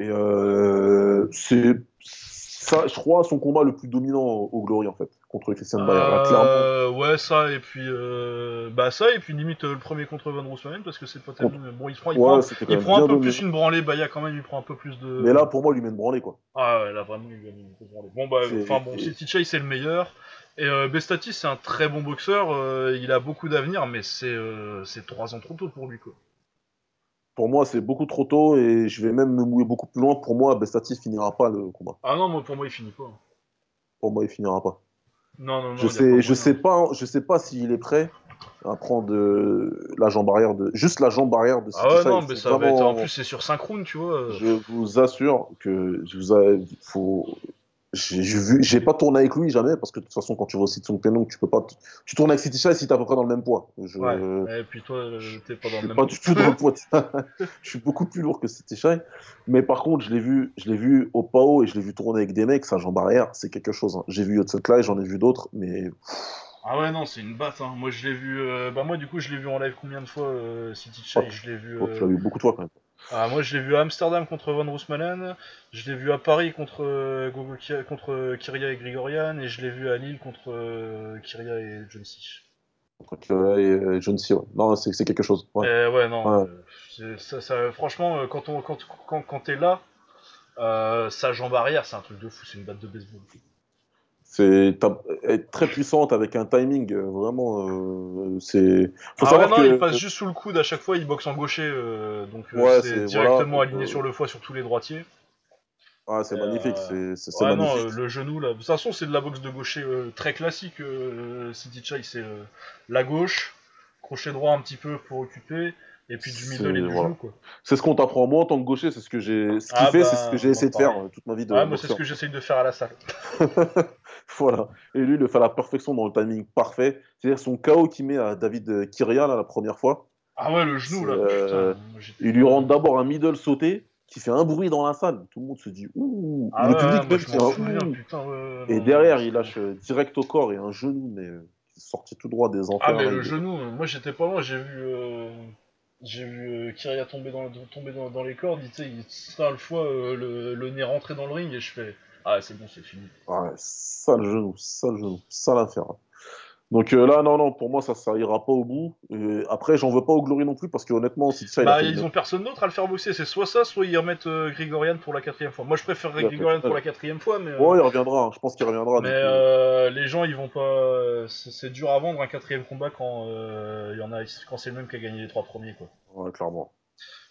Et euh, c'est ça, je crois, son combat le plus dominant au, au Glory, en fait, contre Christian Baya. Là, clairement, Euh, ouais, ça, et puis. Bah, ça, et puis limite le premier contre Van Roosmalen, parce que c'est pas tellement. Bon, il prend, il prend, ouais, il un peu dominant. plus une branlée, Baya quand même, il prend un peu plus de. Mais là, pour moi, il lui met une branlée, quoi. Ah ouais, là vraiment, il lui mis une branlée. Bon, bah, enfin bon, City Chase, c'est le meilleur. Et euh, Bestati, c'est un très bon boxeur, euh, il a beaucoup d'avenir, mais c'est euh, c'est trois ans trop tôt pour lui, quoi. Pour moi, c'est beaucoup trop tôt et je vais même me mouiller beaucoup plus loin. Pour moi, Bestati finira pas le combat. Ah non, moi, pour moi, il finit pas. Pour moi, il finira pas. Non, non, non. Je sais, je sais pas, je sais pas s'il est prêt à prendre euh, la jambe arrière de, juste la jambe arrière de Ah ouais, non, mais ça va être. En plus, c'est sur synchrone, tu vois. Je vous assure que je vous a- faut. J'ai j'ai vu, j'ai pas tourné avec lui jamais parce que de toute façon quand tu site Song Penong, tu peux pas. Tu tournes avec City Shine si t'es à peu près dans le même poids. Je, Ouais. Et puis toi, euh, t'es pas dans le pas même. du tout dans le poids. je suis beaucoup plus lourd que City Shine. Mais par contre, je l'ai vu, je l'ai vu au PAO et je l'ai vu tourner avec des mecs, sa jambe arrière, c'est quelque chose. hein. J'ai vu Yotsukai, j'en ai vu d'autres, mais Ah ouais, non, c'est une batte. Hein. Moi, je l'ai vu. euh, Bah, moi, du coup, je l'ai vu en live combien de fois, euh, City Chai Oh, Je l'ai vu. oh, euh, l'as vu beaucoup de fois quand même. Ah, moi, je l'ai vu à Amsterdam contre Van Roosmalen. Je l'ai vu à Paris contre, euh, Gogo contre euh, Kyria et Grigorian. Et je l'ai vu à Lille contre euh, Kyria et John C. Donc, euh, et John C, ouais. Non, c'est quelque chose. Ouais. Euh, ouais, non. Ouais. ça, ça- franchement, quand, on, quand, quand, quand t'es là, sa jambe arrière, c'est un truc de fou. C'est une batte de baseball. C'est très puissante avec un timing euh, vraiment. euh, c'est. Faut ah ouais, savoir non, que. il passe juste sous le coude à chaque fois. Il boxe en gaucher. euh, donc, Ouais, c'est directement voilà, aligné sur le foie sur tous les droitiers. Ah, c'est magnifique, c'est c'est- c'est Ouais, non, magnifique. euh, le genou là. De toute façon, c'est de la boxe de gaucher très classique. City Chai, c'est la gauche, crochet droit un petit peu pour occuper, et puis du middle et C'est- du voilà. genou quoi. C'est ce qu'on t'apprend moi en tant que gaucher, c'est ce que j'ai. Ce Ah fait, bah, c'est ce que j'ai essayé de faire euh, toute ma vie de Ouais, moi c'est ce que j'essaye de faire à la salle. Voilà. Et lui, il le fait à la perfection dans le timing parfait. C'est-à-dire son KO qu'il met à David Kiria là, la première fois. Ah ouais, le genou là, C'est, euh, putain. Il lui rentre d'abord un middle sauté qui fait un bruit dans la salle. Tout le monde se dit ouh. Ah le ouais, public même souviens, putain. Ouais, Et non, derrière, non, il c'est- lâche euh, direct au corps et un genou, mais sorti tout droit des enfers. Ah mais le genou, moi j'étais pas loin, j'ai vu. J'ai vu euh, Kyria tomber dans, tomber dans, dans les cordes, il, il ça le foie, euh, le, le nez rentré dans le ring, et je fais Ah, c'est bon, c'est fini. Ouais, sale genou, sale genou, sale affaire. Donc euh, là, non, non, pour moi, ça, ça ira pas au bout. Et après, j'en veux pas au Glory non plus, parce que honnêtement, si ça, il a Bah, ils ont personne d'autre à le faire boxer, c'est soit ça, soit ils remettent euh, Grigorian pour la quatrième fois. Moi je préférerais Grigorian pour la quatrième fois, mais, euh, Ouais, il reviendra, hein. je pense qu'il reviendra. mais donc, euh, euh, les gens ils vont pas. euh, C'est dur à vendre un quatrième combat quand euh, il y en a, quand c'est le même qui a gagné les trois premiers quoi. ouais, clairement.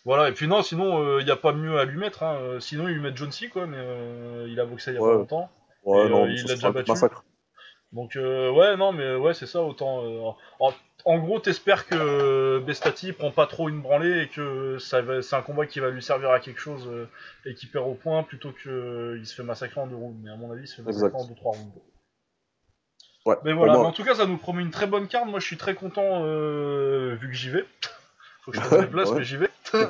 Voilà, et puis non, sinon il n'y a pas mieux à lui mettre, hein. euh, sinon ils lui mettent John C quoi, mais euh, il a boxé il y a Ouais. pas longtemps. Ouais, Et, non, euh, il l'a déjà battu. massacre. Donc euh, ouais, non, mais ouais, c'est ça, autant... euh, en, en gros, t'espères que Bestati prend pas trop une branlée et que ça c'est un combat qui va lui servir à quelque chose euh, et qu'il perd au point plutôt qu'il se fait massacrer en deux rounds. Mais à mon avis, il se fait massacrer Exact. en deux, trois rounds. Ouais, Mais voilà, moi- mais en tout cas, ça nous promet une très bonne carte. Moi, je suis très content euh, vu que j'y vais. Faut que je me déplace, Ouais. mais j'y vais.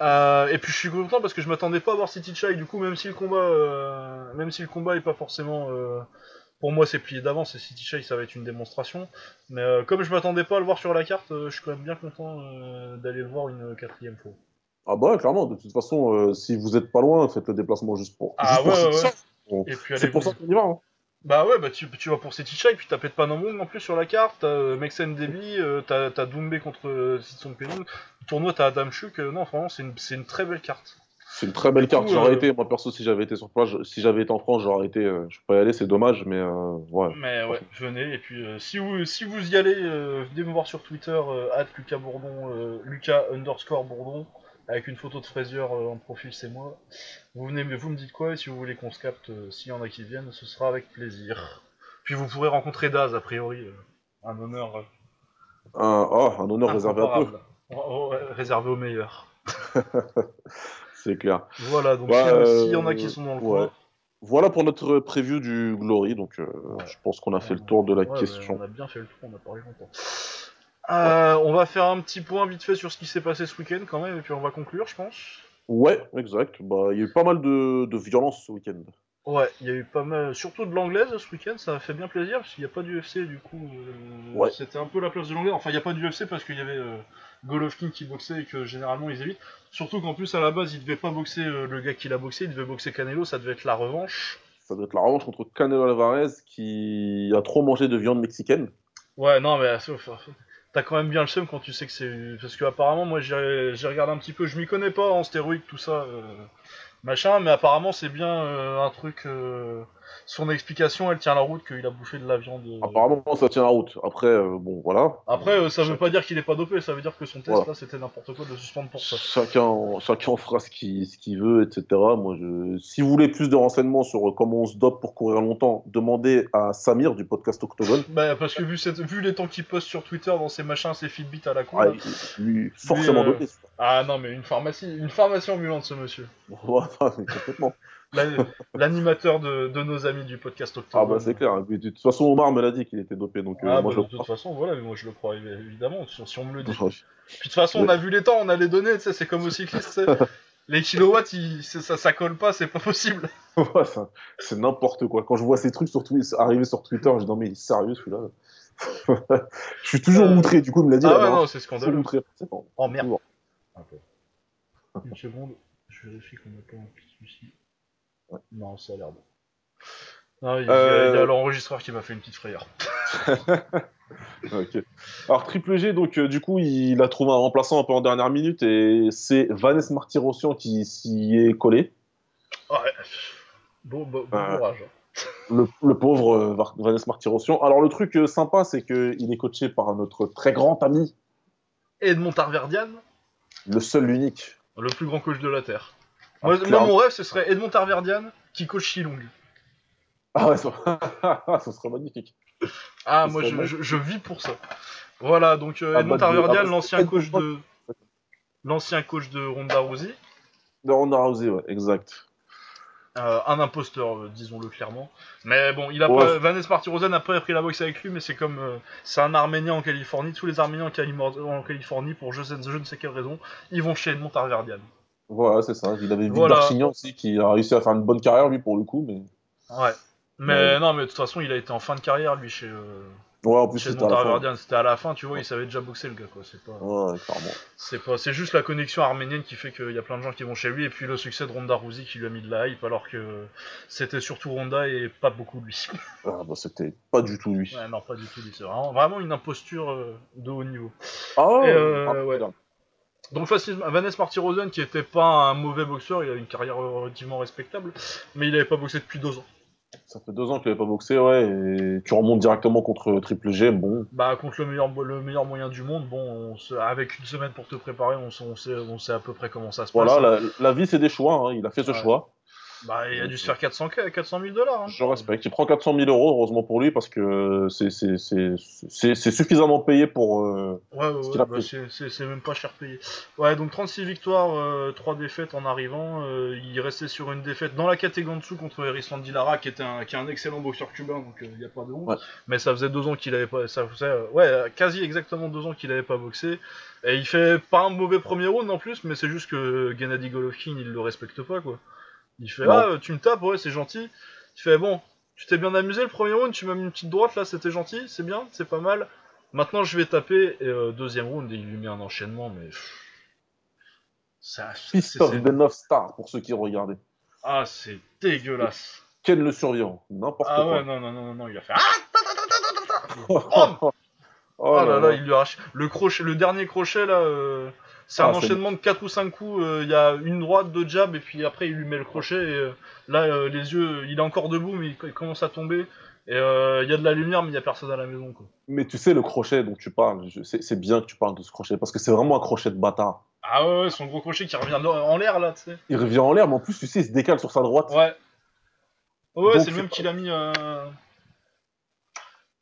Euh, et puis je suis content parce que je m'attendais pas à voir City Chai. Du coup, même si le combat, euh, même si le combat est pas forcément, euh, pour moi, c'est plié d'avance. Et City Chai, ça va être une démonstration. Mais euh, comme je m'attendais pas à le voir sur la carte, euh, je suis quand même bien content euh, d'aller le voir une quatrième fois. Ah bah ouais, clairement, de toute façon, si vous êtes pas loin, faites le déplacement juste pour, Ah juste pour ouais, ouais, ouais. Bon, Et puis C'est pour ça qu'on y va. hein. Bah ouais, bah tu, tu vas pour City Chai, puis t'as Pet Panamong en plus sur la carte, t'as Mexen euh, t'as Doumbé contre Sitson Penong. Le tournoi, t'as Adam Chuk. non, franchement, c'est une, c'est une très belle carte. C'est une très belle carte. J'aurais euh, été, moi perso, si j'avais été sur place, si j'avais été en France, j'aurais été. euh, je peux pas y aller, c'est dommage, mais euh, ouais. Mais ouais, venez, et puis si, vous, si vous y allez, venez me voir sur Twitter, Lucas Bourdon, Lucas underscore Bourdon, avec une photo de Frazier euh, en profil, c'est moi. Vous venez, mais vous me dites quoi, et si vous voulez qu'on se capte, s'il y en a qui viennent, ce sera avec plaisir. Puis vous pourrez rencontrer Daz, a priori, un honneur Un, oh, un honneur réservé à peu, réservé aux meilleurs. c'est clair. Voilà, donc Bah, s'il y en a- s'il y, euh, en a qui sont dans le ouais. coin, Voilà pour notre preview du Glory. Donc, euh, Ouais. je pense qu'on a fait le tour de la Ouais, question. on a bien fait le tour, on a parlé longtemps. Euh, On va faire un petit point vite fait sur ce qui s'est passé ce week-end quand même, et puis on va conclure, je pense. Ouais, exact. Bah, il y a eu pas mal de, de violence ce week-end. Ouais, il y a eu pas mal, surtout de l'anglaise ce week-end, ça a fait bien plaisir parce qu'il n'y a pas d'UFC du coup. euh, Ouais. C'était un peu la place de l'anglaise. Enfin, il n'y a pas d'UFC parce qu'il y avait euh, Golovkin qui boxait et que généralement ils évitent. Surtout qu'en plus à la base il devait pas boxer euh, le gars qui l'a boxé, il devait boxer Canelo, ça devait être la revanche. Ça doit être la revanche contre Canelo Alvarez qui a trop mangé de viande mexicaine. Ouais, non, mais t'as quand même bien le seum quand tu sais que c'est. Parce que apparemment, moi j'ai j'ai regardé un petit peu, je m'y connais pas en stéroïdes, tout ça. Euh, machin, mais apparemment c'est bien euh, un truc. Son explication, elle tient la route qu'il a bouffé de la viande. euh. Apparemment, ça tient la route. Après, euh, bon, voilà. Après, euh, ça veut pas dire qu'il est pas dopé, ça veut dire que son test Voilà. là c'était n'importe quoi de suspendre pour ça. Chacun, chacun fera ce qu'il veut, etc. Moi, je... Si vous voulez plus de renseignements sur comment on se dope pour courir longtemps, demandez à Samir du podcast Octogone. Bah, parce que vu, cette... vu les temps qu'il poste sur Twitter dans ses machins, ses Fitbit à la con. Ah, lui, forcément euh, dopé. Ah non, mais une pharmacie, une pharmacie ambulante, ce monsieur. Mais complètement. La- L'animateur de, de nos amis du podcast Ah Octogone. bah c'est clair. De toute façon, Omar me l'a dit qu'il était dopé, donc euh, Ah, moi bah, je de le toute façon, voilà, mais moi je le crois évi- évidemment, si, si on me le dit. Puis de toute façon, on a vu les temps, on a les données, tu sais, c'est comme au cycliste. Les kilowatts, ils- ça, ça colle pas, c'est pas possible. Ouais, c'est n'importe quoi. Quand je vois ces trucs sur arriver sur Twitter, je dis non mais il est sérieux celui-là. je suis toujours Euh, outré, du coup il me l'a dit. Ah ouais, non, c'est scandaleux. outré. Bon. Oh merde. Une seconde, je vérifie qu'on n'a pas un petit souci. Ouais. Non, ça a l'air bon. Non, il y a, Euh, il y a l'enregistreur qui m'a fait une petite frayeur. Ok. Alors Triple G, donc euh, du coup il a trouvé un remplaçant un peu en dernière minute et c'est Vanessa Martyrossian qui s'y est collé. Ouais. Bon, bon, bon Euh, courage. Le, le pauvre euh, Vanessa Martyrossian. Alors le truc sympa c'est qu'il est coaché par notre très grand ami, Edmond Tarverdian, le seul, l'unique. le plus grand coach de la Terre. Ah, moi, moi, clairement. mon rêve, ce serait Edmond Tarverdian qui coach Shilong. Ah ouais, ça, ça serait magnifique. Ah, moi, je, mal. je- je vis pour ça. Voilà, donc euh, Ah, Edmond bah, Tarverdian, ah, l'ancien coach de l'ancien coach de Ronda Rousey, De Ronda Rousey, ouais, exact. Euh, un imposteur, euh, disons-le clairement. Mais bon, il a Ouais. pas, Vanessa Martirosyan n'a pas appris la boxe avec lui, mais c'est comme euh, c'est un Arménien en Californie. Tous les Arméniens en, Cali- en Californie, pour je, sais, je ne sais quelle raison, ils vont chez Edmond Tarverdian. Voilà, c'est ça. Il avait vu Voilà. Darchignan aussi qui a réussi à faire une bonne carrière lui pour le coup, mais Ouais. Mais Ouais. non, mais de toute façon, il a été en fin de carrière lui chez, euh, ouais, en plus c'était à à la fin, tu vois, il savait déjà boxer le gars, quoi. C'est pas. Ouais. C'est pas, c'est juste la connexion arménienne qui fait qu'il y a plein de gens qui vont chez lui et puis le succès de Ronda Rousey qui lui a mis de la hype alors que c'était surtout Ronda et pas beaucoup lui. Ah, bah, c'était pas du tout lui. ouais, non, pas du tout lui. C'est vraiment, vraiment une imposture euh, de haut niveau. Ah, Et, euh, ah, ouais. Donc Vanessa Martirosyan qui était pas un mauvais boxeur, il a une carrière relativement respectable, mais il avait pas boxé depuis deux ans. Ça fait deux ans qu'il avait pas boxé, ouais, et tu remontes directement contre Triple G, bon. Bah contre le meilleur, le meilleur moyen du monde, bon, on se- avec une semaine pour te préparer, on, sait- on sait, on sait à peu près comment ça se Voilà, passe. hein. la, la vie c'est des choix, hein, il a fait ce Ouais. choix. Bah il a dû se faire 400, 400 000 dollars. Hein. Je respecte. Il prend 400 000 euros, heureusement pour lui, parce que c'est- suffisamment payé pour. euh, Ouais, ouais, Ce ouais, bah, c'est- même pas cher payé. Ouais, donc 36 victoires, euh, 3 défaites en arrivant. euh, il restait sur une défaite dans la catégorie en dessous contre Erisland Lara, qui, était un, qui est un excellent boxeur cubain, donc il n'y a pas de honte. Ouais. Mais ça faisait deux ans qu'il avait pas. Ça faisait, euh, ouais, euh, quasi exactement deux ans qu'il avait pas boxé. Et il fait pas un mauvais premier round en plus, mais c'est juste que Gennady Golovkin, il le respecte pas, quoi. Il fait. Ah, tu me tapes, ouais, c'est gentil. Il fait Bon, tu t'es bien amusé le premier round, tu m'as mis une petite droite là, c'était gentil, c'est bien, c'est pas mal. Maintenant, je vais taper. Et euh, deuxième round, il lui met un enchaînement, mais. Ça, c'est- Fist of the North Star, pour ceux qui regardaient. Ah, c'est dégueulasse. Ken le survivant, n'importe Ah quoi. ouais, non, non, non, non, non, il a fait. Ah oh, Oh là là, il lui arrache. Le, crochet, le dernier crochet là, euh, c'est Ah, un c'est enchaînement de 4 ou 5 coups. euh, Il y a une droite, deux jabs, et puis après il lui met le crochet. Et euh, là, euh, les yeux, il est encore debout, mais il, commence à tomber. Et euh, il y a de la lumière, mais il y a personne à la maison. Quoi. Mais tu sais, le crochet dont tu parles, c'est bien que tu parles de ce crochet, parce que c'est vraiment un crochet de bâtard. Ah ouais, ouais, son gros crochet qui revient en l'air là, tu sais. Il revient en l'air, mais en plus, tu sais, il se décale sur sa droite. Ouais. Ouais, c'est le même qu'il a mis. Euh...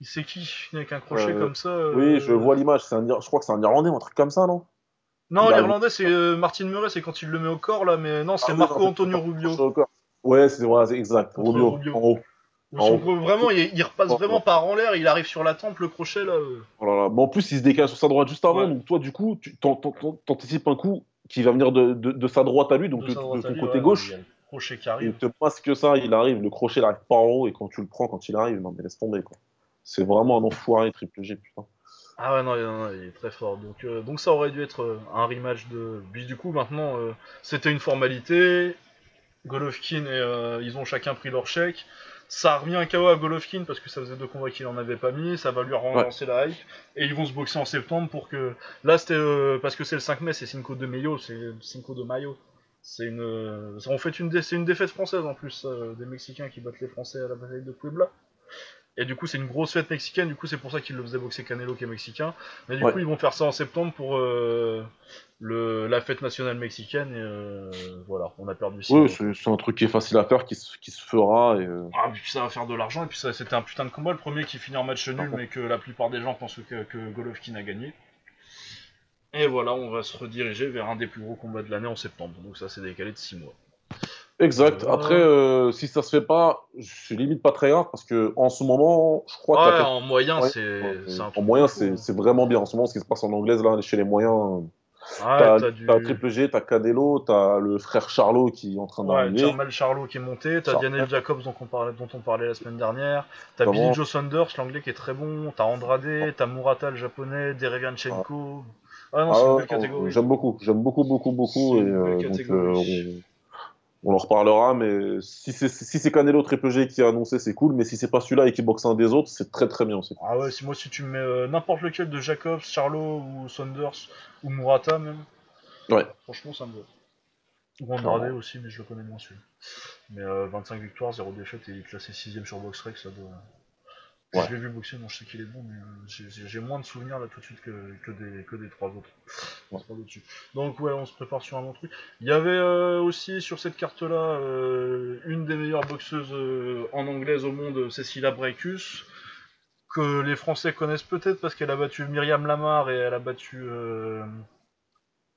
Il sait qui avec un crochet Euh, comme ça. Oui, je vois l'image, c'est un je crois que c'est un Irlandais ou un truc comme ça, non? Non, Il a- l'Irlandais c'est euh, Martin Murray, c'est quand il le met au corps là, mais non, c'est Ah oui, Marco non, Antonio c'est- Rubio. c'est Ouais, c'est c'est exact. Rubio, Rubio. en haut. Vraiment, il, il repasse Oh, vraiment oh. par en l'air, il arrive sur la tempe, le crochet là. euh. Oh là là. Mais en plus, il se décale sur sa droite juste avant, Ouais. donc toi, du coup, tu t'an- t'an- t'an- t'anticipes un coup qui va venir de, de- de sa droite à lui, donc de ton lui, côté ouais, gauche. Il crochet qui Il arrive. te masque ça, il arrive, le crochet il arrive pas en haut, et quand tu le prends, quand il arrive, non mais laisse tomber quoi. C'est vraiment un enfoiré triple G, putain. Ah ouais, non, il est très fort. Donc, euh, ça aurait dû être euh, un rematch de. Puis du coup, maintenant, euh, c'était une formalité. Golovkin et ils ont chacun pris leur chèque. Ça a remis un KO à Golovkin parce que ça faisait deux combats qu'il en avait pas mis. Ça va lui relancer la hype. Et ils vont se boxer en septembre pour que. Là, c'était. parce que c'est le 5 mai, c'est Cinco de Mayo. C'est Cinco de Mayo. C'est une, une, dé- c'est une défaite française en plus, des Mexicains qui battent les Français à la bataille de Puebla. Et du coup, c'est une grosse fête mexicaine. Du coup, c'est pour ça qu'ils le faisaient boxer Canelo qui est mexicain. Mais du Ouais. coup, ils vont faire ça en septembre pour euh, le, la fête nationale mexicaine. Et euh, voilà, on a perdu six Oui, c'est un truc qui est facile à faire, qui se, qui se fera. Et, euh, Ah, puis ça va faire de l'argent. Et puis ça, c'était un putain de combat. Le premier qui finit en match nul, mais que la plupart des gens pensent que, que Golovkin a gagné. Et voilà, on va se rediriger vers un des plus gros combats de l'année en septembre. Donc ça, c'est décalé de 6 mois. Exact. Après, euh, si ça se fait pas, je suis limite pas très grave parce que en ce moment, je crois que Ouais, t'as en moyen, Ouais, c'est Ouais, c'est en truc moyen, c'est hein. c'est vraiment bien. En ce moment, ce qui se passe en anglaise, là, chez les moyens, Ouais, t'as du... Triple G, t'as Canelo, t'as le frère Charlot qui est en train Ouais, d'arriver. Jermel Charlot qui est monté, t'as. Daniel Jacobs dont on, parlait, dont on parlait la semaine dernière, t'as Comment Billy Joe Saunders, l'anglais qui est très bon, t'as Andrade, t'as Murata le japonais, Derevianchenko. Ah non, c'est une Ah, belle catégorie. J'aime beaucoup, j'aime beaucoup, beaucoup, beaucoup. C'est Et, une belle euh, donc, catégorie. On, en reparlera. Mais si c'est si Canelo Triple G qui a annoncé, c'est cool. Mais si c'est pas celui-là et qui boxe un des autres, c'est très très bien aussi. Ah ouais, si moi si tu me mets euh, n'importe lequel de Jacobs, Charlot ou Saunders ou Murata même, Ouais. franchement ça me va. Ou Andrade aussi, mais je le connais moins celui. Mais euh, 25 victoires, 0 défaite et il est classé 6ème sur BoxRec, ça doit. Ouais. Je l'ai vu boxer, donc je sais qu'il est bon, mais euh, j'ai- moins de souvenirs là tout de suite que, que, des, que des trois autres. Ouais. Trois autres dessus. Donc ouais, on se prépare sur un bon truc. Il y avait euh, aussi sur cette carte-là euh, une des meilleures boxeuses en anglaise au monde, Cecilia Brækhus, que les Français connaissent peut-être parce qu'elle a battu Myriam Lamar et elle a battu...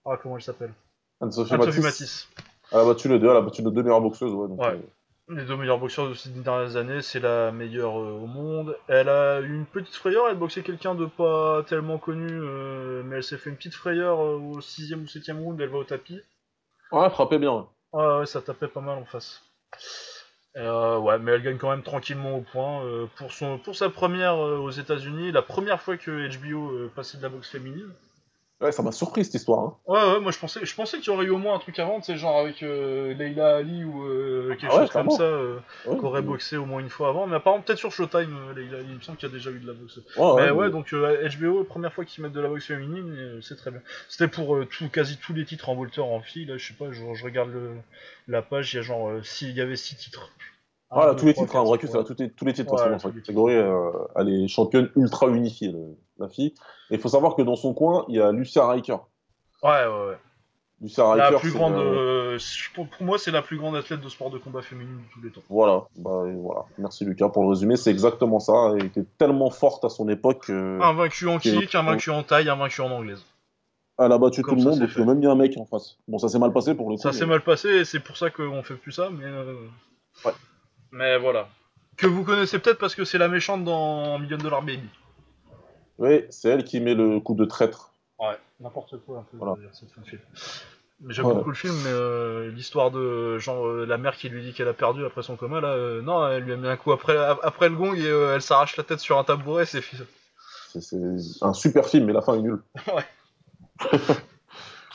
Ah, comment elle s'appelle? Anne-Sophie Matisse, Matisse. elle a battu les deux, elle a battu les deux meilleures boxeuses. Ouais, donc, Ouais. Les deux meilleures boxeurs de ces dix dernières années, c'est la meilleure euh, au monde. Elle a eu une petite frayeur, elle boxait quelqu'un de pas tellement connu, euh, mais elle s'est fait une petite frayeur euh, au 6ème ou 7ème round, elle va au tapis. ouais, frappait bien. ouais. Ouais, ça tapait pas mal en face. Et, ouais, mais elle gagne quand même tranquillement au point. pour, son, pour sa première aux États-Unis, la première fois que HBO passait de la boxe féminine. Ouais, ça m'a surpris cette histoire. hein. Ouais, ouais, moi je pensais, je pensais qu'il y aurait eu au moins un truc avant, tu sais, genre avec euh, Leila Ali ou euh, quelque Ah ouais, chose comme ça. euh, Ouais, qu'aurait ouais, boxé au moins une fois avant, mais apparemment peut-être sur Showtime, euh, Leila Ali, il me semble qu'il y a déjà eu de la boxe. ouais, mais ouais, donc euh, HBO, première fois qu'ils mettent de la boxe féminine, c'est très bien. C'était pour tout, quasi tous les titres en Volter en fille, là, je sais pas, je, je regarde le, la page, il y a genre, euh, six- il y avait 6 titres. Deux, tous les titres, hein, Bracus, ouais. elle a tous les, tous les titres Ouais, en ce moment, tous sa les catégorie. euh, elle est championne ultra unifiée, le- la fille. Et il faut savoir que dans son coin, il y a Lucia Riker. Ouais, ouais, ouais. Lucia La Riker, plus grande, euh, euh, pour, pour moi, c'est la plus grande athlète de sport de combat féminine de tous les temps. Voilà, bah, voilà. Merci Lucas pour le résumé, c'est exactement ça. Elle était tellement forte à son époque qu'elle Un vaincu en kick, un vaincu en taille, un vaincu en anglaise. a battu Comme tout le monde, donc il y a même un mec en face. Bon, ça s'est mal passé pour le coup. Ça mais- s'est mal passé et c'est pour ça qu'on fait plus ça, mais. euh, Ouais. Mais voilà. Que vous connaissez peut-être parce que c'est la méchante dans Million Dollar Baby. Oui, c'est elle qui met le coup de traître. Ouais, n'importe quoi un peu Voilà. derrière cette fin de film. Mais j'aime Ouais. beaucoup le film, mais euh, l'histoire de genre euh, la mère qui lui dit qu'elle a perdu après son coma, là, euh, non, elle lui a mis un coup après, après le gong et euh, elle s'arrache la tête sur un tabouret, c'est C'est un super film, mais la fin est nulle.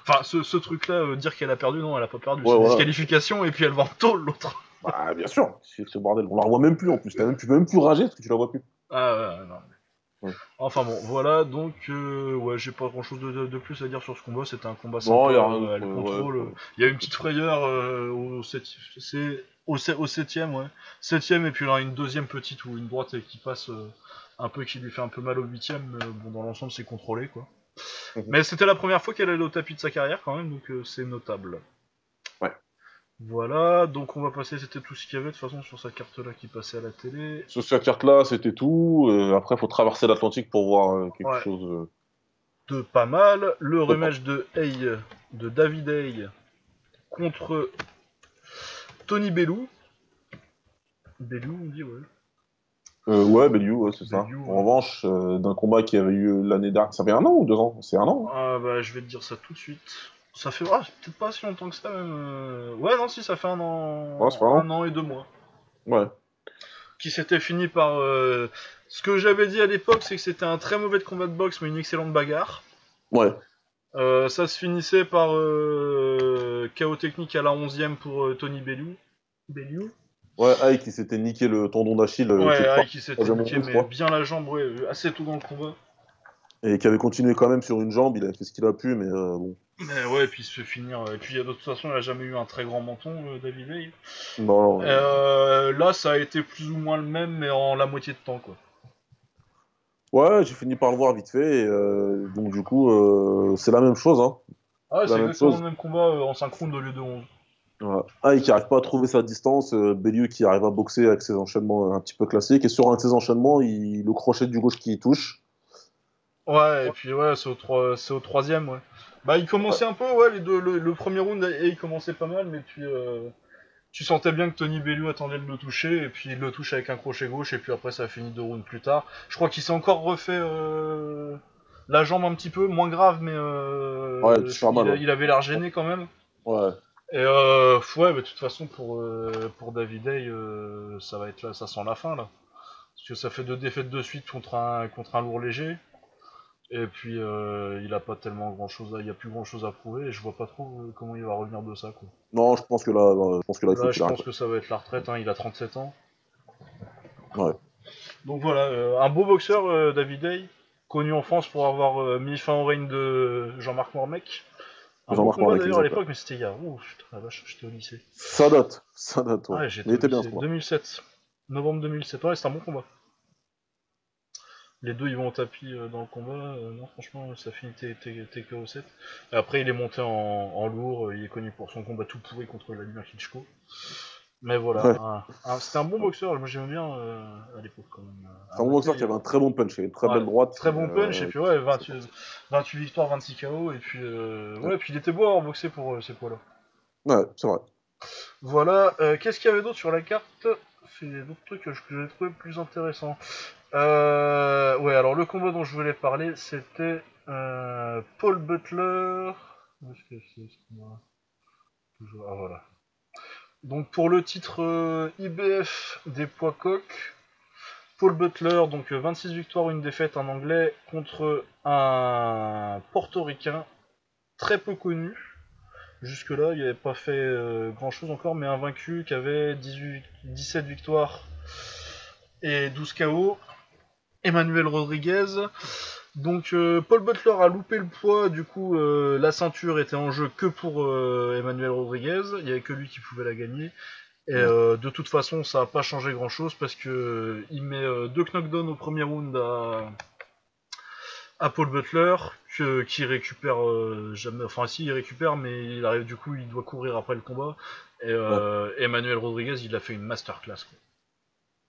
Enfin, ce, ce truc-là, euh, dire qu'elle a perdu, non, elle a pas perdu. Ouais, c'est voilà. disqualification et puis elle va en tôle l'autre. Bah, bien sûr, c'est ce bordel. On la revoit même plus en plus. Même, tu peux même plus rager parce que tu la vois plus. Ah ouais, non. Ouais. Enfin bon, voilà, donc euh, ouais, j'ai pas grand chose de, de- de plus à dire sur ce combat, c'était un combat sympa, Non, il y a rien euh, ouais, contrôle, ouais. euh, il y a une petite frayeur euh, au, sept, c'est, au, se- au septième, ouais, septième, et puis là une deuxième petite ou une droite qui passe un peu, qui lui fait un peu mal au huitième, mais bon, dans l'ensemble c'est contrôlé, quoi. Mhm. Mais c'était la première fois qu'elle allait au tapis de sa carrière quand même, donc c'est notable. Voilà, donc on va passer, c'était tout ce qu'il y avait de toute façon sur cette carte-là qui passait à la télé. Sur cette carte-là, c'était tout. Euh, après, il faut traverser l'Atlantique pour voir euh, quelque Ouais. chose. euh, de pas mal. Le rematch de Hay, de David Hay contre Tony Bellou. Bellou, on dit, ouais. Euh, ouais, Bellew, ouais, c'est ça. En revanche, d'un combat qui avait eu l'année dernière. Ça fait un an ou deux ans? C'est un an. hein Ah bah, je vais te dire ça tout de suite. Ça fait ah, peut-être pas si longtemps que ça, même. euh. Ouais, non, si, ça fait un an. Ouais, un an. et deux mois. Ouais. Qui s'était fini par. euh, Ce que j'avais dit à l'époque, c'est que c'était un très mauvais combat de boxe, mais une excellente bagarre. Ouais. Euh, ça se finissait par euh, chaos technique à la 11ème pour Tony Bellou. Bellou Ouais, Ike qui s'était niqué le tendon d'Achille. Ouais, part, qui s'était niqué mais bien la jambe, ouais, assez tôt dans le combat. Et qui avait continué quand même sur une jambe. Il a fait ce qu'il a pu, mais euh, bon. Mais ouais, et puis il se fait finir. Et puis de toute façon, il a jamais eu un très grand menton, euh, David Hay. Non, Euh, là, ça a été plus ou moins le même, mais en la moitié de temps, quoi. ouais, j'ai fini par le voir vite fait. et, euh, donc du coup, euh, c'est la même chose. Hein. Ah, c'est exactement chose. le même combat euh, en synchrone au lieu de 11. Ouais. Ah, et qui arrive pas à trouver sa distance. Euh, Bellieu qui arrive à boxer avec ses enchaînements un petit peu classiques. Et sur un de ses enchaînements, il, le crochet du gauche qui touche. Ouais, et puis ouais, c'est au, troi- c'est au troisième, ouais. Bah, il commençait un peu, ouais, les deux, le, le premier round, et il commençait pas mal, mais puis euh, tu sentais bien que Tony Bellew attendait de le toucher, et puis il le touche avec un crochet gauche, et puis après ça a fini deux rounds plus tard. Je crois qu'il s'est encore refait euh, la jambe un petit peu, moins grave, mais euh, super il, mal. a- ouais. il avait l'air gêné quand même. Ouais. Et euh, ouais, mais de toute façon, pour, euh, pour David Day, ça va être là, ça sent la fin, là. Parce que ça fait deux défaites de suite contre un, contre un lourd léger. Et puis euh, il a pas tellement grand chose, à, il y a plus grand chose à prouver et je vois pas trop euh, comment il va revenir de ça quoi. Non, je pense que là, là, je pense que là, il faut Là qu'il je pense que ça va être la retraite, hein, il a 37 ans. Ouais. Donc voilà, euh, un beau boxeur euh, David Day, connu en France pour avoir euh, mis fin au règne de Jean-Marc Mormec. Un Jean-Marc combat Mormec, d'ailleurs à l'époque, mais c'était il y a. Ouh, putain, la vache, j'étais au lycée. Ça date. Ça date, ouais. Ouais, j'étais il était bien ce lycée. combat. 2007. Novembre 2007. Ouais, c'était un bon combat. Les deux ils vont au tapis euh, dans le combat. euh, non, franchement, ça finit TKO 7. Et après, il est monté en, en lourd. euh, Il est connu pour son combat tout pourri contre Vladimir Klitschko. Mais voilà, Ouais. un- un- c'était un bon boxeur. Moi, j'aimais bien euh, à l'époque quand même. C'est un bon boxeur qui avait un très bon punch une très Ouais, belle droite. Très bon punch, euh, et puis ouais, 28, c'est parti. 28 victoires, 26 KO, et puis euh, ouais, Ouais. puis il était beau à avoir boxé pour ces poids-là. Ouais, c'est vrai. Voilà, euh, qu'est-ce qu'il y avait d'autre sur la carte? C'est d'autres trucs que je- que j'ai trouvé plus intéressants. Euh, ouais, alors le combat dont je voulais parler, c'était euh, Paul Butler. Où est-ce que c'est ce Ah voilà. Donc pour le titre euh, IBF des poids coqs, Paul Butler, donc euh, 26 victoires, une défaite en anglais contre un portoricain très peu connu. Jusque-là, il n'avait pas fait euh, grand-chose encore, mais un vaincu qui avait 18, 17 victoires et 12 KO. Emmanuel Rodriguez. Donc euh, Paul Butler a loupé le poids, du coup euh, la ceinture était en jeu que pour euh, Emmanuel Rodriguez, il n'y avait que lui qui pouvait la gagner. Et de toute façon, ça n'a pas changé grand chose parce que il met deux knockdowns au premier round à, à Paul Butler, que- qui récupère jamais. Enfin, si, il récupère, mais il arrive du coup, il doit courir après le combat. Et Emmanuel Rodriguez, il a fait une masterclass. Quoi.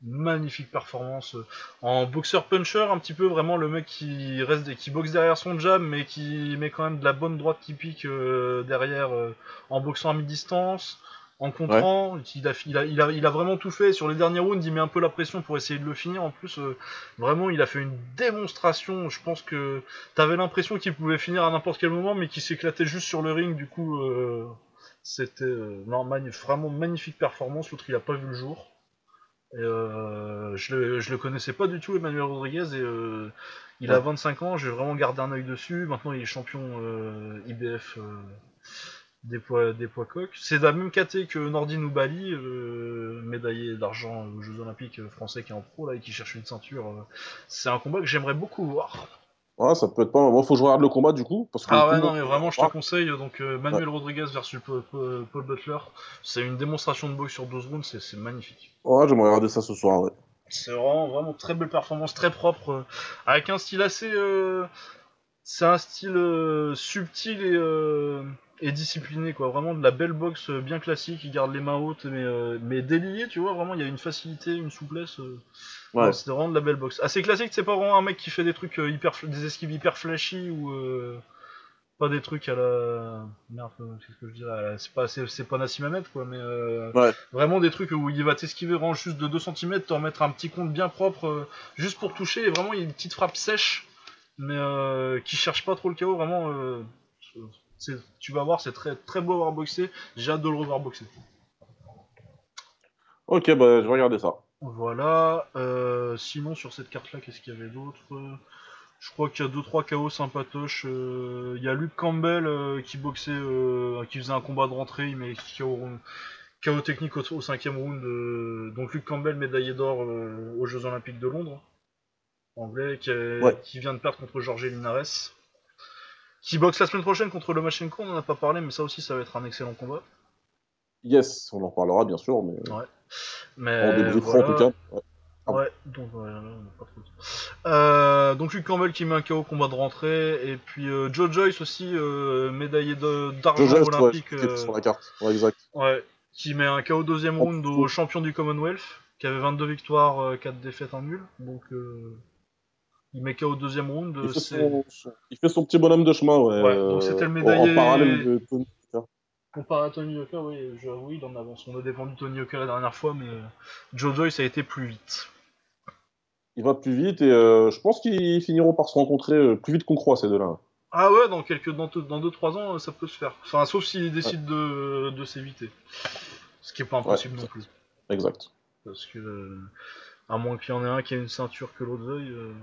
Magnifique performance. euh, En boxeur puncher, un petit peu vraiment le mec qui reste qui boxe derrière son jab, mais qui met quand même de la bonne droite qui pique euh, derrière euh, en boxant à mi-distance. En contrant, il, a, il, a, il, a, il a vraiment tout fait. Sur les derniers rounds, il met un peu la pression pour essayer de le finir. En plus, euh, vraiment, il a fait une démonstration. Je pense que t'avais l'impression qu'il pouvait finir à n'importe quel moment, mais qu'il s'éclatait juste sur le ring. Du coup, euh, c'était euh, non, vraiment magnifique performance. L'autre, il a pas vu le jour. Et, euh, je, le, je le connaissais pas du tout, Emmanuel Rodriguez, et euh, il a Ouais. 25 ans, j'ai vraiment gardé un œil dessus. Maintenant, il est champion euh, IBF euh, des poids, des poids coqs. C'est de la même caté que Nordine Oubali, euh, médaillé d'argent aux Jeux Olympiques français qui est en pro là, et qui cherche une ceinture. C'est un combat que j'aimerais beaucoup voir. Ouais, ça peut être pas mal. Moi, faut que je regarde le combat du coup. Parce que Ah ouais, non, mais vraiment, je te Ah, conseille. Donc, euh, Manuel Rodriguez versus Paul, Butler, c'est une démonstration de boxe sur 12 rounds, c'est c'est magnifique. Ouais, j'aimerais regarder ça ce soir, ouais. C'est vraiment, vraiment très belle performance, très propre, euh, avec un style assez. euh, c'est un style euh, subtil et, euh, et discipliné, quoi. Vraiment de la belle boxe euh, bien classique, il garde les mains hautes, mais, euh, mais délié, tu vois. Vraiment, il y a une facilité, une souplesse. euh. Ouais. C'était vraiment de la belle boxe. Assez classique, c'est pas vraiment un mec qui fait des trucs euh, hyper, des esquives hyper flashy ou. pas des trucs à la. Merde, euh, qu'est-ce que je dirais C'est pas, c'est, c'est pas Nassim Hamed, quoi, mais. euh, Ouais. Vraiment des trucs où il va t'esquiver vraiment juste de 2 cm, te remettre un petit compte bien propre, euh, juste pour toucher, et vraiment il y a une petite frappe sèche, mais euh, qui cherche pas trop le KO, vraiment. Tu vas voir, c'est très, très beau à voir boxer, j'ai hâte de le revoir boxer. Ok, bah, je vais regarder ça. Voilà, euh, sinon sur cette carte là, qu'est-ce qu'il y avait d'autre? Je crois qu'il y a 2-3 KO sympatoches. euh, Il y a Luke Campbell euh, qui boxait, euh, qui faisait un combat de rentrée, il met KO, KO technique au, au cinquième round. donc Luke Campbell, médaillé d'or aux Jeux Olympiques de Londres, anglais, qui, Ouais. qui vient de perdre contre Jorge Linares. Qui boxe la semaine prochaine contre Lomachenko, on en a pas parlé, mais ça aussi, ça va être un excellent combat. Yes, on en reparlera bien sûr, mais Ouais. on Mais débriefera en voilà. tout cas. Ouais. Ah. Ouais, donc ouais, là, on a pas trop. Euh, donc Luke Campbell qui met un KO combat de rentrée et puis euh, Joe Joyce aussi euh, médaillé d'argent ouais, olympique qui était euh, sur la carte. Ouais, exact. ouais, qui met un KO deuxième round au champion du Commonwealth qui avait 22 victoires, euh, 4 défaites, un nul. Donc euh, il met KO deuxième round. Il euh, fait, son, il fait son petit bonhomme de chemin, ouais. Ouais, donc c'était le euh, médaillé- En parallèle de Tony. Comparé à Tony Yoka, oui, je- oui, il en avance. On a défendu Tony Yoka la dernière fois, mais euh, Joe Joyce a été plus vite. Il va plus vite et euh, je pense qu'ils finiront par se rencontrer euh, plus vite qu'on croit, ces deux-là. Ah ouais, dans quelques dans 2-3 ans, euh, ça peut se faire. Enfin, sauf s'il décide de, de s'éviter. Ce qui est pas impossible Ouais, non plus. Exact. Parce que, euh, à moins qu'il y en ait un qui ait une ceinture que l'autre veuille. euh,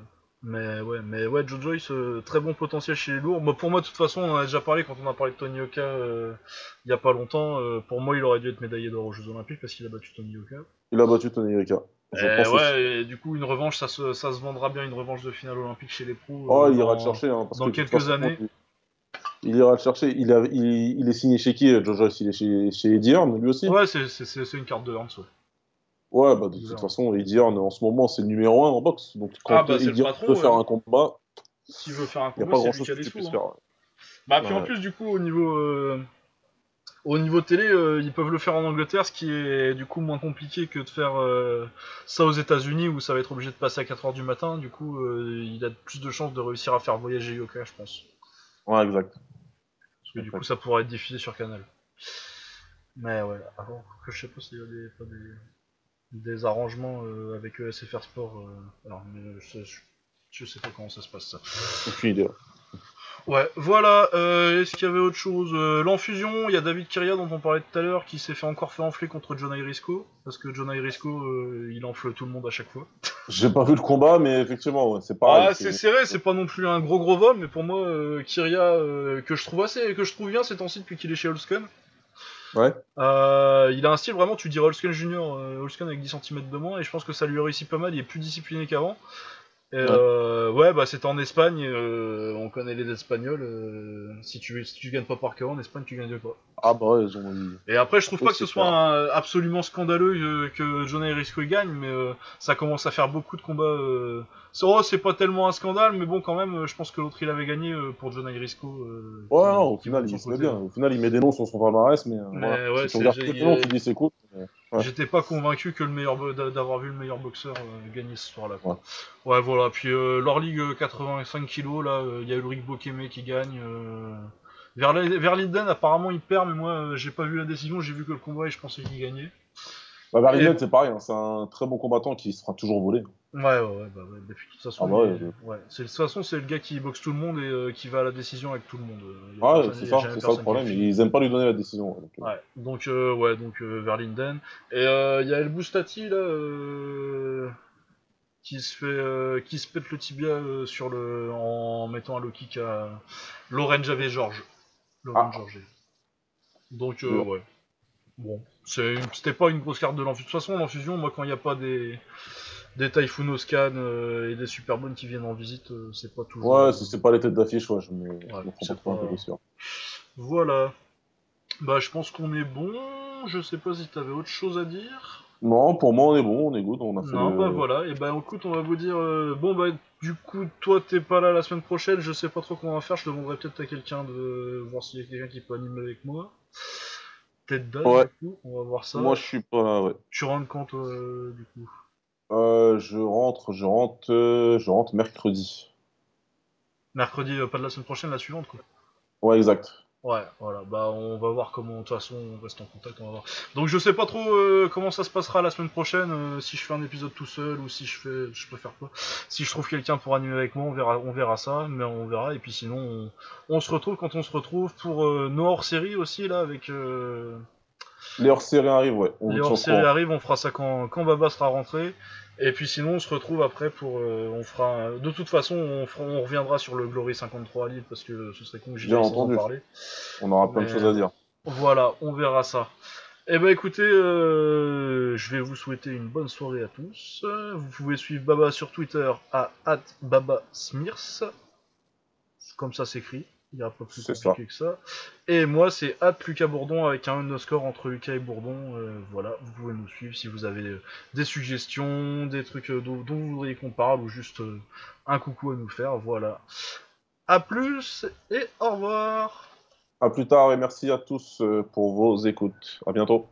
Mais ouais, mais ouais, Joe Joyce, euh, très bon potentiel chez les lourds. Moi, pour moi, de toute façon, on en a déjà parlé quand on a parlé de Tony Yoka euh, il y a pas longtemps. euh, pour moi, il aurait dû être médaillé d'or aux Jeux Olympiques parce qu'il a battu Tony Yoka. Il a battu Tony Yoka. Je Et pense aussi. ouais, et du coup, une revanche, ça se, ça se vendra bien, une revanche de finale olympique chez les pros. Oh, il ira dans- le chercher. Hein, parce dans que quelques façon, années. Il, ira le chercher. Il, a, il, il est signé chez qui, Joe Joyce? Il est chez, chez Eddie Hearn, lui aussi? Ouais, c'est- une carte de Hearns, ouais. Ouais, bah, de toute façon, Eddie Hearn, en ce moment, c'est le numéro 1 en boxe. Donc, quand Ah, bah, Eddie Hearn ouais. faire un combat, S'il veut faire un il n'y a combat, pas c'est lui grand-chose qui a que les tu sous. puisses hein. faire. Bah, puis en plus, du coup, au niveau, euh, au niveau télé, euh, ils peuvent le faire en Angleterre, ce qui est du coup moins compliqué que de faire euh, ça aux États-Unis où ça va être obligé de passer à 4h du matin. Du coup, il a plus de chances de réussir à faire voyager Yoka, je pense. Ouais, exact. Parce que du coup, ça pourrait être diffusé sur Canal. Mais ouais, alors que je sais pas s'il y a des, pas des, des arrangements euh, avec euh, SFR Sport. euh, alors, mais, euh, je, je, je sais pas comment ça se passe ça. Aucune idée. Ouais, voilà. euh, Est-ce qu'il y avait autre chose Euh, L'enfusion, il y a David Kiria dont on parlait tout à l'heure qui s'est fait encore fait enfler contre John Irisco. Parce que John Irisco, euh, il enfle tout le monde à chaque fois. J'ai pas vu le combat, mais effectivement, ouais, c'est pareil. ah, c'est serré, c'est pas non plus un gros gros vol, mais pour moi, Kiria, euh, que je trouve assez, que je trouve bien ces temps-ci depuis qu'il est chez Holsken. Ouais. Euh, il a un style vraiment, tu dirais Holsken Junior, euh, Holsken avec 10 cm de moins, et je pense que ça lui réussit pas mal, il est plus discipliné qu'avant. Et Ouais. euh, ouais, bah c'était en Espagne, euh, on connaît les Espagnols, euh, si, tu, si tu gagnes pas par KO en Espagne, tu gagnes pas. Ah bah ouais, ils ont eu... Et après, je trouve Oui, pas que ce soit un- absolument scandaleux euh, que John Irisco gagne, mais euh, ça commence à faire beaucoup de combats. Euh... C'est oh, c'est pas tellement un scandale, mais bon, quand même, je pense que l'autre il avait gagné euh, pour John Irisco. Euh, Ouais, non, au final, il se met bien. Au final, il met des noms sur son palmarès, mais, euh, Mais voilà. ouais, si tu c'est- regardes tu dis c'est cool. mais- Ouais. J'étais pas convaincu que le meilleur d'avoir vu le meilleur boxeur euh, gagner ce soir-là. Ouais. Ouais, voilà. Puis euh, leur ligue euh, 85 kg, là, euh, il y a Ulrich Bokeme qui gagne. Euh... Verle- Verlinden, apparemment, il perd, mais moi, euh, j'ai pas vu la décision. J'ai vu que le combat et je pensais qu'il gagnait. Bah, c'est pareil, hein, c'est un très bon combattant qui se fera toujours voler. Ouais, ouais, ouais, bah, ouais, depuis de toute façon, Ah bah il- ouais, ouais. De toute façon, c'est le gars qui boxe tout le monde et euh, qui va à la décision avec tout le monde. euh, Ah, personne- c'est ça, c'est ça le problème. Ils aiment pas lui donner la décision. donc, euh, Ouais, donc euh, ouais, donc euh, Verlinden. Et euh, il y a El Boustati là, euh, qui se fait, euh, qui se pète le tibia euh, sur le, en mettant un low kick à Lauren Javé Georges. Lauren Ah. Georges. Donc euh, ouais. Bon, c'était pas une grosse carte de l'enfusion. De toute façon, l'enfusion, moi, quand il n'y a pas des des Typhoon Oscan euh, et des Superbonnes qui viennent en visite, euh, c'est pas toujours. Ouais, si c'est pas les têtes d'affiche, ouais, je me, je me prends c'est pas trop pas- un peu. Voilà. Bah, je pense qu'on est bon. Je sais pas si t'avais autre chose à dire. Non, pour moi, on est bon, on est good, on a fait Non, le... bah voilà, et bah écoute, on va vous dire, euh, bon bah du coup, toi t'es pas là la semaine prochaine, je sais pas trop comment on va faire, je demanderai peut-être à quelqu'un de voir s'il y a quelqu'un qui peut animer avec moi. Peut-être Daz, Ouais. du coup, on va voir ça. Moi, je suis pas ouais. Tu rentres quand, euh, du coup? Euh, je rentre, je rentre, euh, je rentre mercredi. Mercredi, pas de la semaine prochaine, la suivante, quoi. Ouais, exact. Ouais, voilà, bah on va voir comment, de toute façon, on reste en contact, on va voir. Donc je sais pas trop euh, comment ça se passera la semaine prochaine, euh, si je fais un épisode tout seul ou si je fais, je préfère pas. Si je trouve quelqu'un pour animer avec moi, on verra, on verra ça, mais on verra. Et puis sinon, on, se retrouve quand on se retrouve pour euh, nos hors-série aussi là avec euh, Les hors-séries arrivent, ouais. On les vous tient au hors-série courant. arrivent, on fera ça quand, quand Baba sera rentré. Et puis sinon, on se retrouve après pour, euh, on fera, de toute façon, on, fera- on reviendra sur le Glory 53 à Lille parce que ce serait con que j'y en parler. On aura plein de choses à dire. Voilà, on verra ça. Eh ben écoutez, euh, je vais vous souhaiter une bonne soirée à tous. Vous pouvez suivre Baba sur Twitter à @babasmirs, comme ça s'écrit. Il n'y a pas plus compliqué que ça. Et moi, c'est at Lucas Bourdon avec un underscore entre Lucas et Bourdon. Euh, voilà, vous pouvez nous suivre si vous avez euh, des suggestions, des trucs euh, dont, dont vous voudriez qu'on parle ou juste un coucou à nous faire. Voilà. A plus et au revoir. À plus tard et merci à tous pour vos écoutes. À bientôt.